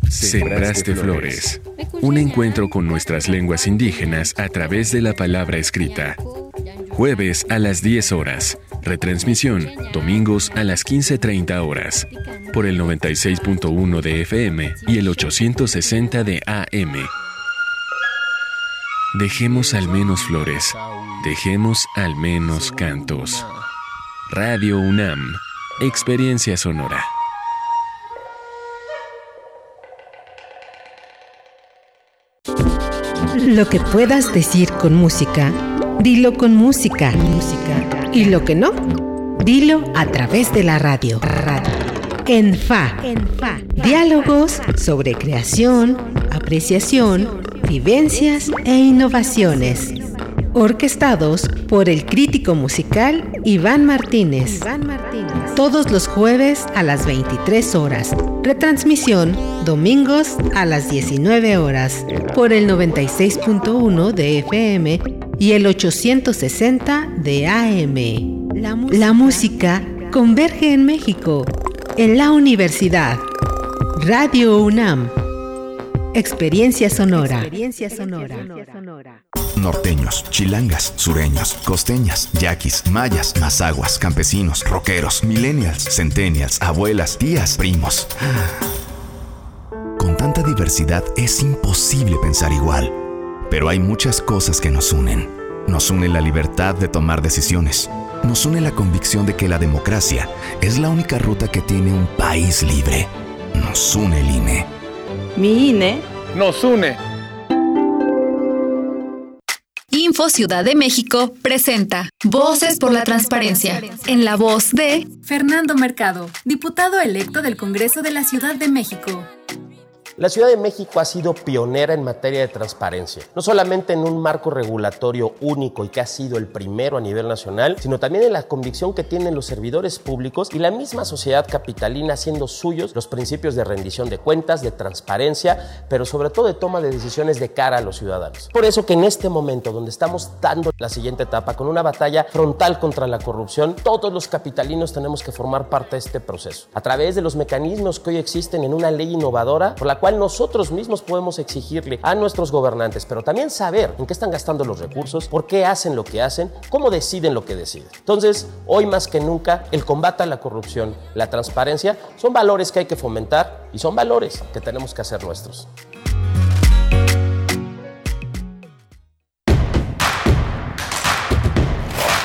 Sembraste Flores. Un encuentro con nuestras lenguas indígenas a través de la palabra escrita. Jueves a las 10 horas. Retransmisión domingos a las 15.30 horas. Por el 96.1 de FM y el 860 de AM. Dejemos al menos flores, dejemos al menos cantos. Radio UNAM, experiencia sonora. Lo que puedas decir con música, dilo con música. música. Y lo que no, dilo a través de la radio. radio. En FA. En FA. Diálogos sobre creación, apreciación, vivencias e innovaciones. Orquestados por el crítico musical Iván Martínez. Iván Martínez. Todos los jueves a las 23 horas. Retransmisión domingos a las 19 horas por el 96.1 de FM y el 860 de AM. La música, la música converge en México, en la universidad. Radio UNAM. Experiencia sonora. Experiencia sonora. Norteños, chilangas, sureños, costeñas, yaquis, mayas, mazaguas, campesinos, rockeros, millennials, centennials, abuelas, tías, primos. Con tanta diversidad es imposible pensar igual. Pero hay muchas cosas que nos unen. Nos une la libertad de tomar decisiones. Nos une la convicción de que la democracia es la única ruta que tiene un país libre. Nos une el INE. Mi INE nos une. Info Ciudad de México presenta Voces por la Transparencia, en la voz de Fernando Mercado, diputado electo del Congreso de la Ciudad de México. La Ciudad de México ha sido pionera en materia de transparencia, no solamente en un marco regulatorio único y que ha sido el primero a nivel nacional, sino también en la convicción que tienen los servidores públicos y la misma sociedad capitalina haciendo suyos los principios de rendición de cuentas, de transparencia, pero sobre todo de toma de decisiones de cara a los ciudadanos. Por eso que en este momento donde estamos dando la siguiente etapa con una batalla frontal contra la corrupción, todos los capitalinos tenemos que formar parte de este proceso, a través de los mecanismos que hoy existen en una ley innovadora por la cual nosotros mismos podemos exigirle a nuestros gobernantes, pero también saber en qué están gastando los recursos, por qué hacen lo que hacen, cómo deciden lo que deciden. Entonces, hoy más que nunca, el combate a la corrupción, la transparencia, son valores que hay que fomentar y son valores que tenemos que hacer nuestros.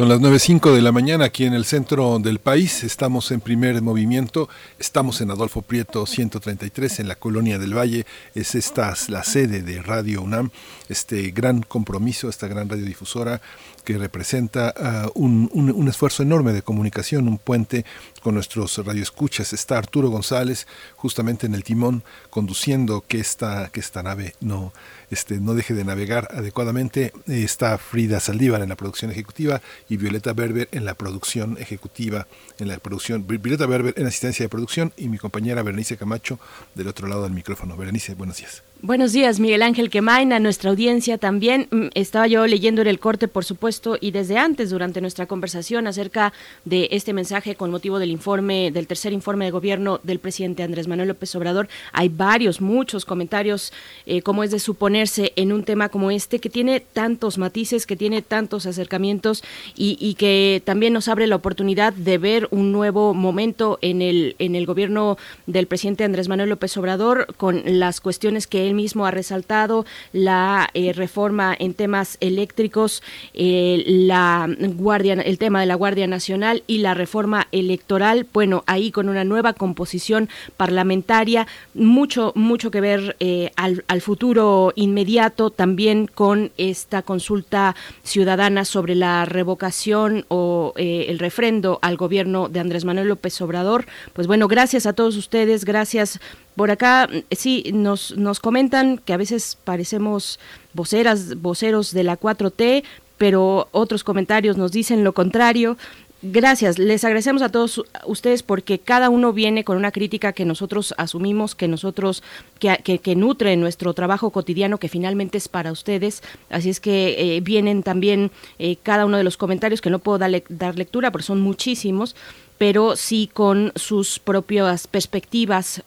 Son las 9.05 de la mañana aquí en el centro del país. Estamos en primer movimiento. Estamos en Adolfo Prieto 133 en la Colonia del Valle. Es esta la sede de Radio UNAM. Este gran compromiso, esta gran radiodifusora que representa un, un, un, esfuerzo enorme de comunicación, un puente con nuestros radioescuchas. Está Arturo González justamente en el timón conduciendo que esta, que esta nave no, este, no deje de navegar adecuadamente. Está Frida Saldívar en la producción ejecutiva y Violeta Berber en la producción ejecutiva, en la producción, Violeta Berber en asistencia de producción y mi compañera Berenice Camacho del otro lado del micrófono. Berenice, buenos días. Buenos días, Miguel Ángel Quemain, a nuestra audiencia también. Mm, estaba yo leyendo en el corte, por supuesto, y desde antes, durante nuestra conversación acerca de este mensaje con motivo del informe, del tercer informe de gobierno del presidente Andrés Manuel López Obrador, hay varios, muchos comentarios, eh, como es de suponerse en un tema como este, que tiene tantos matices, que tiene tantos acercamientos y, y que también nos abre la oportunidad de ver un nuevo momento en el, en el gobierno del presidente Andrés Manuel López Obrador con las cuestiones que él mismo ha resaltado, la eh, reforma en temas eléctricos, eh, la guardia, el tema de la Guardia Nacional y la reforma electoral. Bueno, ahí con una nueva composición parlamentaria, mucho, mucho que ver eh, al, al, futuro inmediato, también con esta consulta ciudadana sobre la revocación o el refrendo al gobierno de Andrés Manuel López Obrador. Pues bueno, gracias a todos ustedes, gracias por acá sí nos, nos comentan que a veces parecemos voceras, voceros de la 4T, pero otros comentarios nos dicen lo contrario. Gracias, les agradecemos a todos ustedes porque cada uno viene con una crítica que nosotros asumimos, que nosotros, que, que, que nutre nuestro trabajo cotidiano, que finalmente es para ustedes. Así es que eh, vienen también eh, cada uno de los comentarios que no puedo darle, dar lectura, porque son muchísimos, pero sí con sus propias perspectivas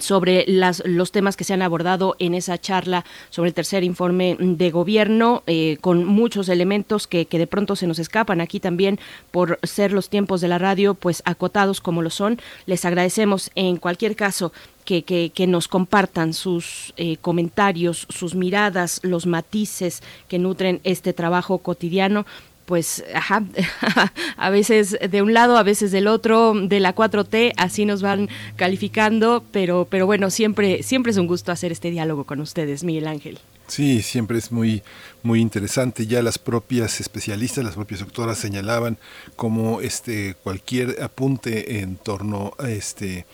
sobre las, los temas que se han abordado en esa charla sobre el tercer informe de gobierno, eh, con muchos elementos que, que, de pronto se nos escapan aquí también por ser los tiempos de la radio, pues acotados como lo son. Les agradecemos en cualquier caso que, que, nos compartan sus eh, comentarios, sus miradas, los matices que nutren este trabajo cotidiano pues, ajá, a veces de un lado, a veces del otro, de la 4T, así nos van calificando, pero, pero bueno, siempre, siempre es un gusto hacer este diálogo con ustedes, Miguel Ángel. Sí, siempre es muy, muy interesante. Ya las propias especialistas, las propias doctoras señalaban como este cualquier apunte en torno a este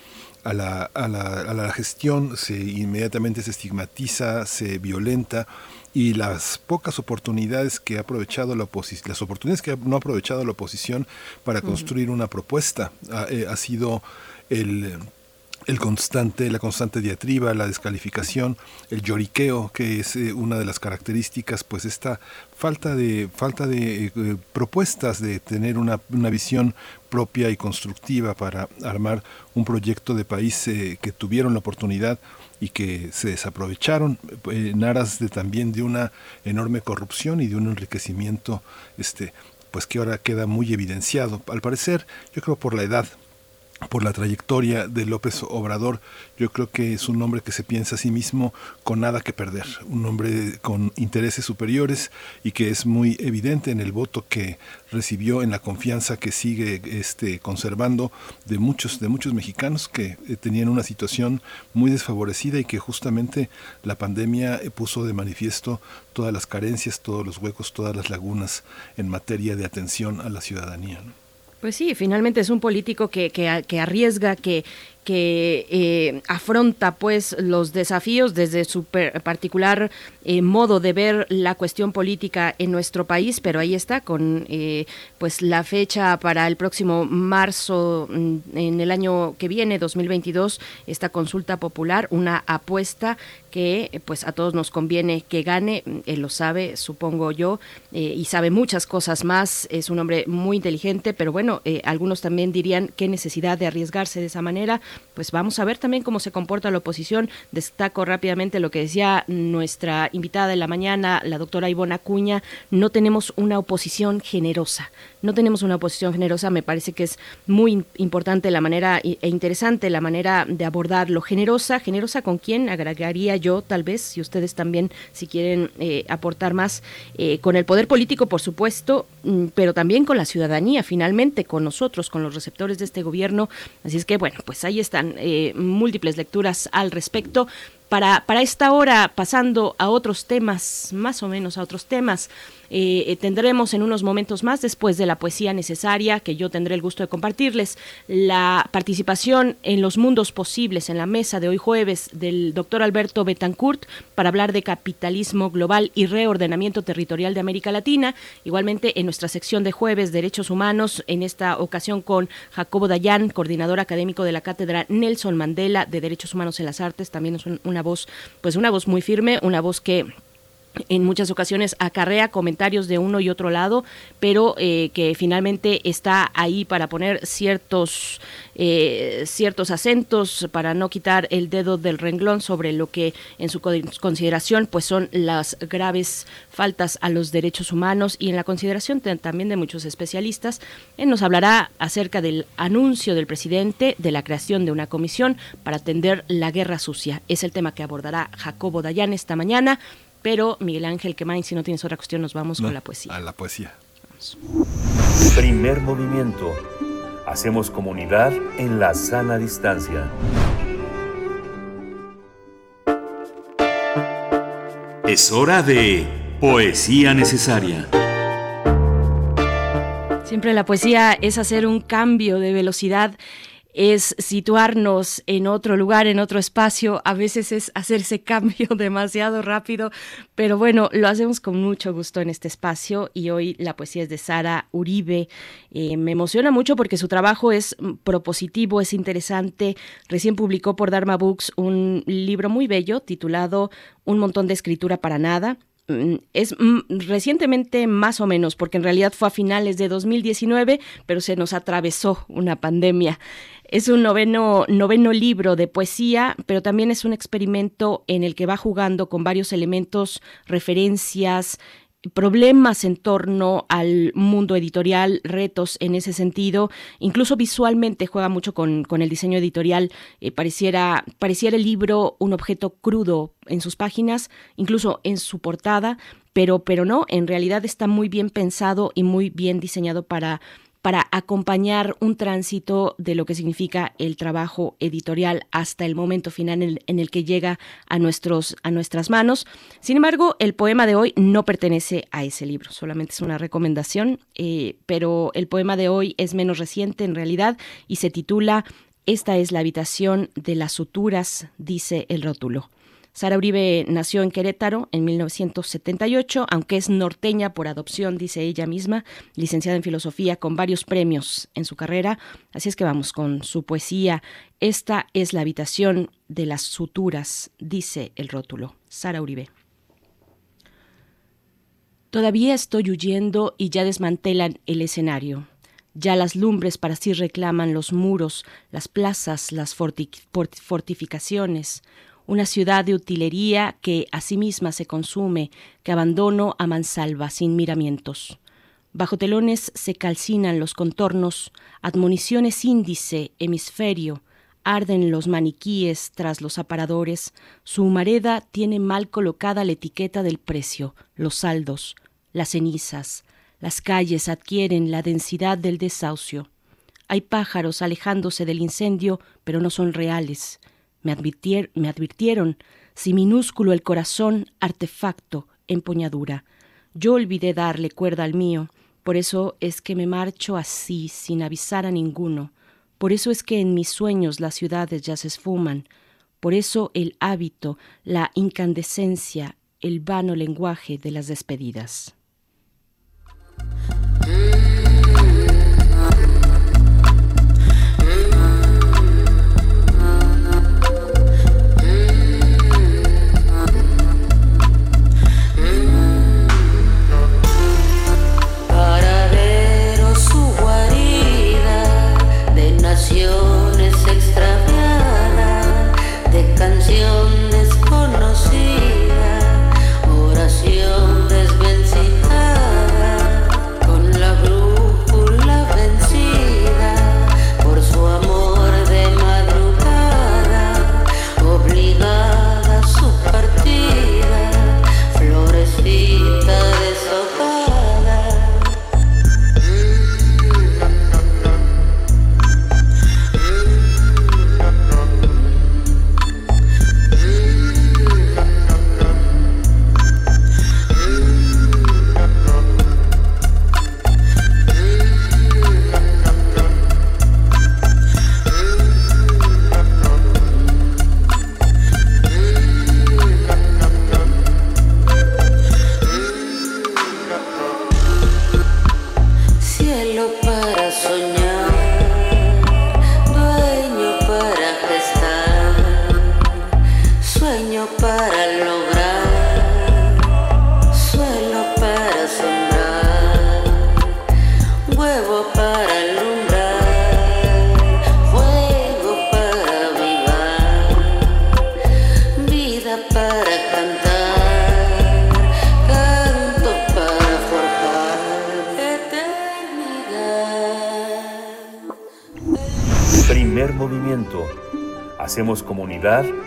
a la, a la, a la gestión se inmediatamente se estigmatiza, se violenta y las pocas oportunidades que ha aprovechado la oposición, las oportunidades que no ha aprovechado la oposición para construir una propuesta. Ha, eh, ha sido el el constante, la constante diatriba, la descalificación, el lloriqueo, que es eh, una de las características, pues esta falta de, falta de eh, propuestas, de tener una, una, visión propia y constructiva para armar un proyecto de país que tuvieron la oportunidad y que se desaprovecharon eh, en aras de también de una enorme corrupción y de un enriquecimiento este pues que ahora queda muy evidenciado. Al parecer yo creo por la edad por la trayectoria de López Obrador. Yo creo que es un hombre que se piensa a sí mismo con nada que perder, un hombre con intereses superiores y que es muy evidente en el voto que recibió, en la confianza que sigue este, conservando de muchos, de muchos mexicanos que eh, tenían una situación muy desfavorecida y que justamente la pandemia eh, puso de manifiesto todas las carencias, todos los huecos, todas las lagunas en materia de atención a la ciudadanía. Pues sí, finalmente es un político que, que, que arriesga, que, que eh, afronta pues los desafíos desde su particular eh, modo de ver la cuestión política en nuestro país, pero ahí está con eh, pues la fecha para el próximo marzo mm, en el año que viene 2022 esta consulta popular, una apuesta que pues a todos nos conviene que gane, él lo sabe, supongo yo, y sabe muchas cosas más, es un hombre muy inteligente, pero bueno, algunos también dirían qué necesidad de arriesgarse de esa manera, pues vamos a ver también cómo se comporta la oposición. Destaco rápidamente lo que decía nuestra invitada de la mañana, la doctora Ivona Acuña, no tenemos una oposición generosa. No tenemos una oposición generosa, me parece que es muy importante la manera e interesante la manera de abordarlo. Generosa, generosa con quién, agregaría yo tal vez, si ustedes también, si quieren eh, aportar más, eh, con el poder político, por supuesto, mm, pero también con la ciudadanía, finalmente, con nosotros, con los receptores de este gobierno. Así es que, bueno, pues ahí están eh, múltiples lecturas al respecto. Para, para esta hora, pasando a otros temas, más o menos a otros temas, eh, tendremos en unos momentos más, después de la poesía necesaria, que yo tendré el gusto de compartirles, la participación en los mundos posibles en la mesa de hoy jueves del doctor Alberto Betancourt para hablar de capitalismo global y reordenamiento territorial de América Latina. Igualmente en nuestra sección de jueves, Derechos Humanos, en esta ocasión con Jacobo Dayan, coordinador académico de la Cátedra Nelson Mandela de Derechos Humanos en las Artes, también es una voz, pues una voz muy firme, una voz que en muchas ocasiones acarrea comentarios de uno y otro lado, pero eh, que finalmente está ahí para poner ciertos, eh, ciertos acentos, para no quitar el dedo del renglón sobre lo que en su consideración pues son las graves faltas a los derechos humanos y en la consideración también de muchos especialistas. Él nos hablará acerca del anuncio del presidente de la creación de una comisión para atender la guerra sucia. Es el tema que abordará Jacobo Dayan esta mañana. Pero Miguel Ángel Quemain, si no tienes otra cuestión, nos vamos con la poesía. A la poesía. Primer movimiento. Hacemos comunidad en la sana distancia. Es hora de poesía necesaria. Siempre la poesía es hacer un cambio de velocidad es situarnos en otro lugar, en otro espacio, a veces es hacerse cambio demasiado rápido, pero bueno, lo hacemos con mucho gusto en este espacio y hoy la poesía es de Sara Uribe. Eh, me emociona mucho porque su trabajo es propositivo, es interesante. Recién publicó por Dharma Books un libro muy bello titulado Un montón de escritura para nada mm, es mm, recientemente más o menos, porque en realidad fue a finales de 2019, pero se nos atravesó una pandemia. Es un noveno, noveno libro de poesía, pero también es un experimento en el que va jugando con varios elementos, referencias, problemas en torno al mundo editorial, retos en ese sentido, incluso visualmente juega mucho con, el diseño editorial, eh, pareciera, pareciera el libro un objeto crudo en sus páginas, incluso en su portada, pero, pero no, en realidad está muy bien pensado y muy bien diseñado para para acompañar un tránsito de lo que significa el trabajo editorial hasta el momento final en el, que llega a, nuestros, a nuestras manos. Sin embargo, el poema de hoy no pertenece a ese libro, solamente es una recomendación, eh, pero el poema de hoy es menos reciente en realidad y se titula Esta es la habitación de las suturas, dice el rótulo. Sara Uribe nació en Querétaro en 1978, aunque es norteña por adopción, dice ella misma, licenciada en filosofía con varios premios en su carrera. Así es que vamos con su poesía. Esta es la habitación de las suturas, dice el rótulo. Sara Uribe. Todavía estoy huyendo y ya desmantelan el escenario. Ya las lumbres para sí reclaman los muros, las plazas, las fortificaciones una ciudad de utilería que a sí misma se consume, que abandono a mansalva sin miramientos. Bajo telones se calcinan los contornos, admoniciones índice, hemisferio, arden los maniquíes tras los aparadores, su humareda tiene mal colocada la etiqueta del precio, los saldos, las cenizas, las calles adquieren la densidad del desahucio. Hay pájaros alejándose del incendio, pero no son reales. Me, me advirtieron, si minúsculo el corazón, artefacto, empuñadura. Yo olvidé darle cuerda al mío, por eso es que me marcho así, sin avisar a ninguno. Por eso es que en mis sueños las ciudades ya se esfuman. Por eso el hábito, la incandescencia, el vano lenguaje de las despedidas.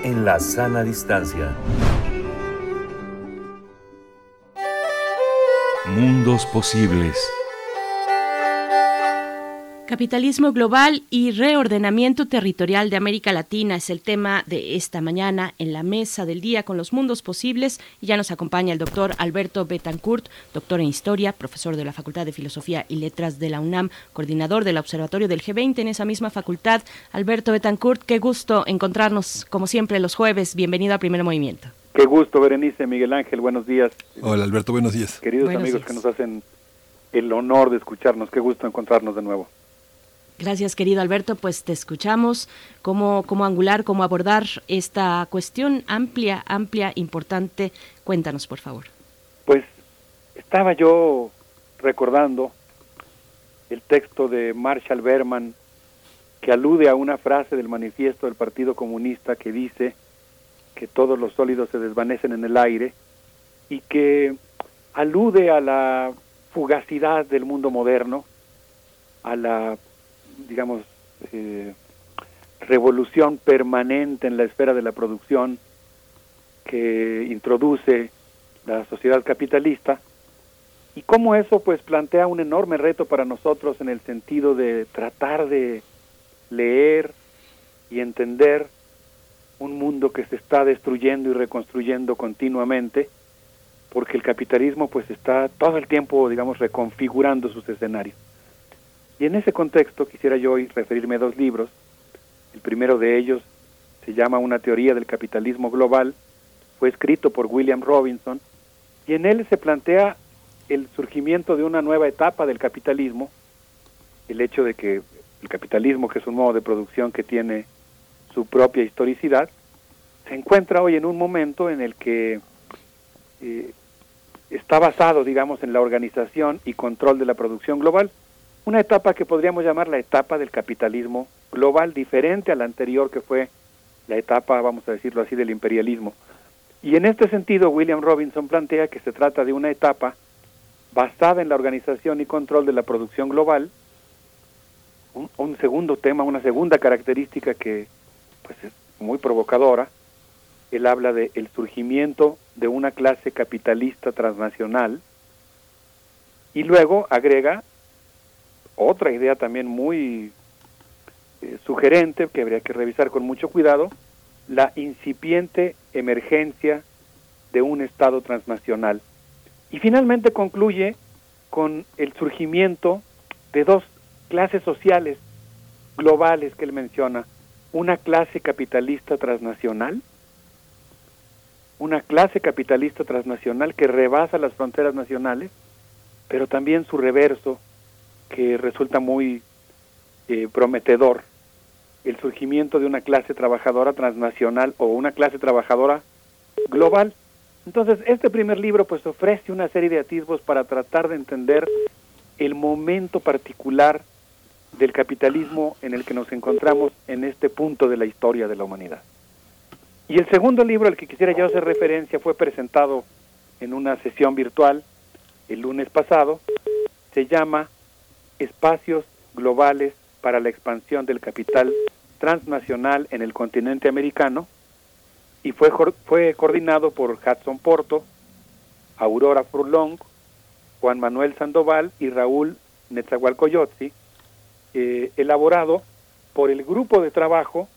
En la sana distancia. Mundos posibles. Capitalismo global y reordenamiento territorial de América Latina es el tema de esta mañana en la mesa del día con los mundos posibles. Y ya nos acompaña el doctor Alberto Betancourt, doctor en historia, profesor de la Facultad de Filosofía y Letras de la UNAM, coordinador del Observatorio del G20 en esa misma facultad. Alberto Betancourt, qué gusto encontrarnos como siempre los jueves. Bienvenido a Primer Movimiento. Qué gusto, Berenice, Miguel Ángel, buenos días. Hola, Alberto, buenos días. Queridos amigos que nos hacen el honor de escucharnos, qué gusto encontrarnos de nuevo. Gracias, querido Alberto. Pues te escuchamos cómo, cómo angular, cómo abordar esta cuestión amplia, amplia, importante. Cuéntanos, por favor. Pues estaba yo recordando el texto de Marshall Berman que alude a una frase del manifiesto del Partido Comunista que dice que todos los sólidos se desvanecen en el aire y que alude a la fugacidad del mundo moderno, a la, digamos, eh, revolución permanente en la esfera de la producción que introduce la sociedad capitalista. Y cómo eso pues plantea un enorme reto para nosotros en el sentido de tratar de leer y entender un mundo que se está destruyendo y reconstruyendo continuamente porque el capitalismo pues está todo el tiempo digamos reconfigurando sus escenarios y en ese contexto quisiera yo hoy referirme a dos libros. El primero de ellos se llama Una teoría del capitalismo global. Fue escrito por William Robinson. Y en él se plantea el surgimiento de una nueva etapa del capitalismo, el hecho de que el capitalismo, que es un modo de producción que tiene su propia historicidad, se encuentra hoy en un momento en el que eh, está basado, digamos, en la organización y control de la producción global, una etapa que podríamos llamar la etapa del capitalismo global, diferente a la anterior que fue la etapa, vamos a decirlo así, del imperialismo. Y en este sentido, William Robinson plantea que se trata de una etapa basada en la organización y control de la producción global. Un, segundo tema, una segunda característica que pues, es muy provocadora, él habla de el surgimiento de una clase capitalista transnacional y luego agrega otra idea también muy eh, sugerente que habría que revisar con mucho cuidado, la incipiente emergencia de un Estado transnacional. Y finalmente concluye con el surgimiento de dos clases sociales globales que él menciona, una clase capitalista transnacional, una clase capitalista transnacional que rebasa las fronteras nacionales, pero también su reverso, que resulta muy eh, prometedor, el surgimiento de una clase trabajadora transnacional o una clase trabajadora global. Entonces, este primer libro pues ofrece una serie de atisbos para tratar de entender el momento particular del capitalismo en el que nos encontramos en este punto de la historia de la humanidad. Y el segundo libro al que quisiera yo hacer referencia fue presentado en una sesión virtual el lunes pasado, se llama Espacios Globales para la Expansión del Capital Transnacional en el Continente Americano, y fue, fue coordinado por Hudson Porto, Aurora Furlong, Juan Manuel Sandoval y Raúl Netzahualcoyotzi, eh, elaborado por el Grupo de Trabajo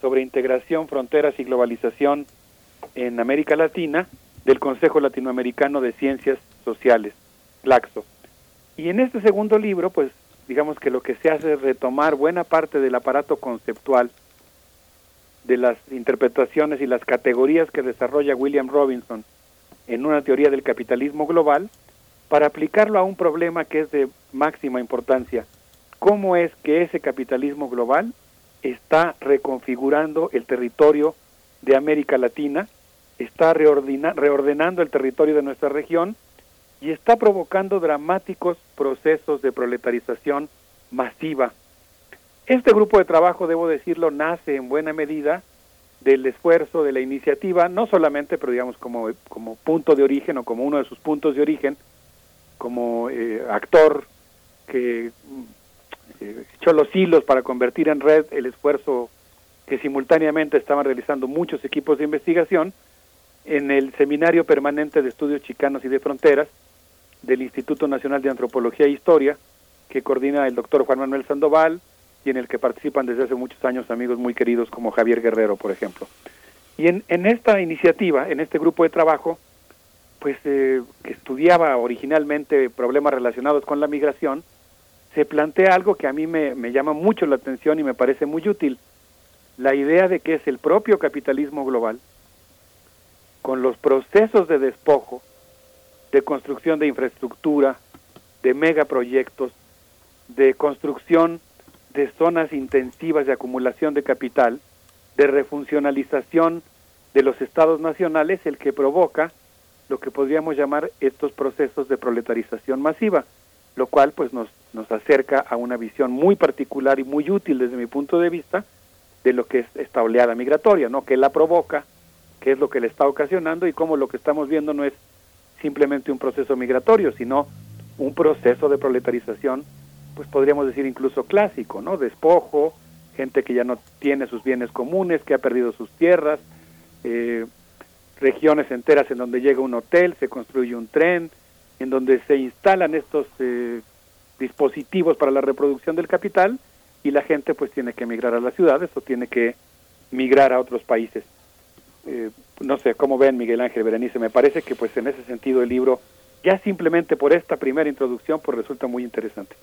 sobre Integración, Fronteras y Globalización en América Latina del Consejo Latinoamericano de Ciencias Sociales, LAXO. Y en este segundo libro, pues digamos que lo que se hace es retomar buena parte del aparato conceptual de las interpretaciones y las categorías que desarrolla William Robinson en una teoría del capitalismo global para aplicarlo a un problema que es de máxima importancia. ¿Cómo es que ese capitalismo global está reconfigurando el territorio de América Latina, está reordenando el territorio de nuestra región y está provocando dramáticos procesos de proletarización masiva. Este grupo de trabajo, debo decirlo, nace en buena medida del esfuerzo, de la iniciativa, no solamente, pero digamos como, como punto de origen o como uno de sus puntos de origen, como eh, actor que eh, echó los hilos para convertir en red el esfuerzo que simultáneamente estaban realizando muchos equipos de investigación en el Seminario Permanente de Estudios Chicanos y de Fronteras del Instituto Nacional de Antropología e Historia, que coordina el doctor Juan Manuel Sandoval, y en el que participan desde hace muchos años amigos muy queridos como Javier Guerrero, por ejemplo. Y en, esta iniciativa, en este grupo de trabajo, pues eh, estudiaba originalmente problemas relacionados con la migración, se plantea algo que a mí me, me llama mucho la atención y me parece muy útil, la idea de que es el propio capitalismo global, con los procesos de despojo, de construcción de infraestructura, de megaproyectos, de construcción de zonas intensivas de acumulación de capital, de refuncionalización de los estados nacionales, el que provoca lo que podríamos llamar estos procesos de proletarización masiva, lo cual pues nos, nos acerca a una visión muy particular y muy útil desde mi punto de vista de lo que es esta oleada migratoria, ¿no? que la provoca, qué es lo que le está ocasionando y cómo lo que estamos viendo no es simplemente un proceso migratorio, sino un proceso de proletarización, pues podríamos decir incluso clásico, ¿no? Despojo, gente que ya no tiene sus bienes comunes, que ha perdido sus tierras, eh, regiones enteras en donde llega un hotel, se construye un tren, en donde se instalan estos eh, dispositivos para la reproducción del capital y la gente pues tiene que emigrar a las ciudades o tiene que migrar a otros países. Eh, no sé cómo ven Miguel Ángel Berenice, me parece que pues en ese sentido el libro ya simplemente por esta primera introducción pues resulta muy interesante.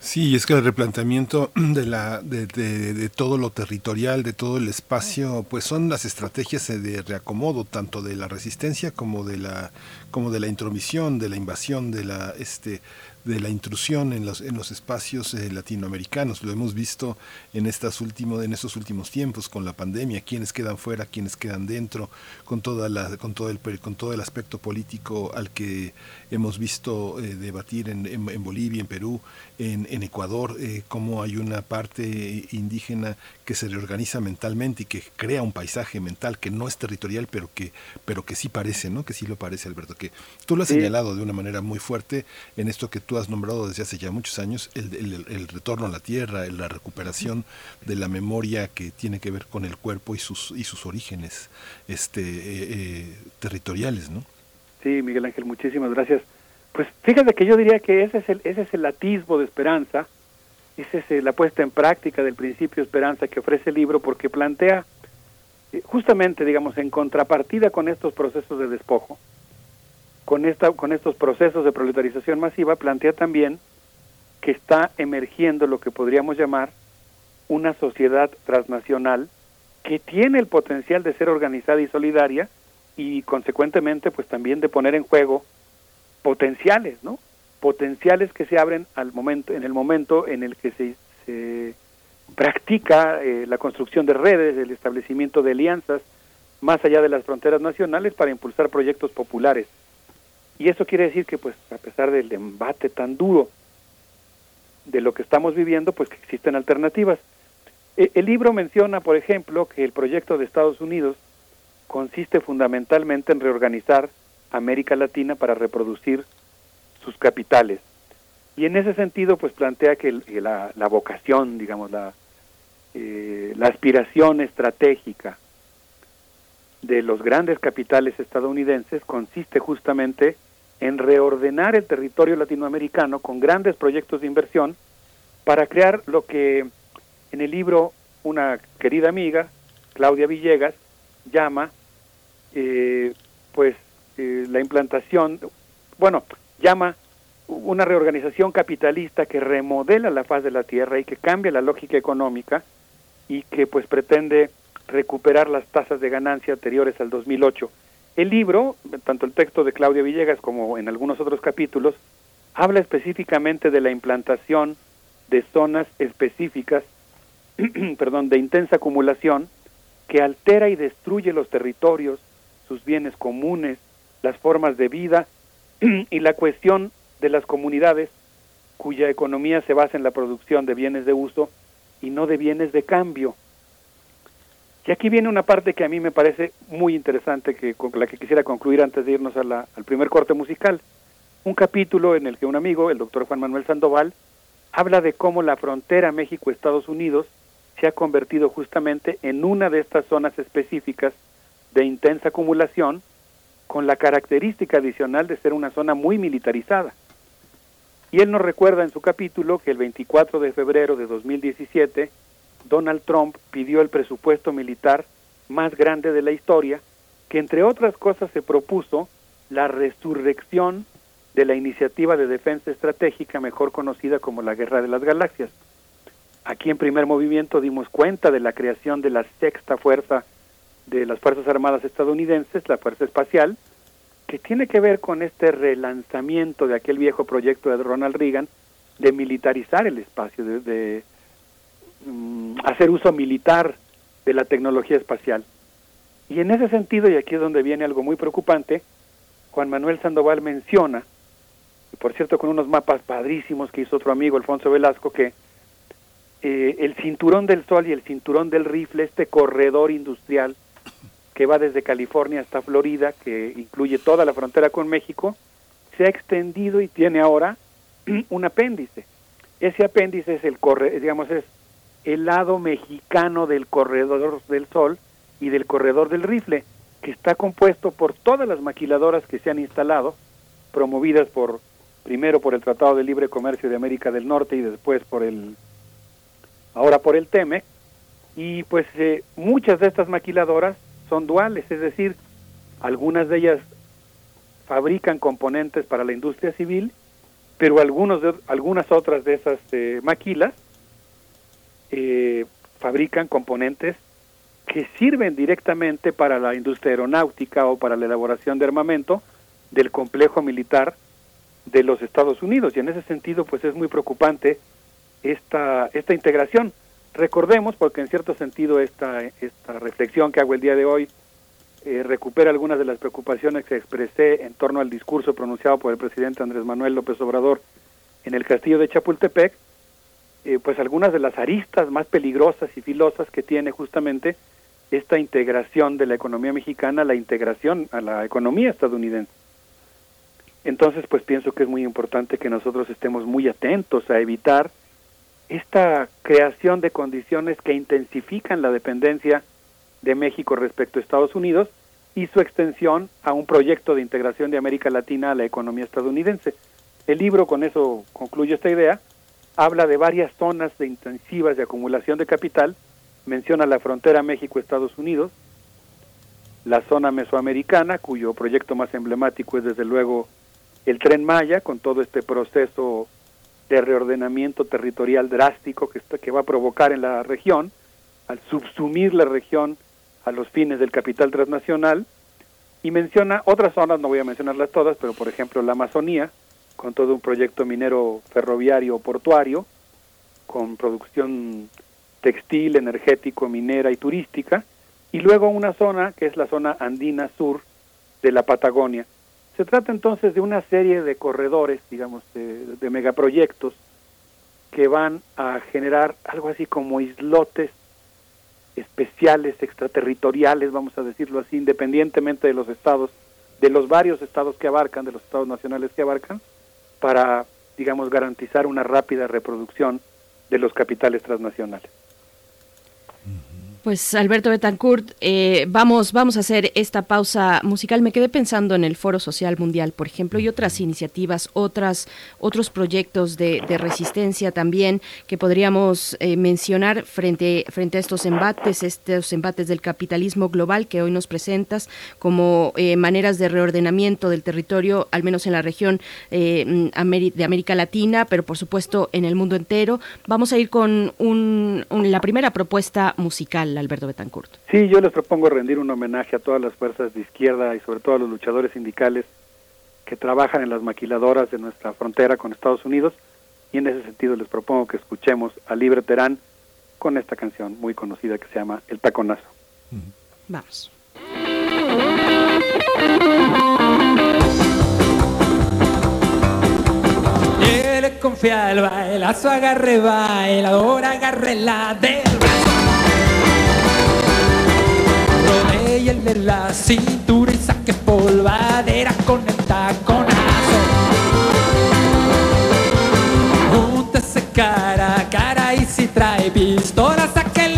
Sí, es que el replanteamiento de, la, de, de, todo lo territorial, de todo el espacio, pues son las estrategias de reacomodo, tanto de la resistencia como de la, como de la intromisión, de la invasión, de la, este, de la intrusión en los, en los espacios eh, latinoamericanos. Lo hemos visto en, estas último, en estos últimos tiempos con la pandemia, quienes quedan fuera, quienes quedan dentro, con, toda la, con, todo, el, con todo el aspecto político al que hemos visto eh, debatir en, en, Bolivia, en Perú, en, en Ecuador, eh, cómo hay una parte indígena que se reorganiza mentalmente y que crea un paisaje mental que no es territorial, pero que, pero que sí parece, ¿no? Que sí lo parece, Alberto, que tú lo has señalado de una manera muy fuerte en esto que tú has nombrado desde hace ya muchos años, el, retorno a la tierra, la recuperación de la memoria que tiene que ver con el cuerpo y sus, y sus orígenes este, eh, eh, territoriales, ¿no? Sí, Miguel Ángel, muchísimas gracias. Pues fíjate que yo diría que ese es el, ese es el atisbo de esperanza, esa es la puesta en práctica del principio de esperanza que ofrece el libro porque plantea eh, justamente, digamos, en contrapartida con estos procesos de despojo, con, esta, con estos procesos de proletarización masiva, plantea también que está emergiendo lo que podríamos llamar una sociedad transnacional que tiene el potencial de ser organizada y solidaria y consecuentemente pues también de poner en juego potenciales, ¿no? Potenciales que se abren al momento en el momento en el que se, se practica eh, la construcción de redes, el establecimiento de alianzas más allá de las fronteras nacionales para impulsar proyectos populares y eso quiere decir que, pues, a pesar del embate tan duro de lo que estamos viviendo, pues que existen alternativas. E, el libro menciona, por ejemplo, que el proyecto de Estados Unidos consiste fundamentalmente en reorganizar América Latina para reproducir sus capitales. Y en ese sentido, pues plantea que, la, vocación, digamos, la, eh, la aspiración estratégica de los grandes capitales estadounidenses consiste justamente en reordenar el territorio latinoamericano con grandes proyectos de inversión para crear lo que en el libro una querida amiga, Claudia Villegas, llama eh, pues eh, la implantación, bueno, llama una reorganización capitalista que remodela la faz de la tierra y que cambia la lógica económica y que pues pretende recuperar las tasas de ganancia anteriores al 2008. El libro, tanto el texto de Claudia Villegas como en algunos otros capítulos, habla específicamente de la implantación de zonas específicas, perdón, de intensa acumulación que altera y destruye los territorios, sus bienes comunes, las formas de vida y la cuestión de las comunidades cuya economía se basa en la producción de bienes de uso y no de bienes de cambio. Y aquí viene una parte que a mí me parece muy interesante, que con la que quisiera concluir antes de irnos al primer corte musical. Un capítulo en el que un amigo, el doctor Juan Manuel Sandoval, habla de cómo la frontera México-Estados Unidos se ha convertido justamente en una de estas zonas específicas de intensa acumulación, con la característica adicional de ser una zona muy militarizada. Y él nos recuerda en su capítulo que el 24 de febrero de 2017, Donald Trump pidió el presupuesto militar más grande de la historia, que entre otras cosas se propuso la resurrección de la iniciativa de defensa estratégica mejor conocida como la Guerra de las Galaxias. Aquí en primer movimiento dimos cuenta de la creación de la sexta fuerza de las Fuerzas Armadas estadounidenses, la Fuerza Espacial, que tiene que ver con este relanzamiento de aquel viejo proyecto de Ronald Reagan de militarizar el espacio, de, Mm, hacer uso militar de la tecnología espacial. Y en ese sentido, y aquí es donde viene algo muy preocupante, Juan Manuel Sandoval menciona, y por cierto con unos mapas padrísimos que hizo otro amigo, Alfonso Velasco, que eh, el cinturón del sol y el cinturón del rifle, este corredor industrial que va desde California hasta Florida, que incluye toda la frontera con México, se ha extendido y tiene ahora un apéndice. Ese apéndice es el corre, digamos es el lado mexicano del corredor del Sol y del corredor del Rifle, que está compuesto por todas las maquiladoras que se han instalado, promovidas por primero por el Tratado de Libre Comercio de América del Norte y después por el ahora por el TEMEC, y pues eh, muchas de estas maquiladoras son duales, es decir, algunas de ellas fabrican componentes para la industria civil, pero algunos de, algunas otras de esas eh, maquilas eh, fabrican componentes que sirven directamente para la industria aeronáutica o para la elaboración de armamento del complejo militar de los Estados Unidos. Y en ese sentido pues es muy preocupante esta esta integración. Recordemos porque en cierto sentido esta esta reflexión que hago el día de hoy eh, recupera algunas de las preocupaciones que expresé en torno al discurso pronunciado por el presidente Andrés Manuel López Obrador en el castillo de Chapultepec eh, pues algunas de las aristas más peligrosas y filosas que tiene justamente esta integración de la economía mexicana, la integración a la economía estadounidense. Entonces, pues pienso que es muy importante que nosotros estemos muy atentos a evitar esta creación de condiciones que intensifican la dependencia de México respecto a Estados Unidos y su extensión a un proyecto de integración de América Latina a la economía estadounidense. El libro, con eso concluye esta idea, habla de varias zonas de intensivas de acumulación de capital, menciona la frontera México-Estados Unidos, la zona mesoamericana, cuyo proyecto más emblemático es desde luego el tren Maya, con todo este proceso de reordenamiento territorial drástico que, que va a provocar en la región, al subsumir la región a los fines del capital transnacional, y menciona otras zonas, no voy a mencionarlas todas, pero por ejemplo la Amazonía, con todo un proyecto minero ferroviario portuario, con producción textil, energético, minera y turística, y luego una zona que es la zona andina sur de la Patagonia. Se trata entonces de una serie de corredores, digamos, de, megaproyectos que van a generar algo así como islotes especiales, extraterritoriales, vamos a decirlo así, independientemente de los estados, de los varios estados que abarcan, de los estados nacionales que abarcan, para, digamos, garantizar una rápida reproducción de los capitales transnacionales. Pues Alberto Betancourt, eh, vamos, vamos a hacer esta pausa musical. Me quedé pensando en el Foro Social Mundial, por ejemplo, y otras iniciativas, otras, otros proyectos de, resistencia también que podríamos eh, mencionar frente, frente a estos embates, estos embates del capitalismo global que hoy nos presentas como eh, maneras de reordenamiento del territorio, al menos en la región de América Latina, pero por supuesto en el mundo entero. Vamos a ir con un, la primera propuesta musical. Alberto Betancourt. Sí, yo les propongo rendir un homenaje a todas las fuerzas de izquierda y sobre todo a los luchadores sindicales que trabajan en las maquiladoras de nuestra frontera con Estados Unidos y en ese sentido les propongo que escuchemos a Libre Terán con esta canción muy conocida que se llama El Taconazo. Vamos. confía el bailazo, agarre bailadora, agarre la del el de la cintura y saque polvadera con el taconazo. Júntese cara a cara y si trae pistola, saque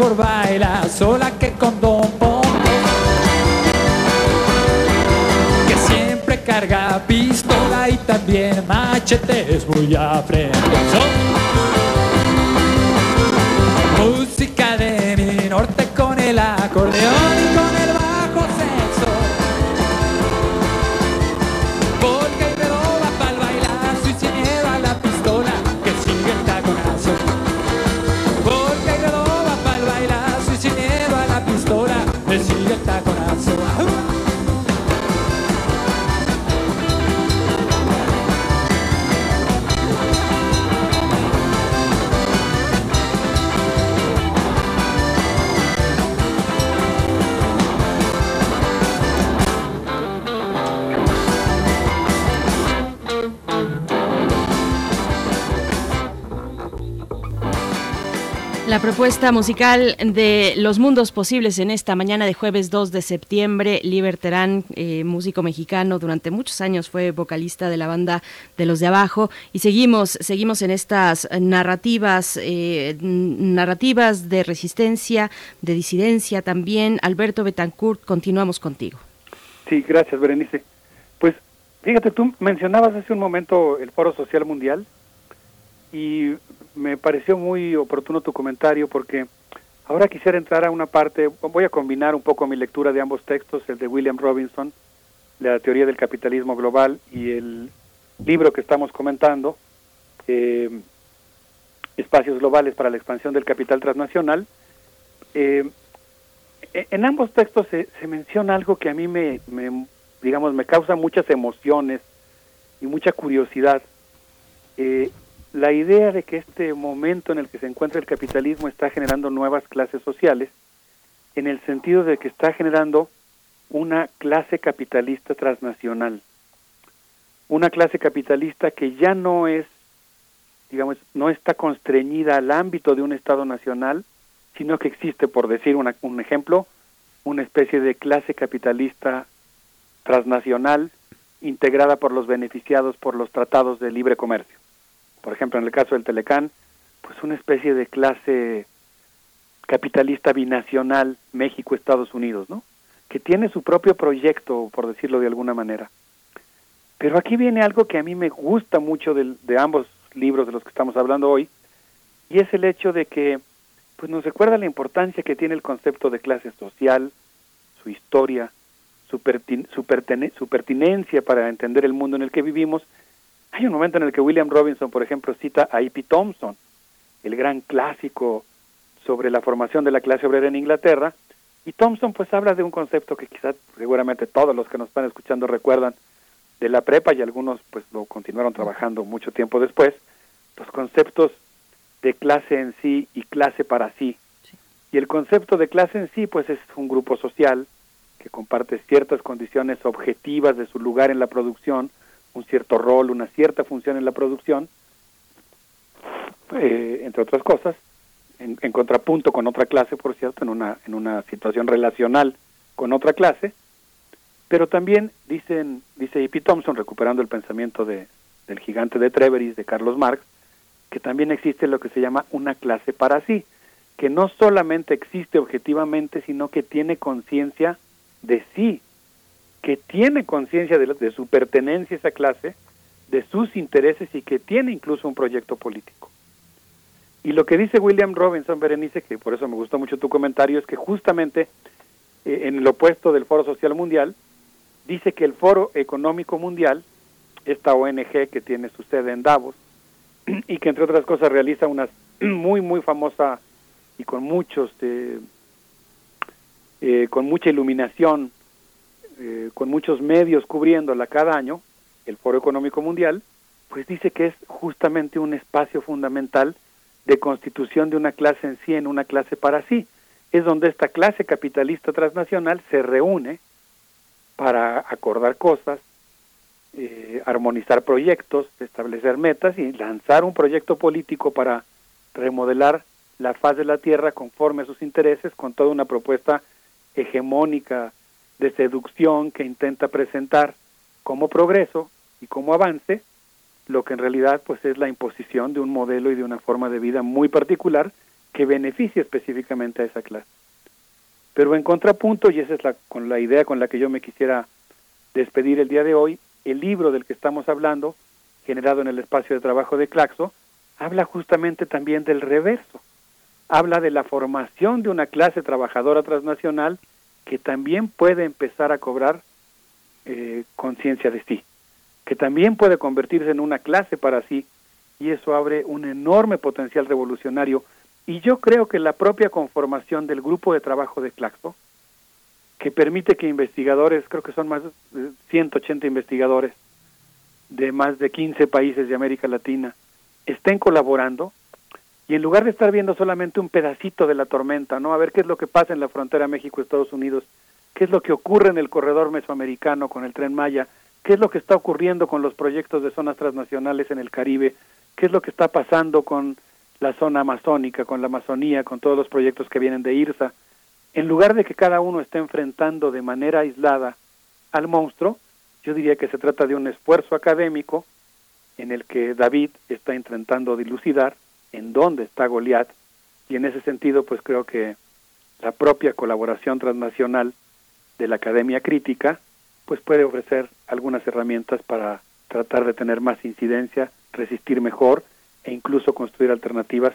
mejor baila sola que con Don Que siempre carga pistola y también machetes muy a Propuesta musical de Los Mundos Posibles en esta mañana de jueves 2 de septiembre, Liber Terán, eh, músico mexicano, durante muchos años fue vocalista de la banda de Los de Abajo y seguimos, seguimos en estas narrativas, eh, narrativas de resistencia, de disidencia también. Alberto Betancourt, continuamos contigo. Sí, gracias, Berenice. Pues fíjate, tú mencionabas hace un momento el Foro Social Mundial y me pareció muy oportuno tu comentario porque ahora quisiera entrar a una parte, voy a combinar un poco mi lectura de ambos textos, el de William Robinson, la teoría del capitalismo global y el libro que estamos comentando, eh, Espacios Globales para la Expansión del Capital Transnacional. Eh, e-, en ambos textos se, menciona algo que a mí me, me, digamos, me causa muchas emociones y mucha curiosidad. Eh, la idea de que este momento en el que se encuentra el capitalismo está generando nuevas clases sociales, en el sentido de que está generando una clase capitalista transnacional, una clase capitalista que ya no es, digamos, no está constreñida al ámbito de un Estado nacional, sino que existe, por decir un ejemplo, una especie de clase capitalista transnacional integrada por los beneficiados por los tratados de libre comercio por ejemplo, en el caso del Telecán, pues una especie de clase capitalista binacional México-Estados Unidos, ¿no? Que tiene su propio proyecto, por decirlo de alguna manera. Pero aquí viene algo que a mí me gusta mucho de, de ambos libros de los que estamos hablando hoy, y es el hecho de que pues nos recuerda la importancia que tiene el concepto de clase social, su historia, su, su, su pertinencia para entender el mundo en el que vivimos hay un momento en el que William Robinson, por ejemplo, cita a E.P. Thompson, el gran clásico sobre la formación de la clase obrera en Inglaterra, y Thompson pues habla de un concepto que quizás seguramente todos los que nos están escuchando recuerdan de la prepa y algunos pues lo continuaron trabajando mucho tiempo después, los conceptos de clase en sí y clase para sí. Y el concepto de clase en sí pues es un grupo social que comparte ciertas condiciones objetivas de su lugar en la producción, un cierto rol, una cierta función en la producción, eh, entre otras cosas, en, contrapunto con otra clase, por cierto, en una, en una situación relacional con otra clase, pero también dicen, dice E.P. Thompson, recuperando el pensamiento de, del gigante de Treveris, de Carlos Marx, que también existe lo que se llama una clase para sí, que no solamente existe objetivamente, sino que tiene conciencia de sí, que tiene conciencia de, su pertenencia a esa clase, de sus intereses y que tiene incluso un proyecto político. Y lo que dice William Robinson, Berenice, que por eso me gustó mucho tu comentario, es que justamente eh, en el opuesto del Foro Social Mundial, dice que el Foro Económico Mundial, esta ONG que tiene su sede en Davos, y que entre otras cosas realiza una muy, muy famosa y con muchos, eh, eh, con mucha iluminación eh, con muchos medios cubriéndola cada año, el Foro Económico Mundial, pues dice que es justamente un espacio fundamental de constitución de una clase en sí en una clase para sí. Es donde esta clase capitalista transnacional se reúne para acordar cosas, eh, armonizar proyectos, establecer metas y lanzar un proyecto político para remodelar la faz de la Tierra conforme a sus intereses, con toda una propuesta hegemónica de seducción que intenta presentar como progreso y como avance, lo que en realidad pues es la imposición de un modelo y de una forma de vida muy particular que beneficia específicamente a esa clase. Pero en contrapunto, y esa es la, con la idea con la que yo me quisiera despedir el día de hoy, el libro del que estamos hablando, generado en el espacio de trabajo de Claxo, habla justamente también del reverso. Habla de la formación de una clase trabajadora transnacional que también puede empezar a cobrar eh, conciencia de sí, que también puede convertirse en una clase para sí, y eso abre un enorme potencial revolucionario. Y yo creo que la propia conformación del grupo de trabajo de Claxo, que permite que investigadores, creo que son más de 180 investigadores de más de 15 países de América Latina, estén colaborando, y en lugar de estar viendo solamente un pedacito de la tormenta, ¿no? A ver qué es lo que pasa en la frontera México-Estados Unidos, qué es lo que ocurre en el corredor mesoamericano con el tren Maya, qué es lo que está ocurriendo con los proyectos de zonas transnacionales en el Caribe, qué es lo que está pasando con la zona amazónica, con la Amazonía, con todos los proyectos que vienen de IRSA, en lugar de que cada uno esté enfrentando de manera aislada al monstruo, yo diría que se trata de un esfuerzo académico en el que David está intentando dilucidar en dónde está Goliat y en ese sentido pues creo que la propia colaboración transnacional de la Academia Crítica pues puede ofrecer algunas herramientas para tratar de tener más incidencia, resistir mejor e incluso construir alternativas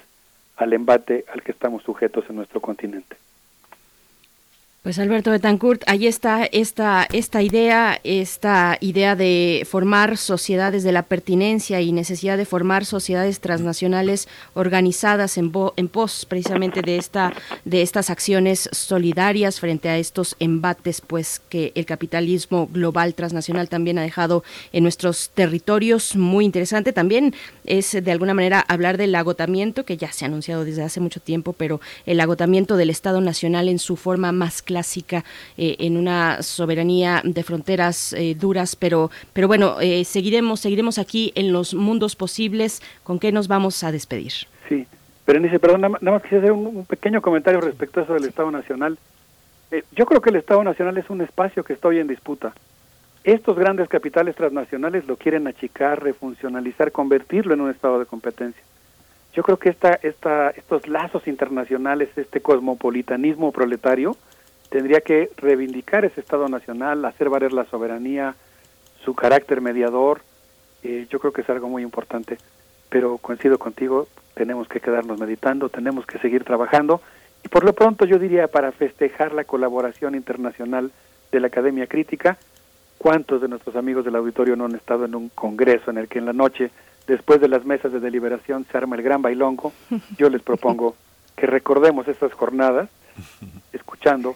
al embate al que estamos sujetos en nuestro continente. Pues Alberto Betancourt, ahí está esta, esta idea, esta idea de formar sociedades de la pertinencia y necesidad de formar sociedades transnacionales organizadas en, en pos precisamente de esta, de estas acciones solidarias frente a estos embates, pues que el capitalismo global transnacional también ha dejado en nuestros territorios. Muy interesante. También es de alguna manera hablar del agotamiento que ya se ha anunciado desde hace mucho tiempo, pero el agotamiento del Estado Nacional en su forma más clara clásica eh, en una soberanía de fronteras eh, duras, pero, pero bueno, eh, seguiremos, seguiremos aquí en los mundos posibles. ¿Con qué nos vamos a despedir? Sí, Berenice, perdón, nada, más quisiera hacer un, un, pequeño comentario respecto a eso del Estado Nacional. yo creo que el Estado Nacional es un espacio que está hoy en disputa. Estos grandes capitales transnacionales lo quieren achicar, refuncionalizar, convertirlo en un estado de competencia. Yo creo que esta, esta, estos lazos internacionales, este cosmopolitanismo proletario, tendría que reivindicar ese Estado Nacional, hacer valer la soberanía, su carácter mediador. Eh, yo creo que es algo muy importante, pero coincido contigo, tenemos que quedarnos meditando, tenemos que seguir trabajando y por lo pronto yo diría para festejar la colaboración internacional de la Academia Crítica, ¿cuántos de nuestros amigos del auditorio no han estado en un congreso en el que en la noche, después de las mesas de deliberación, se arma el gran bailongo? Yo les propongo que recordemos estas jornadas escuchando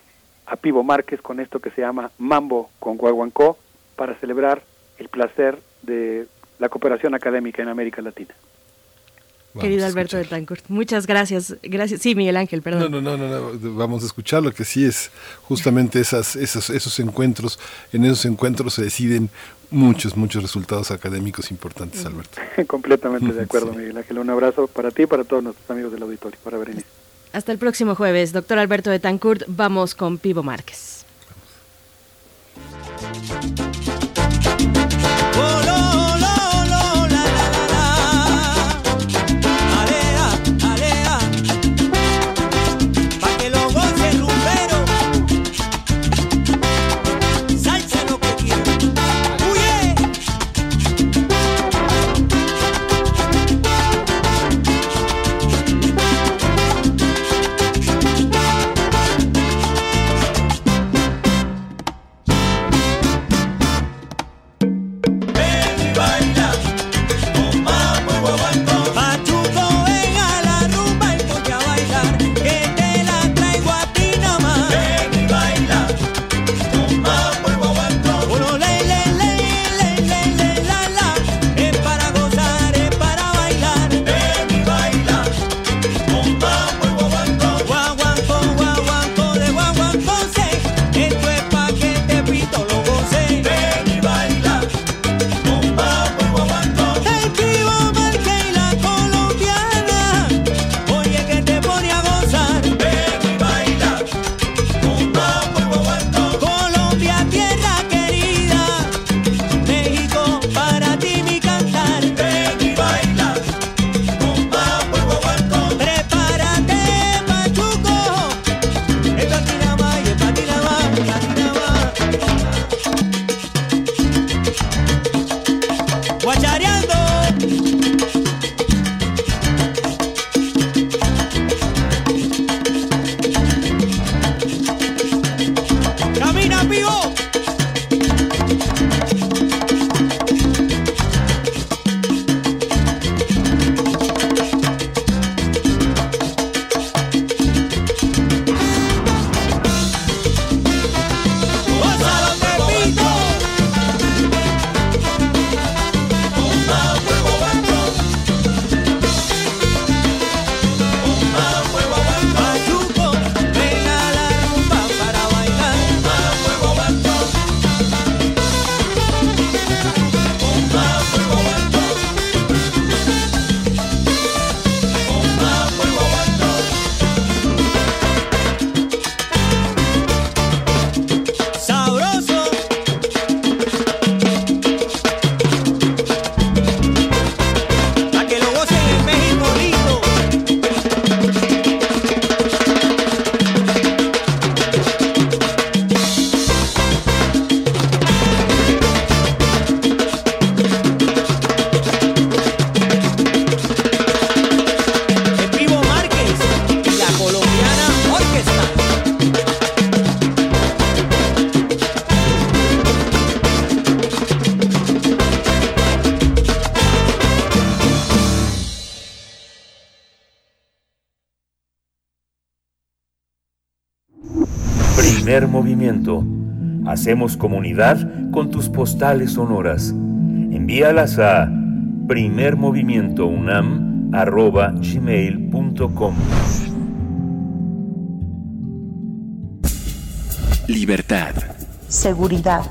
a Pivo Márquez con esto que se llama Mambo con Guaguancó para celebrar el placer de la cooperación académica en América Latina. Querido Alberto de Tancourt, muchas gracias. Gracias. Sí, Miguel Ángel, perdón. No, no, no, no, vamos a escuchar lo que sí es justamente esas, esos, esos encuentros. En esos encuentros se deciden muchos, muchos resultados académicos importantes, Alberto. Completamente de acuerdo, Miguel Ángel. Un abrazo para ti y para todos nuestros amigos del auditorio, para Berenice. Hasta el próximo jueves, doctor Alberto de Tancourt. Vamos con Pivo Márquez. Hacemos comunidad con tus postales sonoras. Envíalas a primermovimientounam.gmail.com Libertad. Seguridad.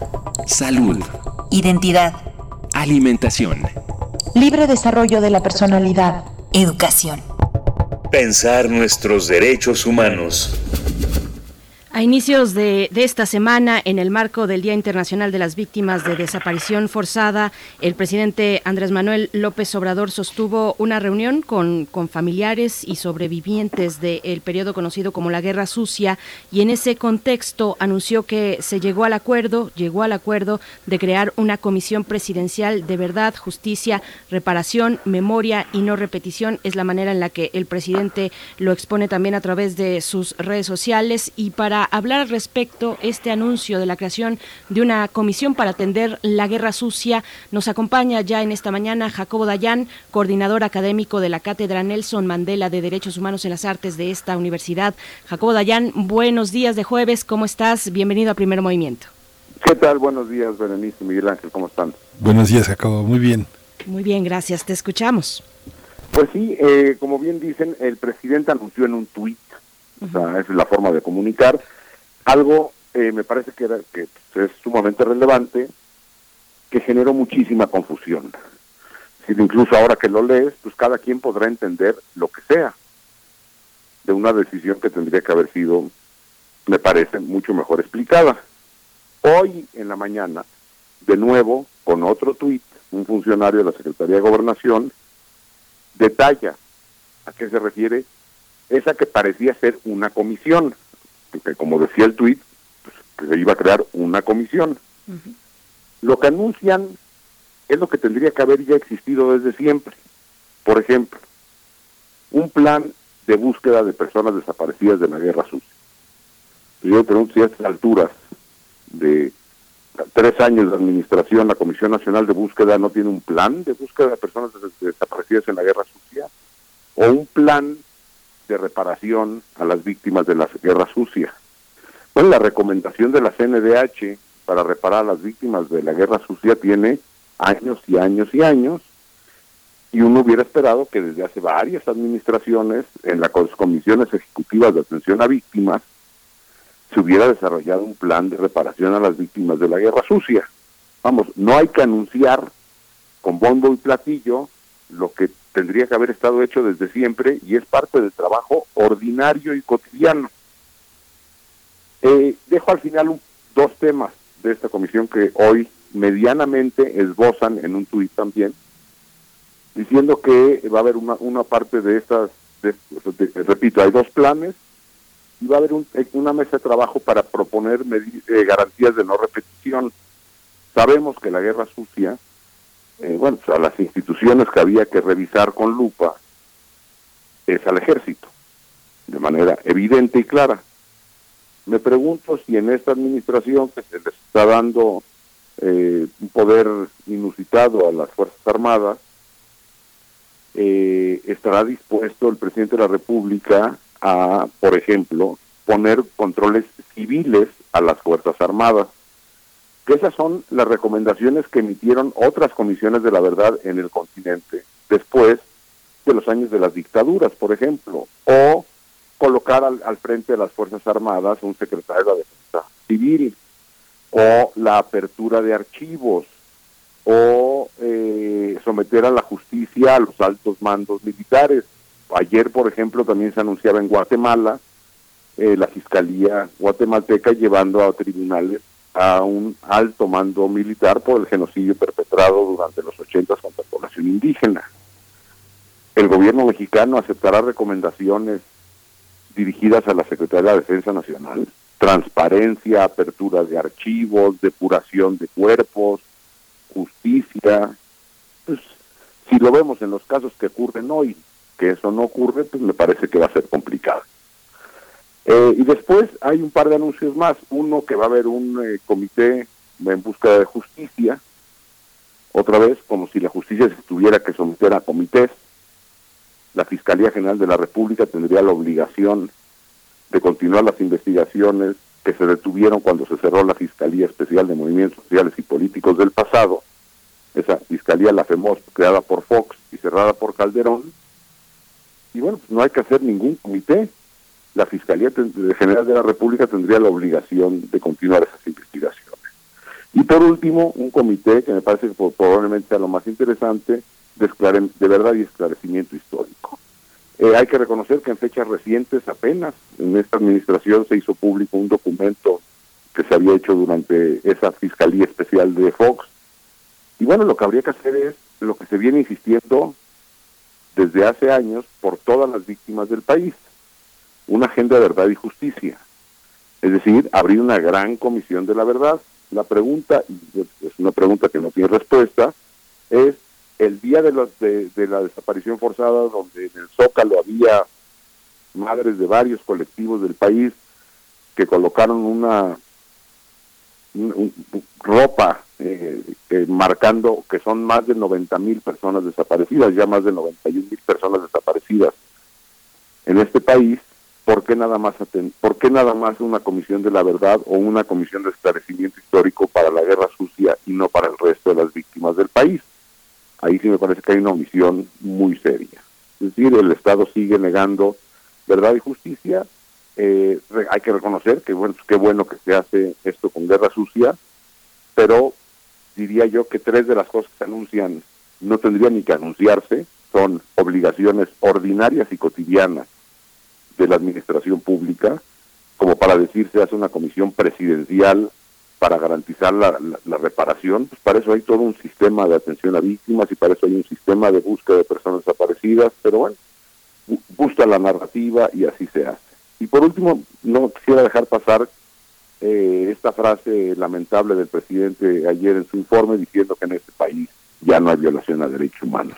Salud. Identidad. Alimentación. Libre desarrollo de la personalidad. Educación. Pensar nuestros derechos humanos. A inicios de, de, esta semana, en el marco del Día Internacional de las Víctimas de Desaparición Forzada, el presidente Andrés Manuel López Obrador sostuvo una reunión con, con familiares y sobrevivientes del periodo conocido como la Guerra Sucia y en ese contexto anunció que se llegó al acuerdo, llegó al acuerdo de crear una comisión presidencial de verdad, justicia, reparación, memoria y no repetición. Es la manera en la que el presidente lo expone también a través de sus redes sociales y para hablar al respecto este anuncio de la creación de una comisión para atender la guerra sucia. Nos acompaña ya en esta mañana Jacobo Dayan, coordinador académico de la Cátedra Nelson Mandela de Derechos Humanos en las Artes de esta universidad. Jacobo Dayan, buenos días de jueves, ¿cómo estás? Bienvenido a Primer Movimiento. ¿Qué tal? Buenos días, Berenice y Miguel Ángel, ¿cómo están? Buenos días, Jacobo, muy bien. Muy bien, gracias, te escuchamos. Pues sí, eh, como bien dicen, el presidente anunció en un tuit o sea, es la forma de comunicar. Algo eh, me parece que, era, que es sumamente relevante, que generó muchísima confusión. Si incluso ahora que lo lees, pues cada quien podrá entender lo que sea de una decisión que tendría que haber sido, me parece, mucho mejor explicada. Hoy en la mañana, de nuevo, con otro tuit, un funcionario de la Secretaría de Gobernación detalla a qué se refiere esa que parecía ser una comisión, porque como decía el tuit, pues, que se iba a crear una comisión. Uh -huh. Lo que anuncian es lo que tendría que haber ya existido desde siempre. Por ejemplo, un plan de búsqueda de personas desaparecidas de la guerra sucia. Yo pregunto si a estas alturas de tres años de administración, la Comisión Nacional de Búsqueda no tiene un plan de búsqueda de personas desaparecidas en la guerra sucia, o un plan de reparación a las víctimas de la guerra sucia. Bueno, la recomendación de la CNDH para reparar a las víctimas de la guerra sucia tiene años y años y años, y uno hubiera esperado que desde hace varias administraciones, en las comisiones ejecutivas de atención a víctimas, se hubiera desarrollado un plan de reparación a las víctimas de la guerra sucia. Vamos, no hay que anunciar con bombo y platillo lo que tendría que haber estado hecho desde siempre y es parte del trabajo ordinario y cotidiano. Eh, dejo al final un, dos temas de esta comisión que hoy medianamente esbozan en un tuit también, diciendo que va a haber una, una parte de estas, de, repito, hay dos planes y va a haber un, una mesa de trabajo para proponer eh, garantías de no repetición. Sabemos que la guerra sucia eh, bueno, a las instituciones que había que revisar con lupa es al ejército, de manera evidente y clara. Me pregunto si en esta administración que se les está dando eh, un poder inusitado a las Fuerzas Armadas, eh, estará dispuesto el presidente de la República a, por ejemplo, poner controles civiles a las Fuerzas Armadas esas son las recomendaciones que emitieron otras comisiones de la verdad en el continente después de los años de las dictaduras, por ejemplo, o colocar al, al frente de las Fuerzas Armadas un secretario de la Defensa Civil, o la apertura de archivos, o eh, someter a la justicia a los altos mandos militares. Ayer, por ejemplo, también se anunciaba en Guatemala eh, la Fiscalía guatemalteca llevando a tribunales a un alto mando militar por el genocidio perpetrado durante los 80 contra la población indígena. El gobierno mexicano aceptará recomendaciones dirigidas a la Secretaría de Defensa Nacional, transparencia, apertura de archivos, depuración de cuerpos, justicia. Pues, si lo vemos en los casos que ocurren hoy, que eso no ocurre, pues me parece que va a ser complicado. Eh, y después hay un par de anuncios más. Uno que va a haber un eh, comité en búsqueda de justicia, otra vez como si la justicia se tuviera que someter a comités. La Fiscalía General de la República tendría la obligación de continuar las investigaciones que se detuvieron cuando se cerró la Fiscalía Especial de Movimientos Sociales y Políticos del pasado, esa Fiscalía, la FEMOS, creada por Fox y cerrada por Calderón, y bueno, pues no hay que hacer ningún comité. La Fiscalía General de la República tendría la obligación de continuar esas investigaciones. Y por último, un comité que me parece que probablemente sea lo más interesante, de, de verdad y esclarecimiento histórico. Eh, hay que reconocer que en fechas recientes apenas en esta administración se hizo público un documento que se había hecho durante esa Fiscalía Especial de Fox. Y bueno, lo que habría que hacer es lo que se viene insistiendo desde hace años por todas las víctimas del país, una agenda de verdad y justicia. Es decir, abrir una gran comisión de la verdad. La pregunta, es una pregunta que no tiene respuesta, es el día de, los, de, la desaparición forzada, donde en el Zócalo había madres de varios colectivos del país que colocaron una ropa eh, marcando que son más de 90 mil personas desaparecidas, ya más de 91 mil personas desaparecidas en este país, ¿por qué nada más nada más una comisión de la verdad o una comisión de esclarecimiento histórico para la guerra sucia y no para el resto de las víctimas del país? Ahí sí me parece que hay una omisión muy seria. Es decir, el Estado sigue negando verdad y justicia. Eh, hay que reconocer que bueno, qué bueno que se hace esto con guerra sucia, pero diría yo que tres de las cosas que se anuncian no tendrían ni que anunciarse, son obligaciones ordinarias y cotidianas de la administración pública, como para decir se hace una comisión presidencial para garantizar la, reparación, pues para eso hay todo un sistema de atención a víctimas y para eso hay un sistema de búsqueda de personas desaparecidas, pero bueno, busca la narrativa y así se hace. Y por último, no quisiera dejar pasar eh, esta frase lamentable del presidente ayer en su informe diciendo que en este país ya no hay violación a derechos humanos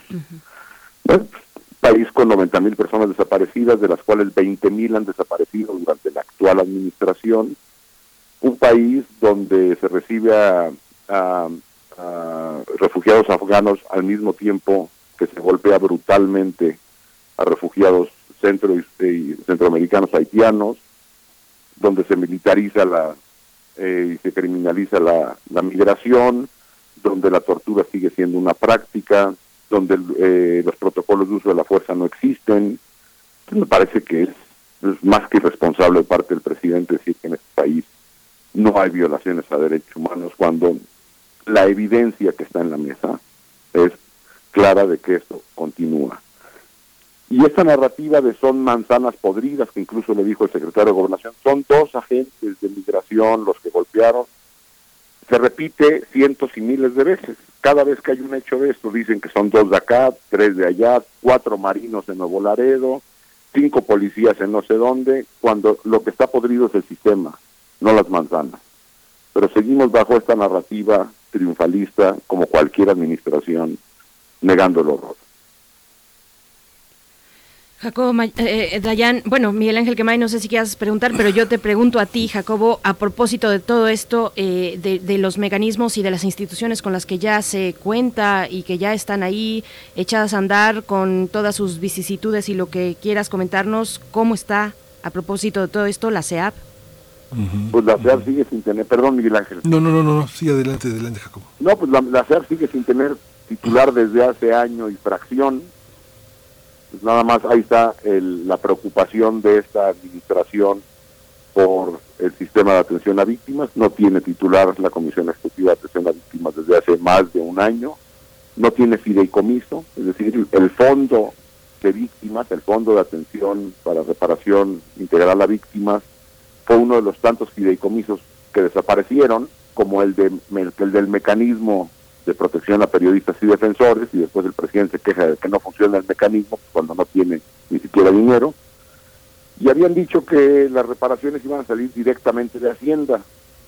país con 90 mil personas desaparecidas, de las cuales 20 mil han desaparecido durante la actual administración. Un país donde se recibe a, refugiados afganos al mismo tiempo que se golpea brutalmente a refugiados centro y, centroamericanos haitianos, donde se militariza la eh, y se criminaliza la, la migración, donde la tortura sigue siendo una práctica, donde eh, los protocolos de uso de la fuerza no existen. me parece que es, más que irresponsable de parte del presidente decir que en este país no hay violaciones a derechos humanos cuando la evidencia que está en la mesa es clara de que esto continúa. Y esta narrativa de son manzanas podridas, que incluso le dijo el secretario de Gobernación, son dos agentes de migración los que golpearon, se repite cientos y miles de veces. Cada vez que hay un hecho de esto, dicen que son dos de acá, tres de allá, cuatro marinos en Nuevo Laredo, cinco policías en no sé dónde, cuando lo que está podrido es el sistema, no las manzanas. Pero seguimos bajo esta narrativa triunfalista, como cualquier administración, negando el horror. Jacobo, eh, eh, Dayan, bueno, Miguel Ángel Quemay, no sé si quieras preguntar, pero yo te pregunto a ti, Jacobo, a propósito de todo esto, eh, de, los mecanismos y de las instituciones con las que ya se cuenta y que ya están ahí echadas a andar con todas sus vicisitudes y lo que quieras comentarnos, ¿cómo está a propósito de todo esto la CEAP? Pues la CEAP sigue sin tener, perdón Miguel Ángel. No, no, no, no, sigue adelante, adelante Jacobo. No, pues la, la CEAP sigue sin tener titular desde hace año y fracción pues nada más ahí está la preocupación de esta administración por el sistema de atención a víctimas. No tiene titular la Comisión Ejecutiva de Atención a Víctimas desde hace más de un año. No tiene fideicomiso, es decir, el fondo de víctimas, el fondo de atención para reparación integral a víctimas, fue uno de los tantos fideicomisos que desaparecieron, como el, de, el del mecanismo de protección a periodistas y defensores y después el presidente se queja de que no funciona el mecanismo cuando no tiene ni siquiera dinero. Y habían dicho que las reparaciones iban a salir directamente de Hacienda,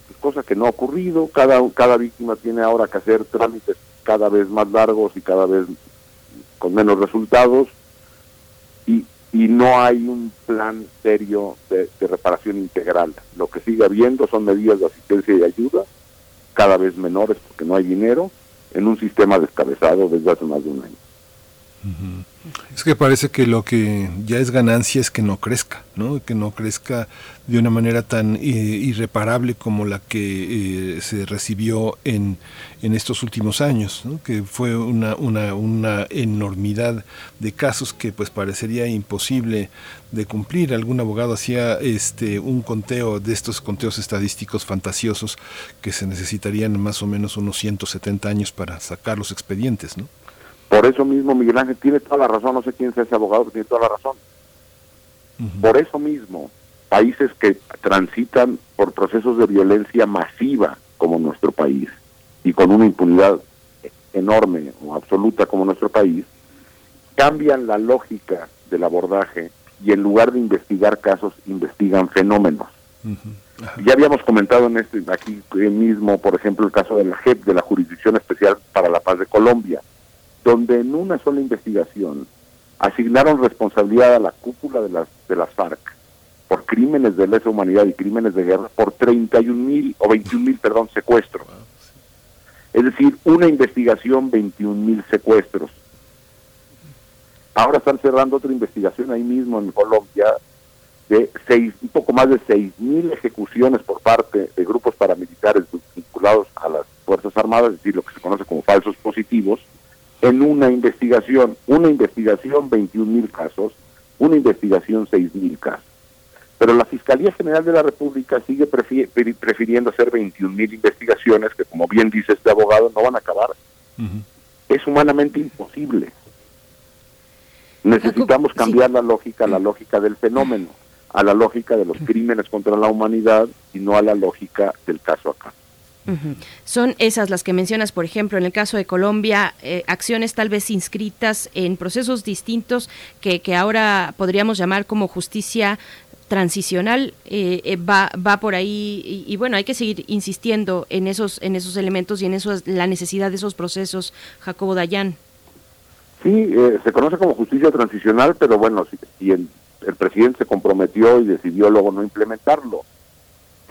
pues, cosa que no ha ocurrido. Cada, cada víctima tiene ahora que hacer trámites cada vez más largos y cada vez con menos resultados. Y, y no hay un plan serio de, de reparación integral. Lo que sigue habiendo son medidas de asistencia y ayuda, cada vez menores porque no hay dinero, en un sistema descabezado desde hace más de un año. Es que parece que lo que ya es ganancia es que no crezca, ¿no? Que no crezca de una manera tan eh, irreparable como la que eh, se recibió en, en estos últimos años, ¿no? que fue una, una, una enormidad de casos que pues parecería imposible de cumplir. Algún abogado hacía este un conteo de estos conteos estadísticos fantasiosos que se necesitarían más o menos unos 170 años para sacar los expedientes, ¿no? Por eso mismo Miguel Ángel tiene toda la razón, no sé quién sea ese abogado, pero tiene toda la razón. Por eso mismo, países que transitan por procesos de violencia masiva como nuestro país y con una impunidad enorme o absoluta como nuestro país, cambian la lógica del abordaje y en lugar de investigar casos, investigan fenómenos. Ya habíamos comentado en este aquí mismo, por ejemplo, el caso de la JEP, de la Jurisdicción Especial para la Paz de Colombia, donde en una sola investigación asignaron responsabilidad a la cúpula de las, de las FARC por crímenes de lesa humanidad y crímenes de guerra por 31 mil o 21 mil, perdón, secuestros. Es decir, una investigación, 21 mil secuestros. Ahora están cerrando otra investigación ahí mismo en Colombia de seis, un poco más de 6 mil ejecuciones por parte de grupos paramilitares vinculados a las Fuerzas Armadas, es decir, lo que se conoce como falsos positivos, en una investigación, una investigación 21 mil casos, una investigación 6 mil casos. Pero la Fiscalía General de la República sigue prefiriendo hacer 21 mil investigaciones que, como bien dice este abogado, no van a acabar. Es humanamente imposible. Necesitamos cambiar la lógica, la lógica del fenómeno, a la lógica de los crímenes contra la humanidad y no a la lógica del caso acá. Son esas las que mencionas, por ejemplo, en el caso de Colombia, eh, acciones tal vez inscritas en procesos distintos que, que ahora podríamos llamar como justicia transicional eh, eh, va, va por ahí y, bueno hay que seguir insistiendo en esos en esos elementos y en eso la necesidad de esos procesos. Jacobo Dayan sí se conoce como justicia transicional pero bueno si, el, el, presidente se comprometió y decidió luego no implementarlo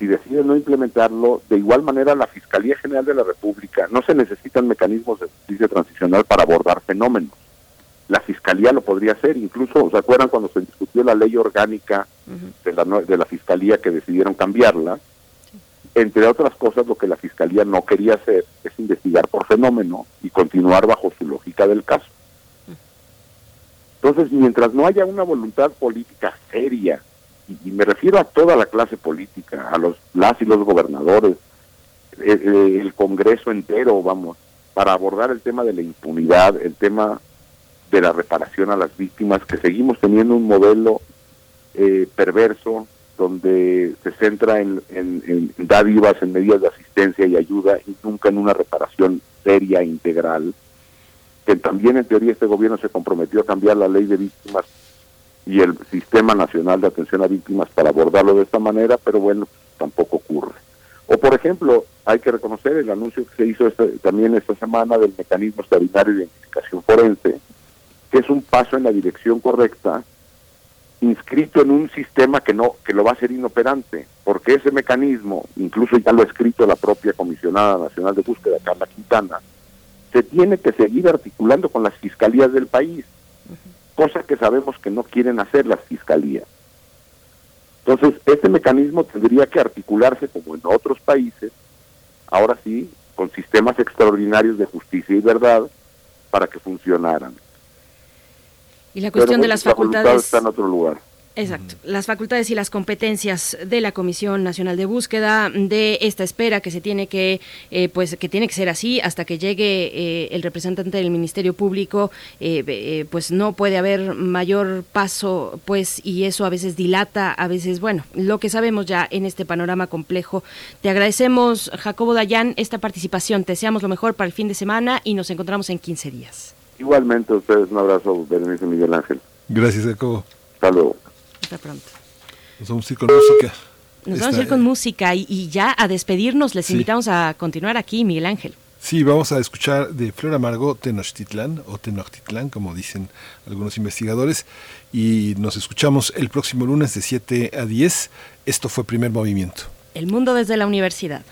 si decide no implementarlo, de igual manera la Fiscalía General de la República, no se necesitan mecanismos de justicia transicional para abordar fenómenos. La Fiscalía lo podría hacer, incluso, ¿se acuerdan cuando se discutió la ley orgánica de, la, de la Fiscalía que decidieron cambiarla? Entre otras cosas, lo que la Fiscalía no quería hacer es investigar por fenómeno y continuar bajo su lógica del caso. Entonces, mientras no haya una voluntad política seria y me refiero a toda la clase política, a los las y los gobernadores, el, eh, el, Congreso entero, vamos, para abordar el tema de la impunidad, el tema de la reparación a las víctimas, que seguimos teniendo un modelo eh, perverso donde se centra en, en, en dádivas, en medidas de asistencia y ayuda y nunca en una reparación seria, integral, que también en teoría este gobierno se comprometió a cambiar la ley de víctimas y el Sistema Nacional de Atención a Víctimas para abordarlo de esta manera, pero bueno, tampoco ocurre. O por ejemplo, hay que reconocer el anuncio que se hizo también esta semana del mecanismo extraordinario de identificación forense, que es un paso en la dirección correcta, inscrito en un sistema que no que lo va a hacer inoperante, porque ese mecanismo, incluso ya lo ha escrito la propia comisionada nacional de búsqueda Carla Quintana, se tiene que seguir articulando con las fiscalías del país cosa que sabemos que no quieren hacer las fiscalías. Entonces, este mecanismo tendría que articularse como en otros países, ahora sí, con sistemas extraordinarios de justicia y verdad para que funcionaran. Y la cuestión de las facultades está en otro lugar. Exacto. Las facultades y las competencias de la Comisión Nacional de Búsqueda, de esta espera que se tiene que, eh, pues, que tiene que ser así hasta que llegue eh, el representante del Ministerio Público, eh, pues no puede haber mayor paso, pues, y eso a veces dilata, a veces, bueno, lo que sabemos ya en este panorama complejo. Te agradecemos, Jacobo Dayan, esta participación. Te deseamos lo mejor para el fin de semana y nos encontramos en 15 días. Igualmente, a ustedes un abrazo, Berenice Miguel Ángel. Gracias, Jacobo. Hasta luego. Hasta pronto. Nos vamos a ir con música. Nos vamos a ir con música y, ya a despedirnos les invitamos a continuar aquí, Miguel Ángel. Sí, vamos a escuchar de Flor Amargo Tenochtitlán o Tenochtitlán, como dicen algunos investigadores, y nos escuchamos el próximo lunes de 7 a 10. Esto fue Primer Movimiento. El mundo desde la universidad.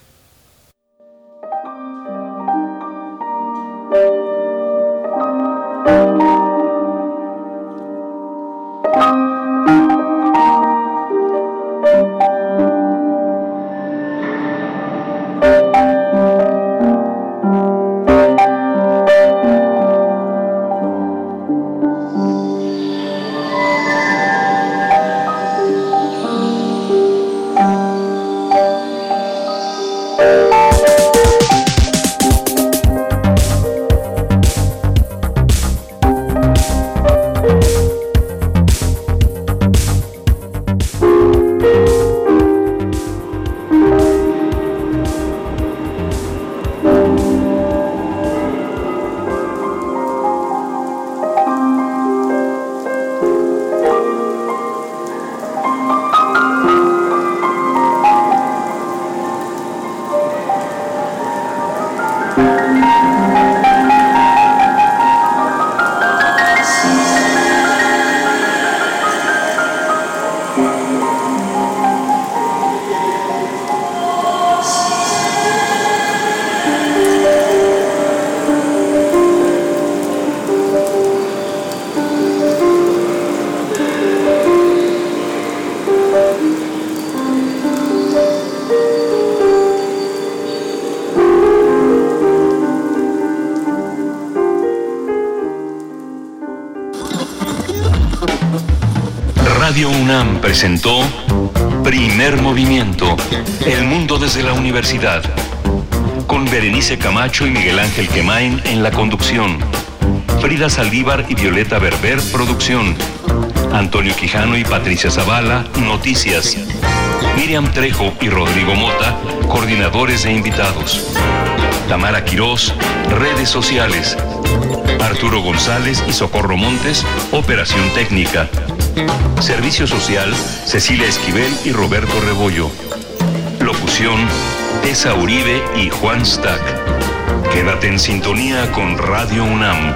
Presentó Primer Movimiento, El Mundo desde la Universidad, con Berenice Camacho y Miguel Ángel Quemain en la conducción, Frida Saldívar y Violeta Berber, producción, Antonio Quijano y Patricia Zavala, noticias, Miriam Trejo y Rodrigo Mota, coordinadores e invitados, Tamara Quirós, redes sociales, Arturo González y Socorro Montes, operación técnica. Servicio Social, Cecilia Esquivel y Roberto Rebollo. Locución, Tessa Uribe y Juan Stack. Quédate en sintonía con Radio UNAM.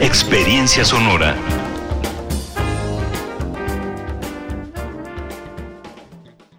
Experiencia sonora.